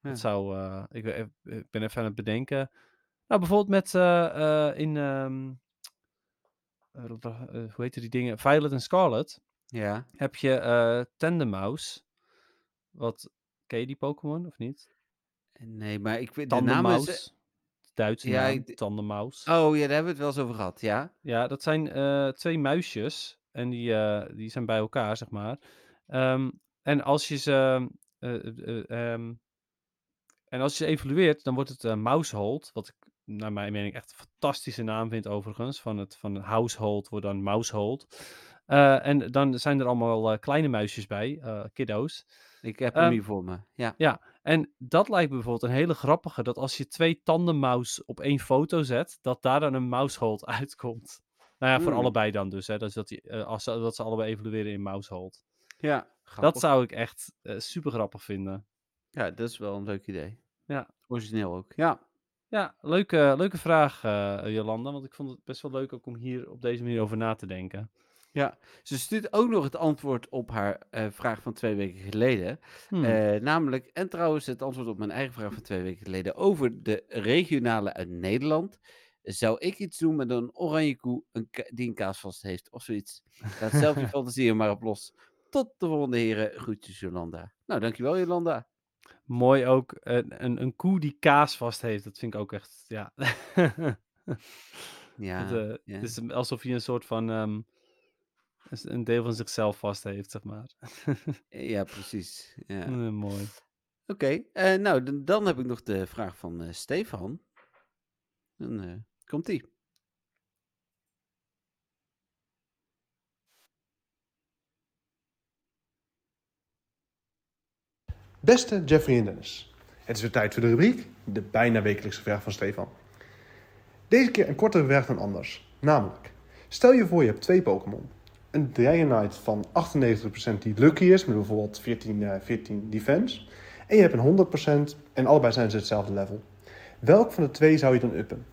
Speaker 2: Ja.
Speaker 3: Dat zou, eh, ik, ben even- ik ben even aan het bedenken. Nou, bijvoorbeeld met eh, eh, in, ehm, eh, eh, hoe heet die dingen? Violet en Scarlet
Speaker 2: Ja.
Speaker 3: heb je eh Tandemaus. Wat, ken je die Pokémon of niet?
Speaker 2: Nee, maar ik weet de naam is...
Speaker 3: Tandemaus. Duitse
Speaker 2: Ja,
Speaker 3: naam,
Speaker 2: ik-
Speaker 3: Tandemaus.
Speaker 2: Oh ja, daar hebben we het wel eens over gehad, ja.
Speaker 3: Ja, dat zijn eh, twee muisjes. En die, eh, die zijn bij elkaar, zeg maar. Ehm, en als je ze. eh, eh, eh, ehm, en als je ze evalueert, dan wordt het eh Mousehold. Wat ik naar mijn mening echt een fantastische naam vind, overigens. Van het, van household wordt dan Mousehold. Eh, en dan zijn er allemaal eh, kleine muisjes bij, eh, kiddo's.
Speaker 2: Ik heb hem
Speaker 3: Ehm,
Speaker 2: hier voor me. Ja.
Speaker 3: Ja, en dat lijkt me bijvoorbeeld een hele grappige, dat als je twee tandenmaus op één foto zet, dat daar dan een mousehold [LAUGHS] uitkomt. Nou ja, voor
Speaker 2: Hmm.
Speaker 3: allebei dan dus, hè. Dus dat, die, eh, als ze, dat ze allebei evolueren in mousehold.
Speaker 2: Ja,
Speaker 3: Dat zou ik echt super grappig vinden.
Speaker 2: Ja, dat is wel een leuk idee.
Speaker 3: Ja.
Speaker 2: Origineel ook. Ja.
Speaker 3: Ja, leuke, leuke vraag, eh, Jolanda, want ik vond het best wel leuk ook om hier op deze manier over na te denken.
Speaker 2: Ja, ze stuurt ook nog het antwoord op haar eh, vraag van twee weken geleden.
Speaker 3: Hmm.
Speaker 2: Eh, namelijk, en trouwens het antwoord op mijn eigen vraag van twee weken geleden over de regionale uit Nederland. Zou ik iets doen met een oranje koe een die een kaas vast heeft of zoiets? Laat zelf je [LAUGHS] fantasie er maar op los. Tot de volgende heren. Groetjes Jolanda. Nou, dankjewel Jolanda.
Speaker 3: Mooi ook, een, een, een koe die kaas vast heeft, dat vind ik ook echt, ja. [LAUGHS]
Speaker 2: Ja,
Speaker 3: Het, eh,
Speaker 2: ja.
Speaker 3: Het is alsof hij een soort van, ehm, een- een deel van zichzelf vast heeft, zeg maar. [LAUGHS]
Speaker 2: ja precies. Ja.
Speaker 3: Eh, mooi.
Speaker 2: Oké, eh, nou dan, dan heb ik nog de vraag van eh, Stefan. Dan eh, komt die.
Speaker 4: Beste Jeffrey en Dennis, het is weer tijd voor de rubriek, de bijna wekelijkse vraag van Stefan. Deze keer een kortere vraag dan anders. Namelijk, stel je voor je hebt twee Pokémon. Een Dragonite van 98% die lucky is, met bijvoorbeeld 14, eh, 14 defense. En je hebt een 100% en allebei zijn ze hetzelfde level. Welk van de twee zou je dan uppen?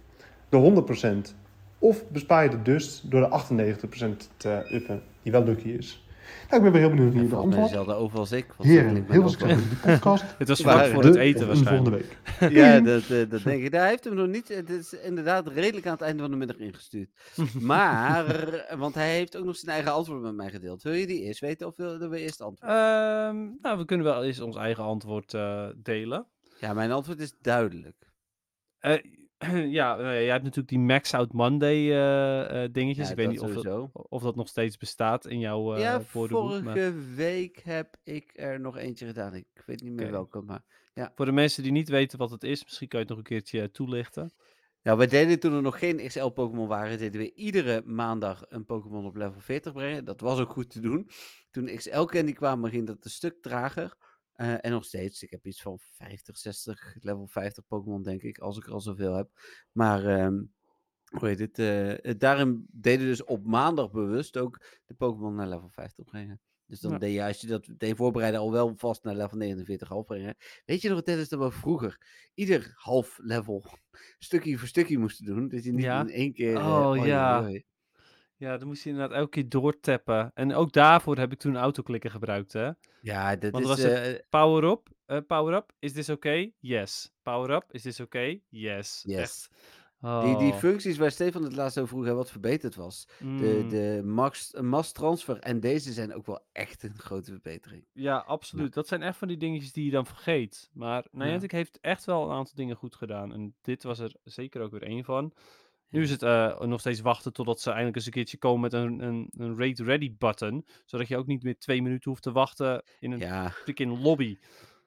Speaker 4: De 100% of bespaar je de dust door de 98% te uppen, die wel lucky is? Nou, ik ben weer heel benieuwd naar
Speaker 2: mij
Speaker 4: antwoord.
Speaker 2: dezelfde over als ik.
Speaker 4: Heren, heel veel succes met de podcast. [LAUGHS]
Speaker 3: Het was vlak voor het eten
Speaker 4: De
Speaker 3: waarschijnlijk.
Speaker 4: volgende week. [LAUGHS]
Speaker 2: Ja, dat, eh, dat denk ik. Hij heeft hem nog niet. Het is inderdaad redelijk aan het einde van de middag ingestuurd. [LAUGHS] Maar, want hij heeft ook nog zijn eigen antwoord met mij gedeeld. Wil je die eerst weten of willen we eerst antwoord?
Speaker 3: Ehm, nou, we kunnen wel eens ons eigen antwoord eh, delen.
Speaker 2: Ja, mijn antwoord is duidelijk.
Speaker 3: Eh, [CLEARS THROAT] ja, eh, jij hebt natuurlijk die Max Out Monday eh, eh, dingetjes.
Speaker 2: Ja,
Speaker 3: ik weet niet of dat, of dat nog steeds bestaat in jouw eh
Speaker 2: ja, vorige
Speaker 3: maar
Speaker 2: week heb ik er nog eentje gedaan. Ik weet niet meer welke, maar...
Speaker 3: voor de mensen die niet weten wat het is, misschien kan je het nog een keertje toelichten.
Speaker 2: Nou, wij deden toen er nog geen XL-Pokémon waren, deden we iedere maandag een Pokémon op level 40 brengen. Dat was ook goed te doen. Toen XL-candy kwamen, ging dat een stuk trager. Eh, en nog steeds, ik heb iets van 50, 60, level 50 Pokémon denk ik, als ik er al zoveel heb. Maar, ehm, hoe heet het, eh, eh, daarin deden dus op maandag bewust ook de Pokémon naar level 50 brengen. Dus dan
Speaker 3: Ja.
Speaker 2: deed je, als je dat deed voorbereiden, al wel vast naar level 49 half brengen. Weet je nog, Dennis, dat we vroeger ieder half level [LAUGHS] stukje voor stukje moesten doen. Dat je niet
Speaker 3: Ja.
Speaker 2: in één keer...
Speaker 3: Oh, ja. Ja, dan moest je inderdaad elke keer doortappen. En ook daarvoor heb ik toen autoklikken gebruikt, hè.
Speaker 2: Ja, dat
Speaker 3: Want
Speaker 2: is...
Speaker 3: was het-
Speaker 2: eh,
Speaker 3: Power up, eh, power up, is this okay? Yes. Power up, is this okay? Yes.
Speaker 2: Yes.
Speaker 3: Echt.
Speaker 2: die, die
Speaker 3: Oh,
Speaker 2: functies waar Stefan het laatst over vroeg, hè, wat verbeterd was. De,
Speaker 3: mm.
Speaker 2: de max, mass transfer en deze zijn ook wel echt een grote verbetering.
Speaker 3: Ja, absoluut. Dat zijn echt van die dingetjes die je dan vergeet. Maar Niantic heeft echt wel een aantal dingen goed gedaan. En dit was er zeker ook weer één van. Nu is het eh, nog steeds wachten totdat ze eindelijk eens een keertje komen met een, een, een rate ready button. Zodat je ook niet meer twee minuten hoeft te wachten in een
Speaker 2: Ja,
Speaker 3: freaking lobby.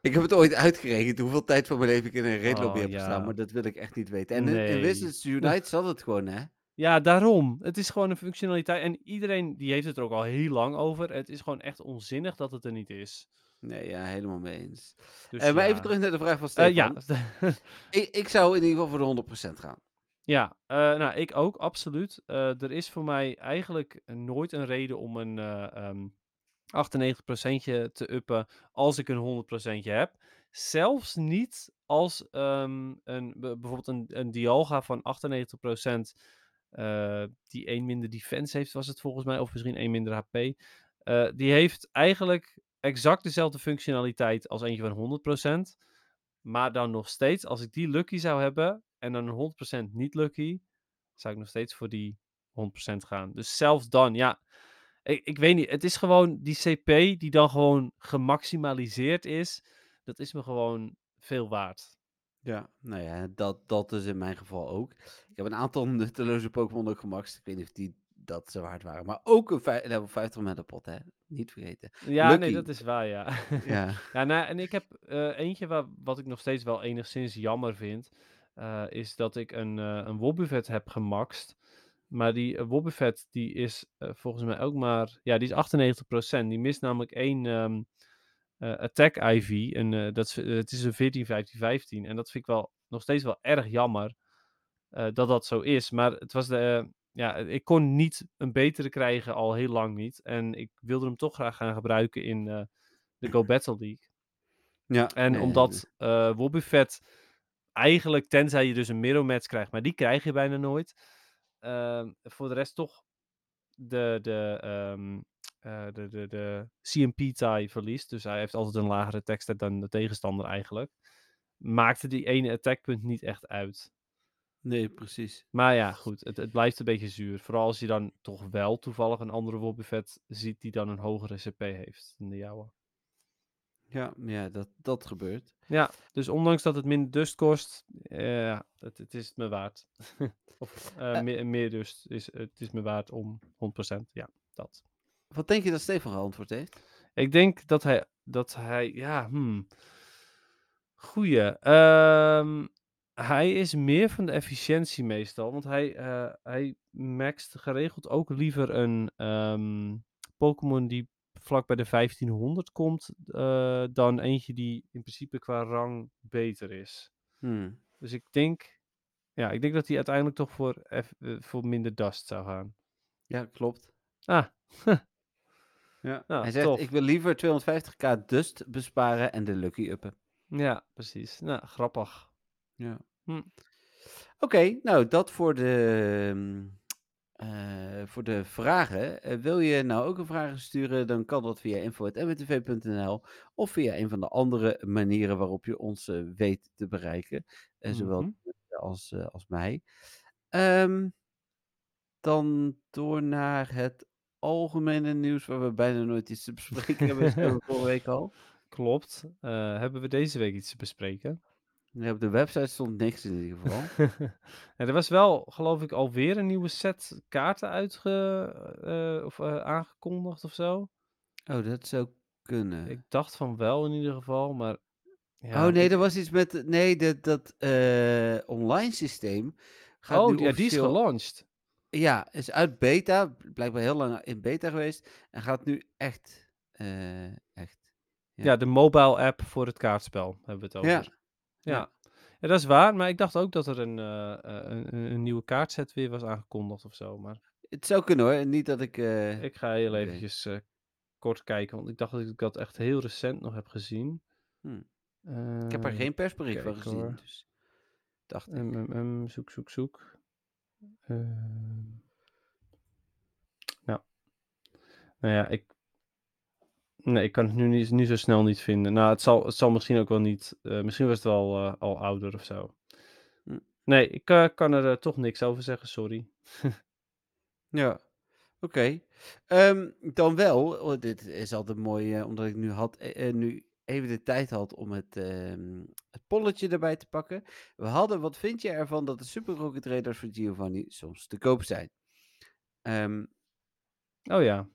Speaker 2: ik heb het ooit uitgerekend hoeveel tijd van mijn leven ik in een raid lobby
Speaker 3: Oh,
Speaker 2: heb
Speaker 3: ja.
Speaker 2: gestaan, maar dat wil ik echt niet weten. En in- in. Wizards Unite zat het gewoon, hè?
Speaker 3: Ja, daarom. Het is gewoon een functionaliteit. En iedereen die heeft het er ook al heel lang over. Het is gewoon echt onzinnig dat het er niet is.
Speaker 2: Nee, ja, helemaal mee eens.
Speaker 3: Dus
Speaker 2: Eh, maar
Speaker 3: ja.
Speaker 2: even terug naar de vraag van
Speaker 3: Eh,
Speaker 2: Stefan.
Speaker 3: ja, [LAUGHS]
Speaker 2: ik, ik zou in ieder geval voor de 100% gaan.
Speaker 3: Ja, eh, nou, ik ook, absoluut. Eh, er is voor mij eigenlijk nooit een reden om een eh ehm 98% te uppen als ik een 100% heb. Zelfs niet als ehm, een, bijvoorbeeld een, een Dialga van 98% eh, die 1 minder defense heeft, was het volgens mij, of misschien 1 minder HP. Die heeft eigenlijk exact dezelfde functionaliteit als eentje van 100%. Maar dan nog steeds, als ik die lucky zou hebben en dan een 100% niet lucky, zou ik nog steeds voor die 100% gaan. Dus zelfs dan, ja. Ik, ik weet niet, het is gewoon die CP die dan gewoon gemaximaliseerd is. Dat is me gewoon veel waard.
Speaker 2: Ja, nou ja, dat, dat is in mijn geval ook. Ik heb een aantal [LAUGHS] nutteloze Pokémon ook gemaxt. Ik weet niet of die dat zo waard waren. Maar ook een level 50 met een pot, hè. Niet vergeten.
Speaker 3: Ja, nee,
Speaker 2: Lucky.
Speaker 3: dat is waar, ja.
Speaker 2: Ja. [LAUGHS]
Speaker 3: Ja, nou, en ik heb eh, eentje waar, wat ik nog steeds wel enigszins jammer vind. Eh, is dat ik een, eh een Wobbuffet heb gemaxt. Maar die uh, Wobbuffet die is eh, volgens mij ook maar... Ja, die is 98%. Die mist namelijk één ehm, eh, Attack IV. En, eh, dat eh, het is een 14, 15, 15. En dat vind ik wel nog steeds wel erg jammer eh, dat dat zo is. Maar het was de... eh, ja, ik kon niet een betere krijgen, al heel lang niet. En ik wilde hem toch graag gaan gebruiken in eh, de Go Battle League.
Speaker 2: ja.
Speaker 3: En
Speaker 2: nee,
Speaker 3: omdat eh Wobbuffet eigenlijk, tenzij je dus een mirror match krijgt, maar die krijg je bijna nooit. ehm, voor de rest toch de, de, ehm, eh, de, de, de CMP-tie verliest. Dus hij heeft altijd een lagere tekst dan de tegenstander eigenlijk. Maakte die ene attackpunt niet echt uit.
Speaker 2: Nee, precies.
Speaker 3: Maar ja, goed, het, het blijft een beetje zuur. Vooral als je dan toch wel toevallig een andere Wobbuffet ziet die dan een hogere CP heeft dan de jouwe.
Speaker 2: Ja, ja dat, dat gebeurt.
Speaker 3: Ja, dus ondanks dat het minder dust kost, eh, ja, het, het is het me waard. [LAUGHS] of eh,
Speaker 2: Eh.
Speaker 3: meer, meer dust is het is me waard om 100%. Ja, dat.
Speaker 2: Wat denk je dat Stefan geantwoord heeft?
Speaker 3: Ik denk dat hij, dat hij, ja, hmm. Goeie. Ehm, hij is meer van de efficiëntie meestal, want hij, eh, hij maxt geregeld ook liever een ehm, Pokémon die vlak bij de 1500 komt, eh, dan eentje die in principe qua rang beter is.
Speaker 2: Hmm.
Speaker 3: Dus ik denk, ja, ik denk dat hij uiteindelijk toch voor, eh, voor minder dust zou gaan.
Speaker 2: Ja, klopt.
Speaker 3: Ah, [LAUGHS]
Speaker 2: Ja.
Speaker 3: Nou,
Speaker 2: Hij zegt,
Speaker 3: tof.
Speaker 2: ik wil liever 250k dust besparen en de lucky uppen.
Speaker 3: ja, precies. Nou, grappig.
Speaker 2: Ja.
Speaker 3: Hm.
Speaker 2: Oké, nou dat voor de, mm, eh, voor de vragen. Eh, wil je nou ook een vraag sturen, dan kan dat via info.mwtv.nl of via een van de andere manieren waarop je ons eh, weet te bereiken. Eh, zowel
Speaker 3: Mhm.
Speaker 2: als, eh, als mij. Ehm, dan door naar het algemene nieuws waar we bijna nooit iets te bespreken hebben. Dat hebben we vorige week al.
Speaker 3: Klopt. Eh, hebben we deze week iets te bespreken?
Speaker 2: Ja, op de website stond niks in ieder geval. [LAUGHS]
Speaker 3: Ja, er was wel, geloof ik, alweer een nieuwe set kaarten uitge, eh, of, eh, aangekondigd of zo.
Speaker 2: Oh, dat zou kunnen.
Speaker 3: Ik dacht van wel in ieder geval, maar... Ja,
Speaker 2: oh nee,
Speaker 3: ik-
Speaker 2: er was iets met. Nee, dat, dat eh, online systeem. Gaat
Speaker 3: Oh,
Speaker 2: nu
Speaker 3: ja, die is
Speaker 2: officieel-
Speaker 3: gelanceerd.
Speaker 2: Ja, is uit beta. Blijkbaar heel lang in beta geweest. En gaat nu echt. echt. Ja.
Speaker 3: Ja. de mobile app voor het kaartspel hebben we het over.
Speaker 2: Ja.
Speaker 3: Ja.
Speaker 2: Ja.
Speaker 3: Ja. dat is waar, maar ik dacht ook dat er een, eh, eh, een, een- een nieuwe kaartset weer was aangekondigd of zo. Maar
Speaker 2: Het zou kunnen hoor. Niet dat ik. eh,
Speaker 3: ik ga heel eventjes eh, kort kijken, want ik dacht dat ik dat echt heel recent nog heb gezien.
Speaker 2: Hm. ik heb er
Speaker 3: Eh,
Speaker 2: geen persbericht van
Speaker 3: kijken,
Speaker 2: gezien.
Speaker 3: hoor.
Speaker 2: Dus dacht ik.
Speaker 3: Zoek, zoek, zoek. Ehm. nou. Nou ja, ik. Nee, ik kan het nu niet, nu zo snel niet vinden. Nou, het zal, het zal misschien ook wel niet. eh, misschien was het wel eh, al ouder of zo.
Speaker 2: Hm.
Speaker 3: Nee, ik eh, kan er toch niks over zeggen, sorry. [LAUGHS]
Speaker 2: Ja, oké. Ehm, dan wel, oh, dit is altijd mooi, omdat ik nu had, nu even de tijd had om het, ehm, het polletje erbij te pakken. We hadden, wat vind je ervan dat de Super Rocket Raiders van Giovanni soms te koop zijn? Ehm,
Speaker 3: Oh ja.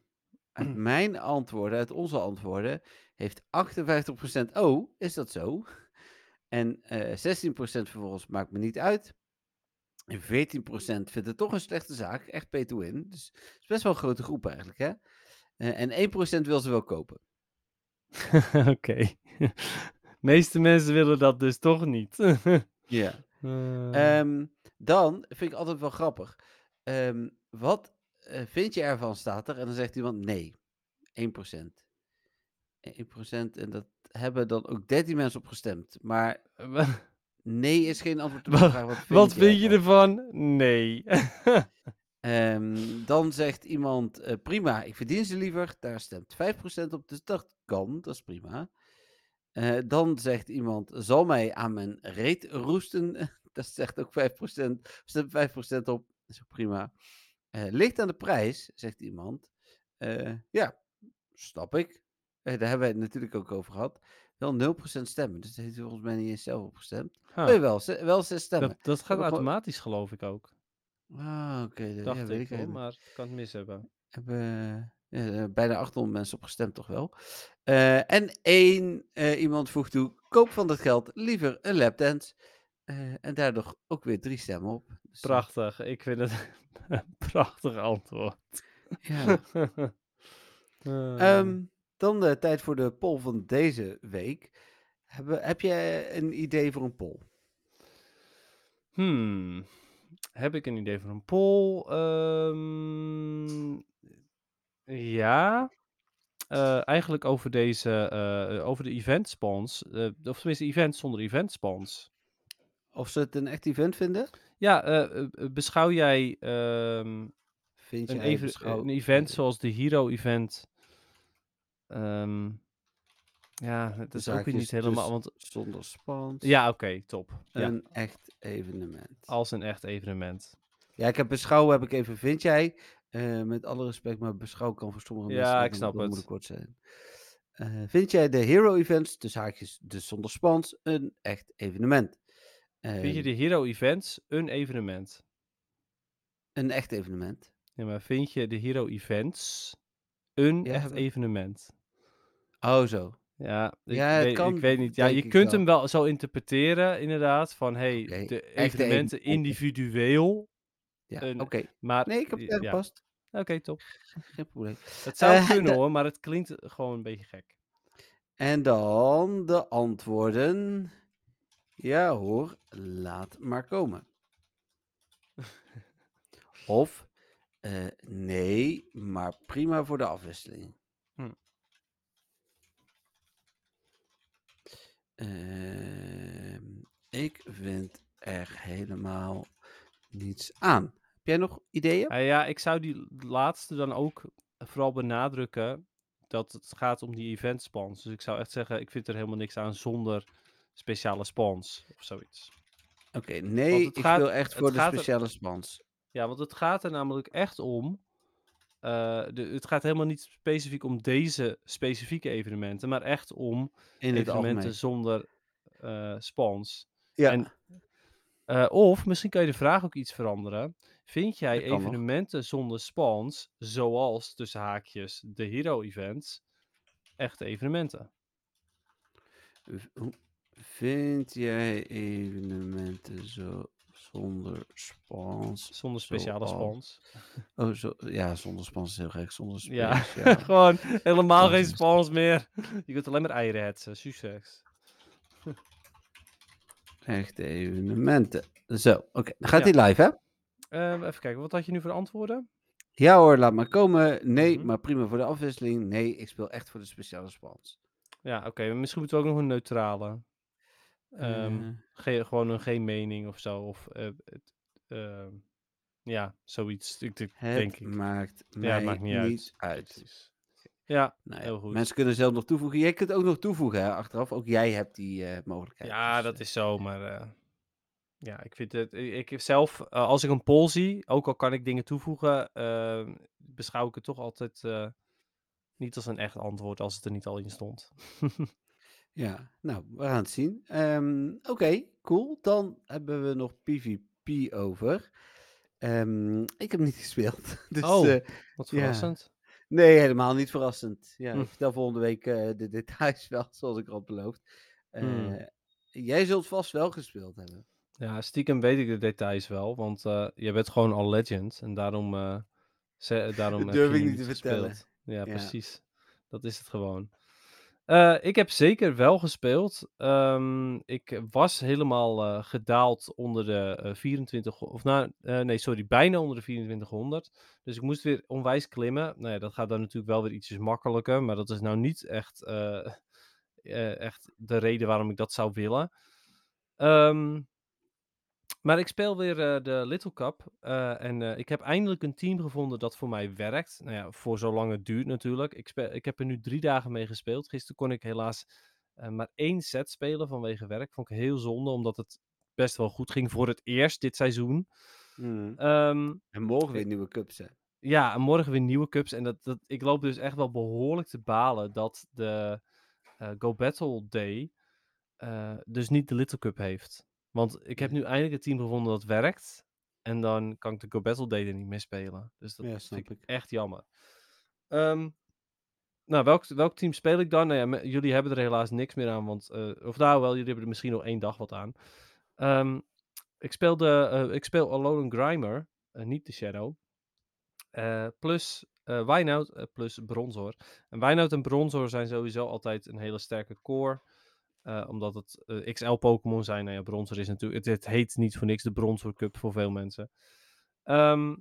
Speaker 2: Uit [CLEARS THROAT] mijn antwoorden, uit onze antwoorden, heeft 58% oh, is dat zo? En eh 16% vervolgens maakt me niet uit. En 14% vindt het toch een slechte zaak, echt pay to win. Dus het is best wel een grote groep eigenlijk, hè? Eh, en 1% wil ze wel kopen. [LAUGHS]
Speaker 3: Oké. [LAUGHS] meeste mensen willen dat dus toch niet. [LAUGHS]
Speaker 2: Ja.
Speaker 3: Eh,
Speaker 2: Ehm, dan vind ik altijd wel grappig. Ehm, wat eh, vind je ervan, staat er? En dan zegt iemand nee. 1%. 1% en dat hebben dan ook 13 mensen op gestemd. Maar
Speaker 3: wa- [LAUGHS]
Speaker 2: nee is geen antwoord op de vraag. Wat vind,
Speaker 3: Wat vind je
Speaker 2: ervan?
Speaker 3: Nee. [LAUGHS]
Speaker 2: Ehm, dan zegt iemand eh, prima, ik verdien ze liever. Daar stemt 5% op, dus dat kan, dat is prima. Eh, dan zegt iemand, zal mij aan mijn reet roesten. [LAUGHS] dat zegt ook 5%, stemt 5% op, dat is ook prima. Eh, ligt aan de prijs, zegt iemand. Eh, ja, snap ik. Eh, daar hebben wij het natuurlijk ook over gehad. Wel 0% stemmen, dus daar heeft volgens mij niet eens zelf op gestemd.
Speaker 3: Huh.
Speaker 2: Nee, wel, wel 6 stemmen.
Speaker 3: dat, dat gaat
Speaker 2: gewoon-
Speaker 3: automatisch, geloof ik ook.
Speaker 2: Ah, oké. dat-
Speaker 3: Dacht
Speaker 2: ja, weet
Speaker 3: ik
Speaker 2: ik
Speaker 3: wel, maar ik kan het mis hebben.
Speaker 2: hebben bijna 800 mensen op gestemd, toch wel. En één iemand voegt toe: koop van dat geld liever een lapdance. Eh, en daardoor ook weer drie stemmen op. Dus, eh,
Speaker 3: Prachtig. Ik vind het [LAUGHS] een prachtig antwoord.
Speaker 2: ja. [LAUGHS]
Speaker 3: Eh,
Speaker 2: Ehm, dan de tijd voor de poll van deze week. Hebben, heb je een idee voor een poll?
Speaker 3: hmm. Heb ik een idee voor een poll? Ehm, ja. Eh, eigenlijk over deze, eh, over de event spons. eh, of tenminste, events zonder event spons.
Speaker 2: Of ze het een echt event vinden?
Speaker 3: Ja, eh, eh, eh, beschouw jij ehm,
Speaker 2: Vind
Speaker 3: een, even,
Speaker 2: beschouw-
Speaker 3: een event
Speaker 2: eh,
Speaker 3: zoals de Hero Event? ehm, ja, het
Speaker 2: de
Speaker 3: is ook weer niet helemaal.
Speaker 2: dus
Speaker 3: Want,
Speaker 2: Zonder spans.
Speaker 3: ja, oké, top. Ja,
Speaker 2: Een echt evenement.
Speaker 3: als een echt evenement.
Speaker 2: Ja, ik heb beschouwen, heb ik even, vind jij? Met alle respect, maar beschouw kan voor sommige
Speaker 3: Ja,
Speaker 2: mensen
Speaker 3: ik snap het.
Speaker 2: moeilijk woord zijn. Vind jij de Hero Events, dus haakjes, dus zonder spans, een echt evenement?
Speaker 3: Vind je
Speaker 2: Ehm,
Speaker 3: de Hero Events een evenement?
Speaker 2: Een echt evenement.
Speaker 3: Ja, maar vind je de Hero Events een
Speaker 2: Ja,
Speaker 3: echt evenement?
Speaker 2: Oh, zo.
Speaker 3: Ja, ik,
Speaker 2: Ja, het
Speaker 3: weet,
Speaker 2: kan,
Speaker 3: ik weet niet. Ja,
Speaker 2: denk
Speaker 3: je
Speaker 2: ik
Speaker 3: kunt
Speaker 2: wel.
Speaker 3: hem wel zo interpreteren, inderdaad. Van hey,
Speaker 2: Oké,
Speaker 3: de evenementen
Speaker 2: evenementen.
Speaker 3: individueel.
Speaker 2: Ja,
Speaker 3: Een-
Speaker 2: oké.
Speaker 3: Maar
Speaker 2: Nee, ik heb het
Speaker 3: ja,
Speaker 2: aangepast.
Speaker 3: Oké, top. [LAUGHS]
Speaker 2: Geen probleem.
Speaker 3: Het zou
Speaker 2: Eh,
Speaker 3: kunnen hoor, maar het klinkt gewoon een beetje gek.
Speaker 2: En dan de antwoorden. Ja hoor, laat maar komen. [LAUGHS] Of eh, nee, maar prima voor de afwisseling.
Speaker 3: Hm.
Speaker 2: Ehm, ik vind er helemaal niets aan. Heb jij nog ideeën?
Speaker 3: Ah, ja, ik zou die laatste dan ook vooral benadrukken dat het gaat om die event spawns. Dus ik zou echt zeggen, ik vind er helemaal niks aan zonder speciale spawns of zoiets.
Speaker 2: Oké, nee, ik
Speaker 3: gaat-
Speaker 2: speel echt voor de
Speaker 3: er-
Speaker 2: speciale spans.
Speaker 3: Ja, want het gaat er namelijk echt om. eh, de, het gaat helemaal niet specifiek om deze specifieke evenementen, maar echt om
Speaker 2: In
Speaker 3: evenementen
Speaker 2: algemeen.
Speaker 3: zonder eh spawns.
Speaker 2: Ja,
Speaker 3: en- Eh, of misschien kan je de vraag ook iets veranderen. Vind jij
Speaker 2: nog.
Speaker 3: evenementen zonder spawns, zoals tussen haakjes de Hero Events, echte evenementen?
Speaker 2: Vind jij evenementen zo zonder spans?
Speaker 3: Zonder speciale
Speaker 2: Zoals-
Speaker 3: spawns. [LAUGHS]
Speaker 2: Oh, zo, ja, zonder spans is heel gek. Zonder space,
Speaker 3: Ja, [LAUGHS]
Speaker 2: ja.
Speaker 3: gewoon helemaal geen spawns meer. Je kunt alleen maar eieren hetsen. Succes. [LAUGHS]
Speaker 2: Echte evenementen. Zo, oké. Dan gaat
Speaker 3: Ja.
Speaker 2: hij live, hè?
Speaker 3: Ehm, even kijken, wat had je nu voor antwoorden?
Speaker 2: Ja hoor, laat maar komen. Nee,
Speaker 3: Mhm.
Speaker 2: maar prima voor de afwisseling. Nee, ik speel echt voor de speciale spans.
Speaker 3: Ja, oké. misschien moeten we ook nog een neutrale. Ehm,
Speaker 2: Eh,
Speaker 3: Geen, gewoon een geen mening of zo. Of eh, het, ehm, ja, zoiets. Ik, ik,
Speaker 2: het
Speaker 3: denk ik.
Speaker 2: maakt
Speaker 3: Ja, het maakt niet uit. Ja,
Speaker 2: Nou ja,
Speaker 3: heel goed.
Speaker 2: Mensen kunnen zelf nog toevoegen. Jij kunt ook nog toevoegen, hè, achteraf. Ook jij hebt die eh, mogelijkheid.
Speaker 3: Ja,
Speaker 2: Dus,
Speaker 3: dat
Speaker 2: eh,
Speaker 3: is zo, maar ja, ik vind het, ik zelf, als ik een poll zie, ook al kan ik dingen toevoegen, eh, beschouw ik het toch altijd niet als een echt antwoord als het er niet al in stond. [LAUGHS]
Speaker 2: Ja, nou, we gaan het zien. Ehm, Oké, cool. Dan hebben we nog PvP over. Ehm, ik heb niet [LAUGHS] gespeeld. Dus,
Speaker 3: Oh,
Speaker 2: eh,
Speaker 3: wat
Speaker 2: ja.
Speaker 3: verrassend.
Speaker 2: nee, helemaal niet verrassend. Ja,
Speaker 3: Hm.
Speaker 2: ik vertel volgende week eh, de details wel, [LAUGHS] zoals ik had beloofd.
Speaker 3: Hmm.
Speaker 2: Jij zult vast wel gespeeld hebben.
Speaker 3: Ja, stiekem weet ik de details wel, want je bent gewoon al legend en daarom, daarom [LAUGHS] heb
Speaker 2: durf
Speaker 3: je
Speaker 2: ik niet te vertellen.
Speaker 3: Ja. precies. Dat is het gewoon. Eh, ik heb zeker wel gespeeld. Ehm, ik was helemaal eh, gedaald onder de eh 24, of nou, eh, nee, sorry, bijna onder de 2400. Dus ik moest weer onwijs klimmen. Nou ja, dat gaat dan natuurlijk wel weer ietsjes makkelijker, maar dat is nou niet echt, eh, [LAUGHS] eh, echt de reden waarom ik dat zou willen. Ehm, maar ik speel weer eh, de Little Cup. eh, en eh, ik heb eindelijk een team gevonden dat voor mij werkt. Nou ja, voor zolang het duurt natuurlijk. Ik, speel, ik heb er nu drie dagen mee gespeeld. Gisteren kon ik helaas eh, maar één set spelen vanwege werk. Vond ik heel zonde, omdat het best wel goed ging voor het eerst dit seizoen.
Speaker 2: Hmm.
Speaker 3: Ehm,
Speaker 2: En morgen weer nieuwe cups, hè?
Speaker 3: ja, en morgen weer nieuwe cups. En dat, dat, ik loop dus echt wel behoorlijk te balen dat de eh, Go Battle Day eh, dus niet de Little Cup heeft. Want ik heb nu eindelijk een team gevonden dat werkt. En dan kan ik de Go Battle niet meer spelen. Dus dat
Speaker 2: Ja,
Speaker 3: vind ik echt jammer. Ehm, nou, welk, welk team speel ik dan? Nou ja, jullie hebben er helaas niks meer aan. Want, eh, of nou wel, jullie hebben er misschien nog één dag wat aan. Ehm, ik, speel de, eh, ik speel Alone Grimer, eh, niet de Shadow. Plus Wynout plus Bronzor. En Wynout en Bronzor zijn sowieso altijd een hele sterke core. Eh, omdat het eh, XL-Pokémon zijn. Nou ja, Bronzor is natuurlijk... Het, het heet niet voor niks de Bronzor Cup voor veel mensen. Ehm,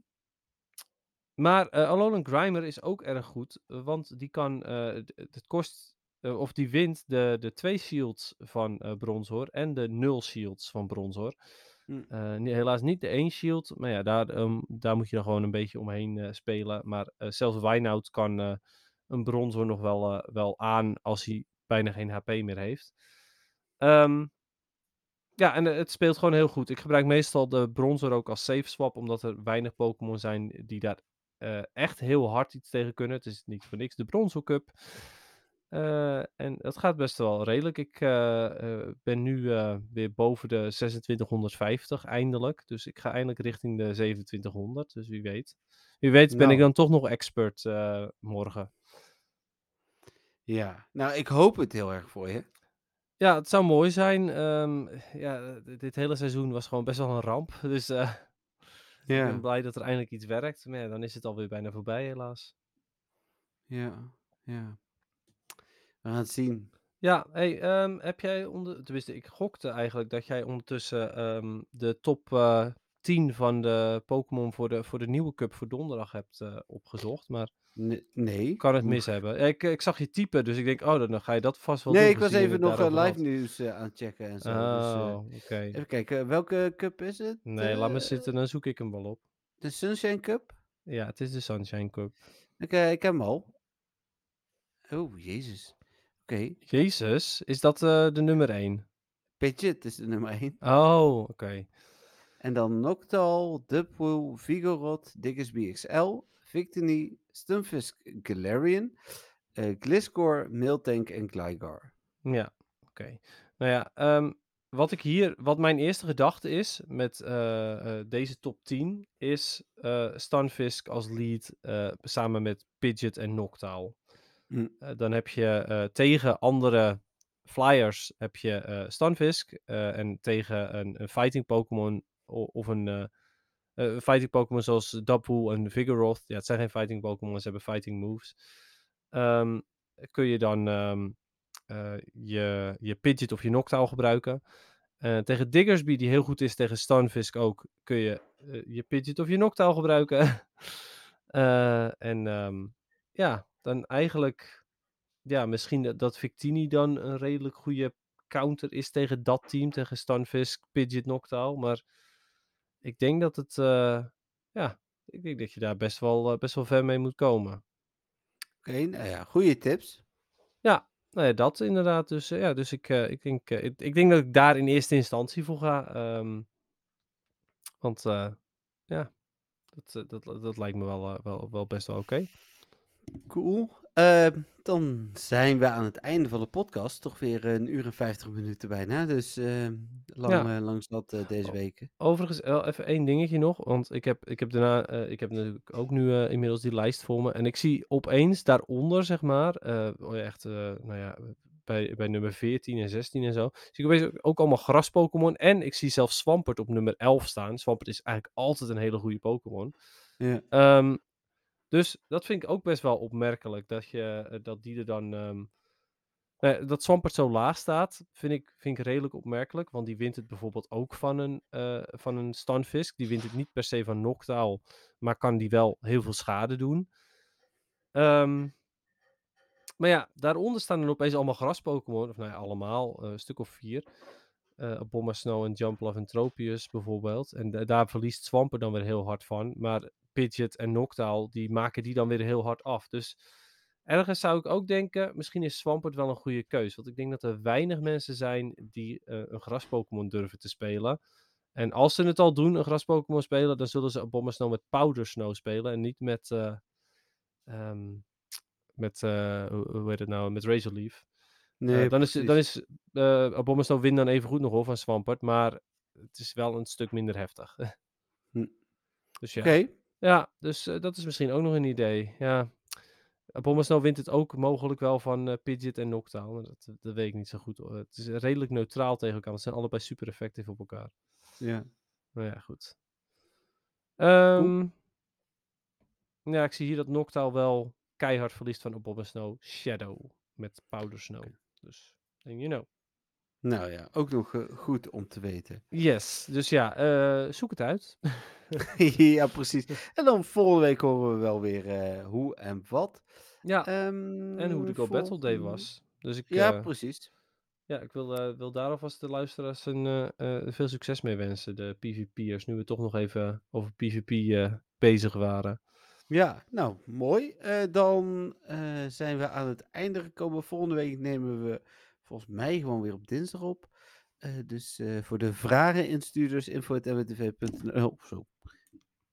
Speaker 3: maar Alone and Grimer is ook erg goed. Want die kan... het kost... of die wint de, de twee shields van Bronzor. En de nul shields van Bronzor.
Speaker 2: Hm.
Speaker 3: Eh, ni- helaas niet de één shield. Maar ja, daar, ehm, daar moet je dan gewoon een beetje omheen spelen. Maar zelfs Wynout kan een bronzer nog wel, wel aan als hij bijna geen HP meer heeft. Ehm, ja, en eh, het speelt gewoon heel goed. Ik gebruik meestal de bronzer ook als safe swap. Omdat er weinig Pokémon zijn die daar eh, echt heel hard iets tegen kunnen. Het is niet voor niks de Bronzer Cup. Eh, en dat gaat best wel redelijk. Ik ben nu weer boven de 2650 eindelijk. Dus ik ga eindelijk richting de 2700. Dus wie weet. Wie weet ben ik
Speaker 2: Nou.
Speaker 3: dan toch nog expert morgen.
Speaker 2: Ja, nou, ik hoop het heel erg voor je.
Speaker 3: Ja, het zou mooi zijn. Ehm, ja, d- dit hele seizoen was gewoon best wel een ramp. [LAUGHS] Dus eh, ik ben
Speaker 2: Ja,
Speaker 3: blij dat er eindelijk iets werkt. Maar ja, dan is het alweer bijna voorbij helaas.
Speaker 2: ja, ja. We gaan het zien.
Speaker 3: Ja, hey, ehm, heb jij onder... Tenminste, ik gokte eigenlijk dat jij ondertussen ehm, de top eh 10 van de Pokémon voor de, voor de nieuwe cup voor donderdag hebt eh, opgezocht. Maar
Speaker 2: Ne- nee.
Speaker 3: kan het mis hebben. Ik, ik zag je typen, dus ik denk, oh, dan ga je dat vast wel
Speaker 2: Nee,
Speaker 3: doen.
Speaker 2: ik was even nog eh, live
Speaker 3: had.
Speaker 2: nieuws eh, aan het checken en zo. dus, eh,
Speaker 3: Oh, oké.
Speaker 2: even kijken, welke cup is het?
Speaker 3: Nee, laat me zitten, dan zoek ik hem wel op.
Speaker 2: De Sunshine Cup?
Speaker 3: Ja, het is de Sunshine Cup.
Speaker 2: Eh, ik heb hem al. Oh, jezus. Oké,
Speaker 3: Jezus, is dat de nummer 1?
Speaker 2: Pidgeot is de nummer 1.
Speaker 3: Oh, oké.
Speaker 2: En dan Noctowl, Dubwool, Vigoroth, Diggersby XL, Victini, Stunfisk Galarian, eh Gliscor, Miltank en Gligar.
Speaker 3: Ja, oké. Nou ja, ehm, wat ik hier, wat mijn eerste gedachte is met eh, eh, deze top 10, is Stunfisk als lead samen met Pidgeot en Noctowl.
Speaker 2: Hm.
Speaker 3: Dan heb je tegen andere flyers heb je Stunfisk en tegen een, een fighting Pokémon o- of een eh, fighting Pokémon zoals Dapple en Vigoroth. Ja, het zijn geen fighting Pokémon, ze hebben fighting moves. Ehm, kun je dan ehm, eh, je, je Pidgeot of je Noctowl gebruiken. Eh, tegen Diggersby, die heel goed is tegen Stunfisk ook, kun je je Pidgeot of je Noctowl gebruiken. [LAUGHS] En ehm, ja, dan eigenlijk, ja, misschien dat, dat Victini dan een redelijk goede counter is tegen dat team, tegen Stunfisk, Pidgeot, Noctowl. Maar ik denk dat het, eh, ja, ik denk dat je daar best wel, eh, best wel ver mee moet komen.
Speaker 2: Oké, nou ja, goede tips.
Speaker 3: Ja, nou ja, dat inderdaad. Dus eh, ja, dus ik, ik, denk, ik, ik denk dat ik daar in eerste instantie voor ga. ehm, want ja, dat, dat, dat lijkt me wel, wel, wel best wel oké.
Speaker 2: cool. Uh, dan zijn we aan het einde van de podcast. Toch weer een uur en 50 minuten bijna. Dus uh, lang,
Speaker 3: Ja.
Speaker 2: uh, lang zat uh, deze weken.
Speaker 3: Overigens, even één dingetje nog. Want ik heb, ik heb daarna, eh, ik heb natuurlijk ook nu eh, inmiddels die lijst voor me. En ik zie opeens daaronder, zeg maar, eh, oh echt, eh, nou ja, bij, bij nummer 14 en 16 en zo. Zie ik opeens ook, ook allemaal gras-Pokémon. En ik zie zelfs Swampert op nummer 11 staan. Swampert is eigenlijk altijd een hele goede Pokémon.
Speaker 2: Ja.
Speaker 3: Ehm, dus dat vind ik ook best wel opmerkelijk. Dat, je, eh, dat die er dan. ehm, nou dat Swampert zo laag staat, vind ik, vind ik redelijk opmerkelijk. Want die wint het bijvoorbeeld ook van een, eh van een Stunfisk. Die wint het niet per se van Noctowl. Maar kan die wel heel veel schade doen. Ehm, maar ja, daaronder staan dan opeens allemaal gras-Pokémon. Of nou ja, allemaal. eh, een stuk of vier. Eh Bomba Snow en Jumpluff en Tropius bijvoorbeeld. En da- daar verliest Swampert dan weer heel hard van. Maar Pidgeot en Noctowl, die maken die dan weer heel hard af. Dus ergens zou ik ook denken, misschien is Swampert wel een goede keus. Want ik denk dat er weinig mensen zijn die eh, een gras-Pokémon durven te spelen. En als ze het al doen, een gras-Pokémon spelen, dan zullen ze Bomba Snow met Powder Snow spelen. En niet met, eh ehm, met hoe heet het nou, met Razor Leaf.
Speaker 2: Nee,
Speaker 3: Eh, dan is, dan is eh win dan even goed nog hoor van Swampert, maar het is wel een stuk minder heftig. [LAUGHS]
Speaker 2: Hm.
Speaker 3: Dus ja.
Speaker 2: Oké.
Speaker 3: Ja, dus eh, dat is misschien ook nog een idee. Ja. Abomasnow Snow wint het ook mogelijk wel van eh Pidgeot en Noctowl. maar Dat, dat weet ik niet zo goed. hoor. Het is redelijk neutraal tegen elkaar. want Het zijn allebei super effectief op elkaar.
Speaker 2: Ja.
Speaker 3: Nou ja, goed. Ehm, ja, ik zie hier dat Noctowl wel keihard verliest van Abomasnow Shadow met Powder Snow. Dus, and you know.
Speaker 2: Nou ja, ook nog eh, goed om te weten.
Speaker 3: Yes, dus ja, eh, zoek het uit. [LAUGHS]
Speaker 2: ja, precies. En dan volgende week horen we wel weer eh, hoe en wat.
Speaker 3: Ja,
Speaker 2: Ehm,
Speaker 3: en hoe de Go Battle Day was. Dus ik,
Speaker 2: Ja, precies.
Speaker 3: ja, ik wil, wil daar alvast de luisteraars een, veel succes mee wensen, de PvP'ers. Nu we toch nog even over PvP bezig waren.
Speaker 2: Ja, nou, mooi. Eh, dan eh, zijn we aan het einde gekomen. Volgende week nemen we volgens mij gewoon weer op dinsdag op. Eh, dus voor de vragen instuurders, info.mwtv.nl. Oh, zo.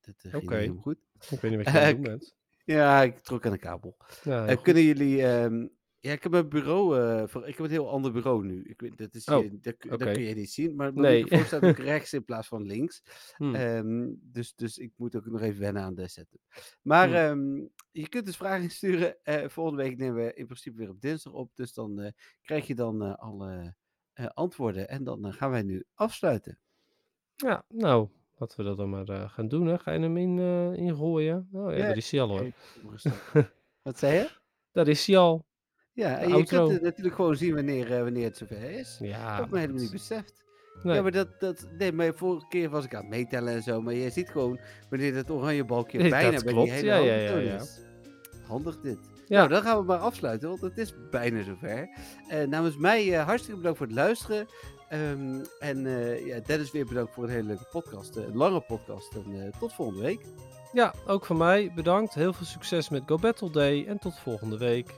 Speaker 2: Dat ging
Speaker 3: Oké.
Speaker 2: helemaal goed.
Speaker 3: Ik weet niet wat je aan het doen bent.
Speaker 2: Ja, ik trok aan de kabel.
Speaker 3: Ja, heel
Speaker 2: Eh,
Speaker 3: goed.
Speaker 2: kunnen jullie... ehm, ja, ik heb een bureau... eh, voor, ik heb een heel ander bureau nu. Ik, dat, is
Speaker 3: Oh,
Speaker 2: dat, kun- dat je niet zien. Maar mijn
Speaker 3: Nee.
Speaker 2: microfoon staat ook [LAUGHS] rechts in plaats van links.
Speaker 3: Hm.
Speaker 2: Ehm, dus, dus ik moet ook nog even wennen aan de setup. Maar
Speaker 3: Hmm.
Speaker 2: ehm, je kunt dus vragen insturen. Eh, volgende week nemen we in principe weer op dinsdag op. Dus dan eh, krijg je dan alle antwoorden. En dan gaan wij nu afsluiten.
Speaker 3: Ja, nou, laten we dat dan maar gaan doen. Hè. Ga je hem in, ingooien? Oh ja,
Speaker 2: Ja,
Speaker 3: daar is hij al hoor. [LAUGHS]
Speaker 2: Wat zei je?
Speaker 3: Daar is hij al.
Speaker 2: Ja, en je
Speaker 3: outro.
Speaker 2: kunt het natuurlijk gewoon zien wanneer, eh, wanneer het zover is.
Speaker 3: Ja,
Speaker 2: dat heb me helemaal niet beseft.
Speaker 3: Nee.
Speaker 2: Ja, maar dat, dat, nee, maar vorige keer was ik aan het meetellen en zo. Maar je ziet gewoon wanneer dat oranje balkje [LAUGHS] bijna bij
Speaker 3: klopt,
Speaker 2: die hele
Speaker 3: ja, ja, ja, ja.
Speaker 2: is. Handig dit.
Speaker 3: Ja.
Speaker 2: Nou, dan gaan we maar afsluiten, want het is bijna zover. Eh namens mij eh, hartstikke bedankt voor het luisteren. Ehm, en ja, Dennis weer bedankt voor een hele leuke podcast. een lange podcast. En tot volgende week.
Speaker 3: Ja, ook van mij bedankt. Heel veel succes met Go Battle Day en tot volgende week.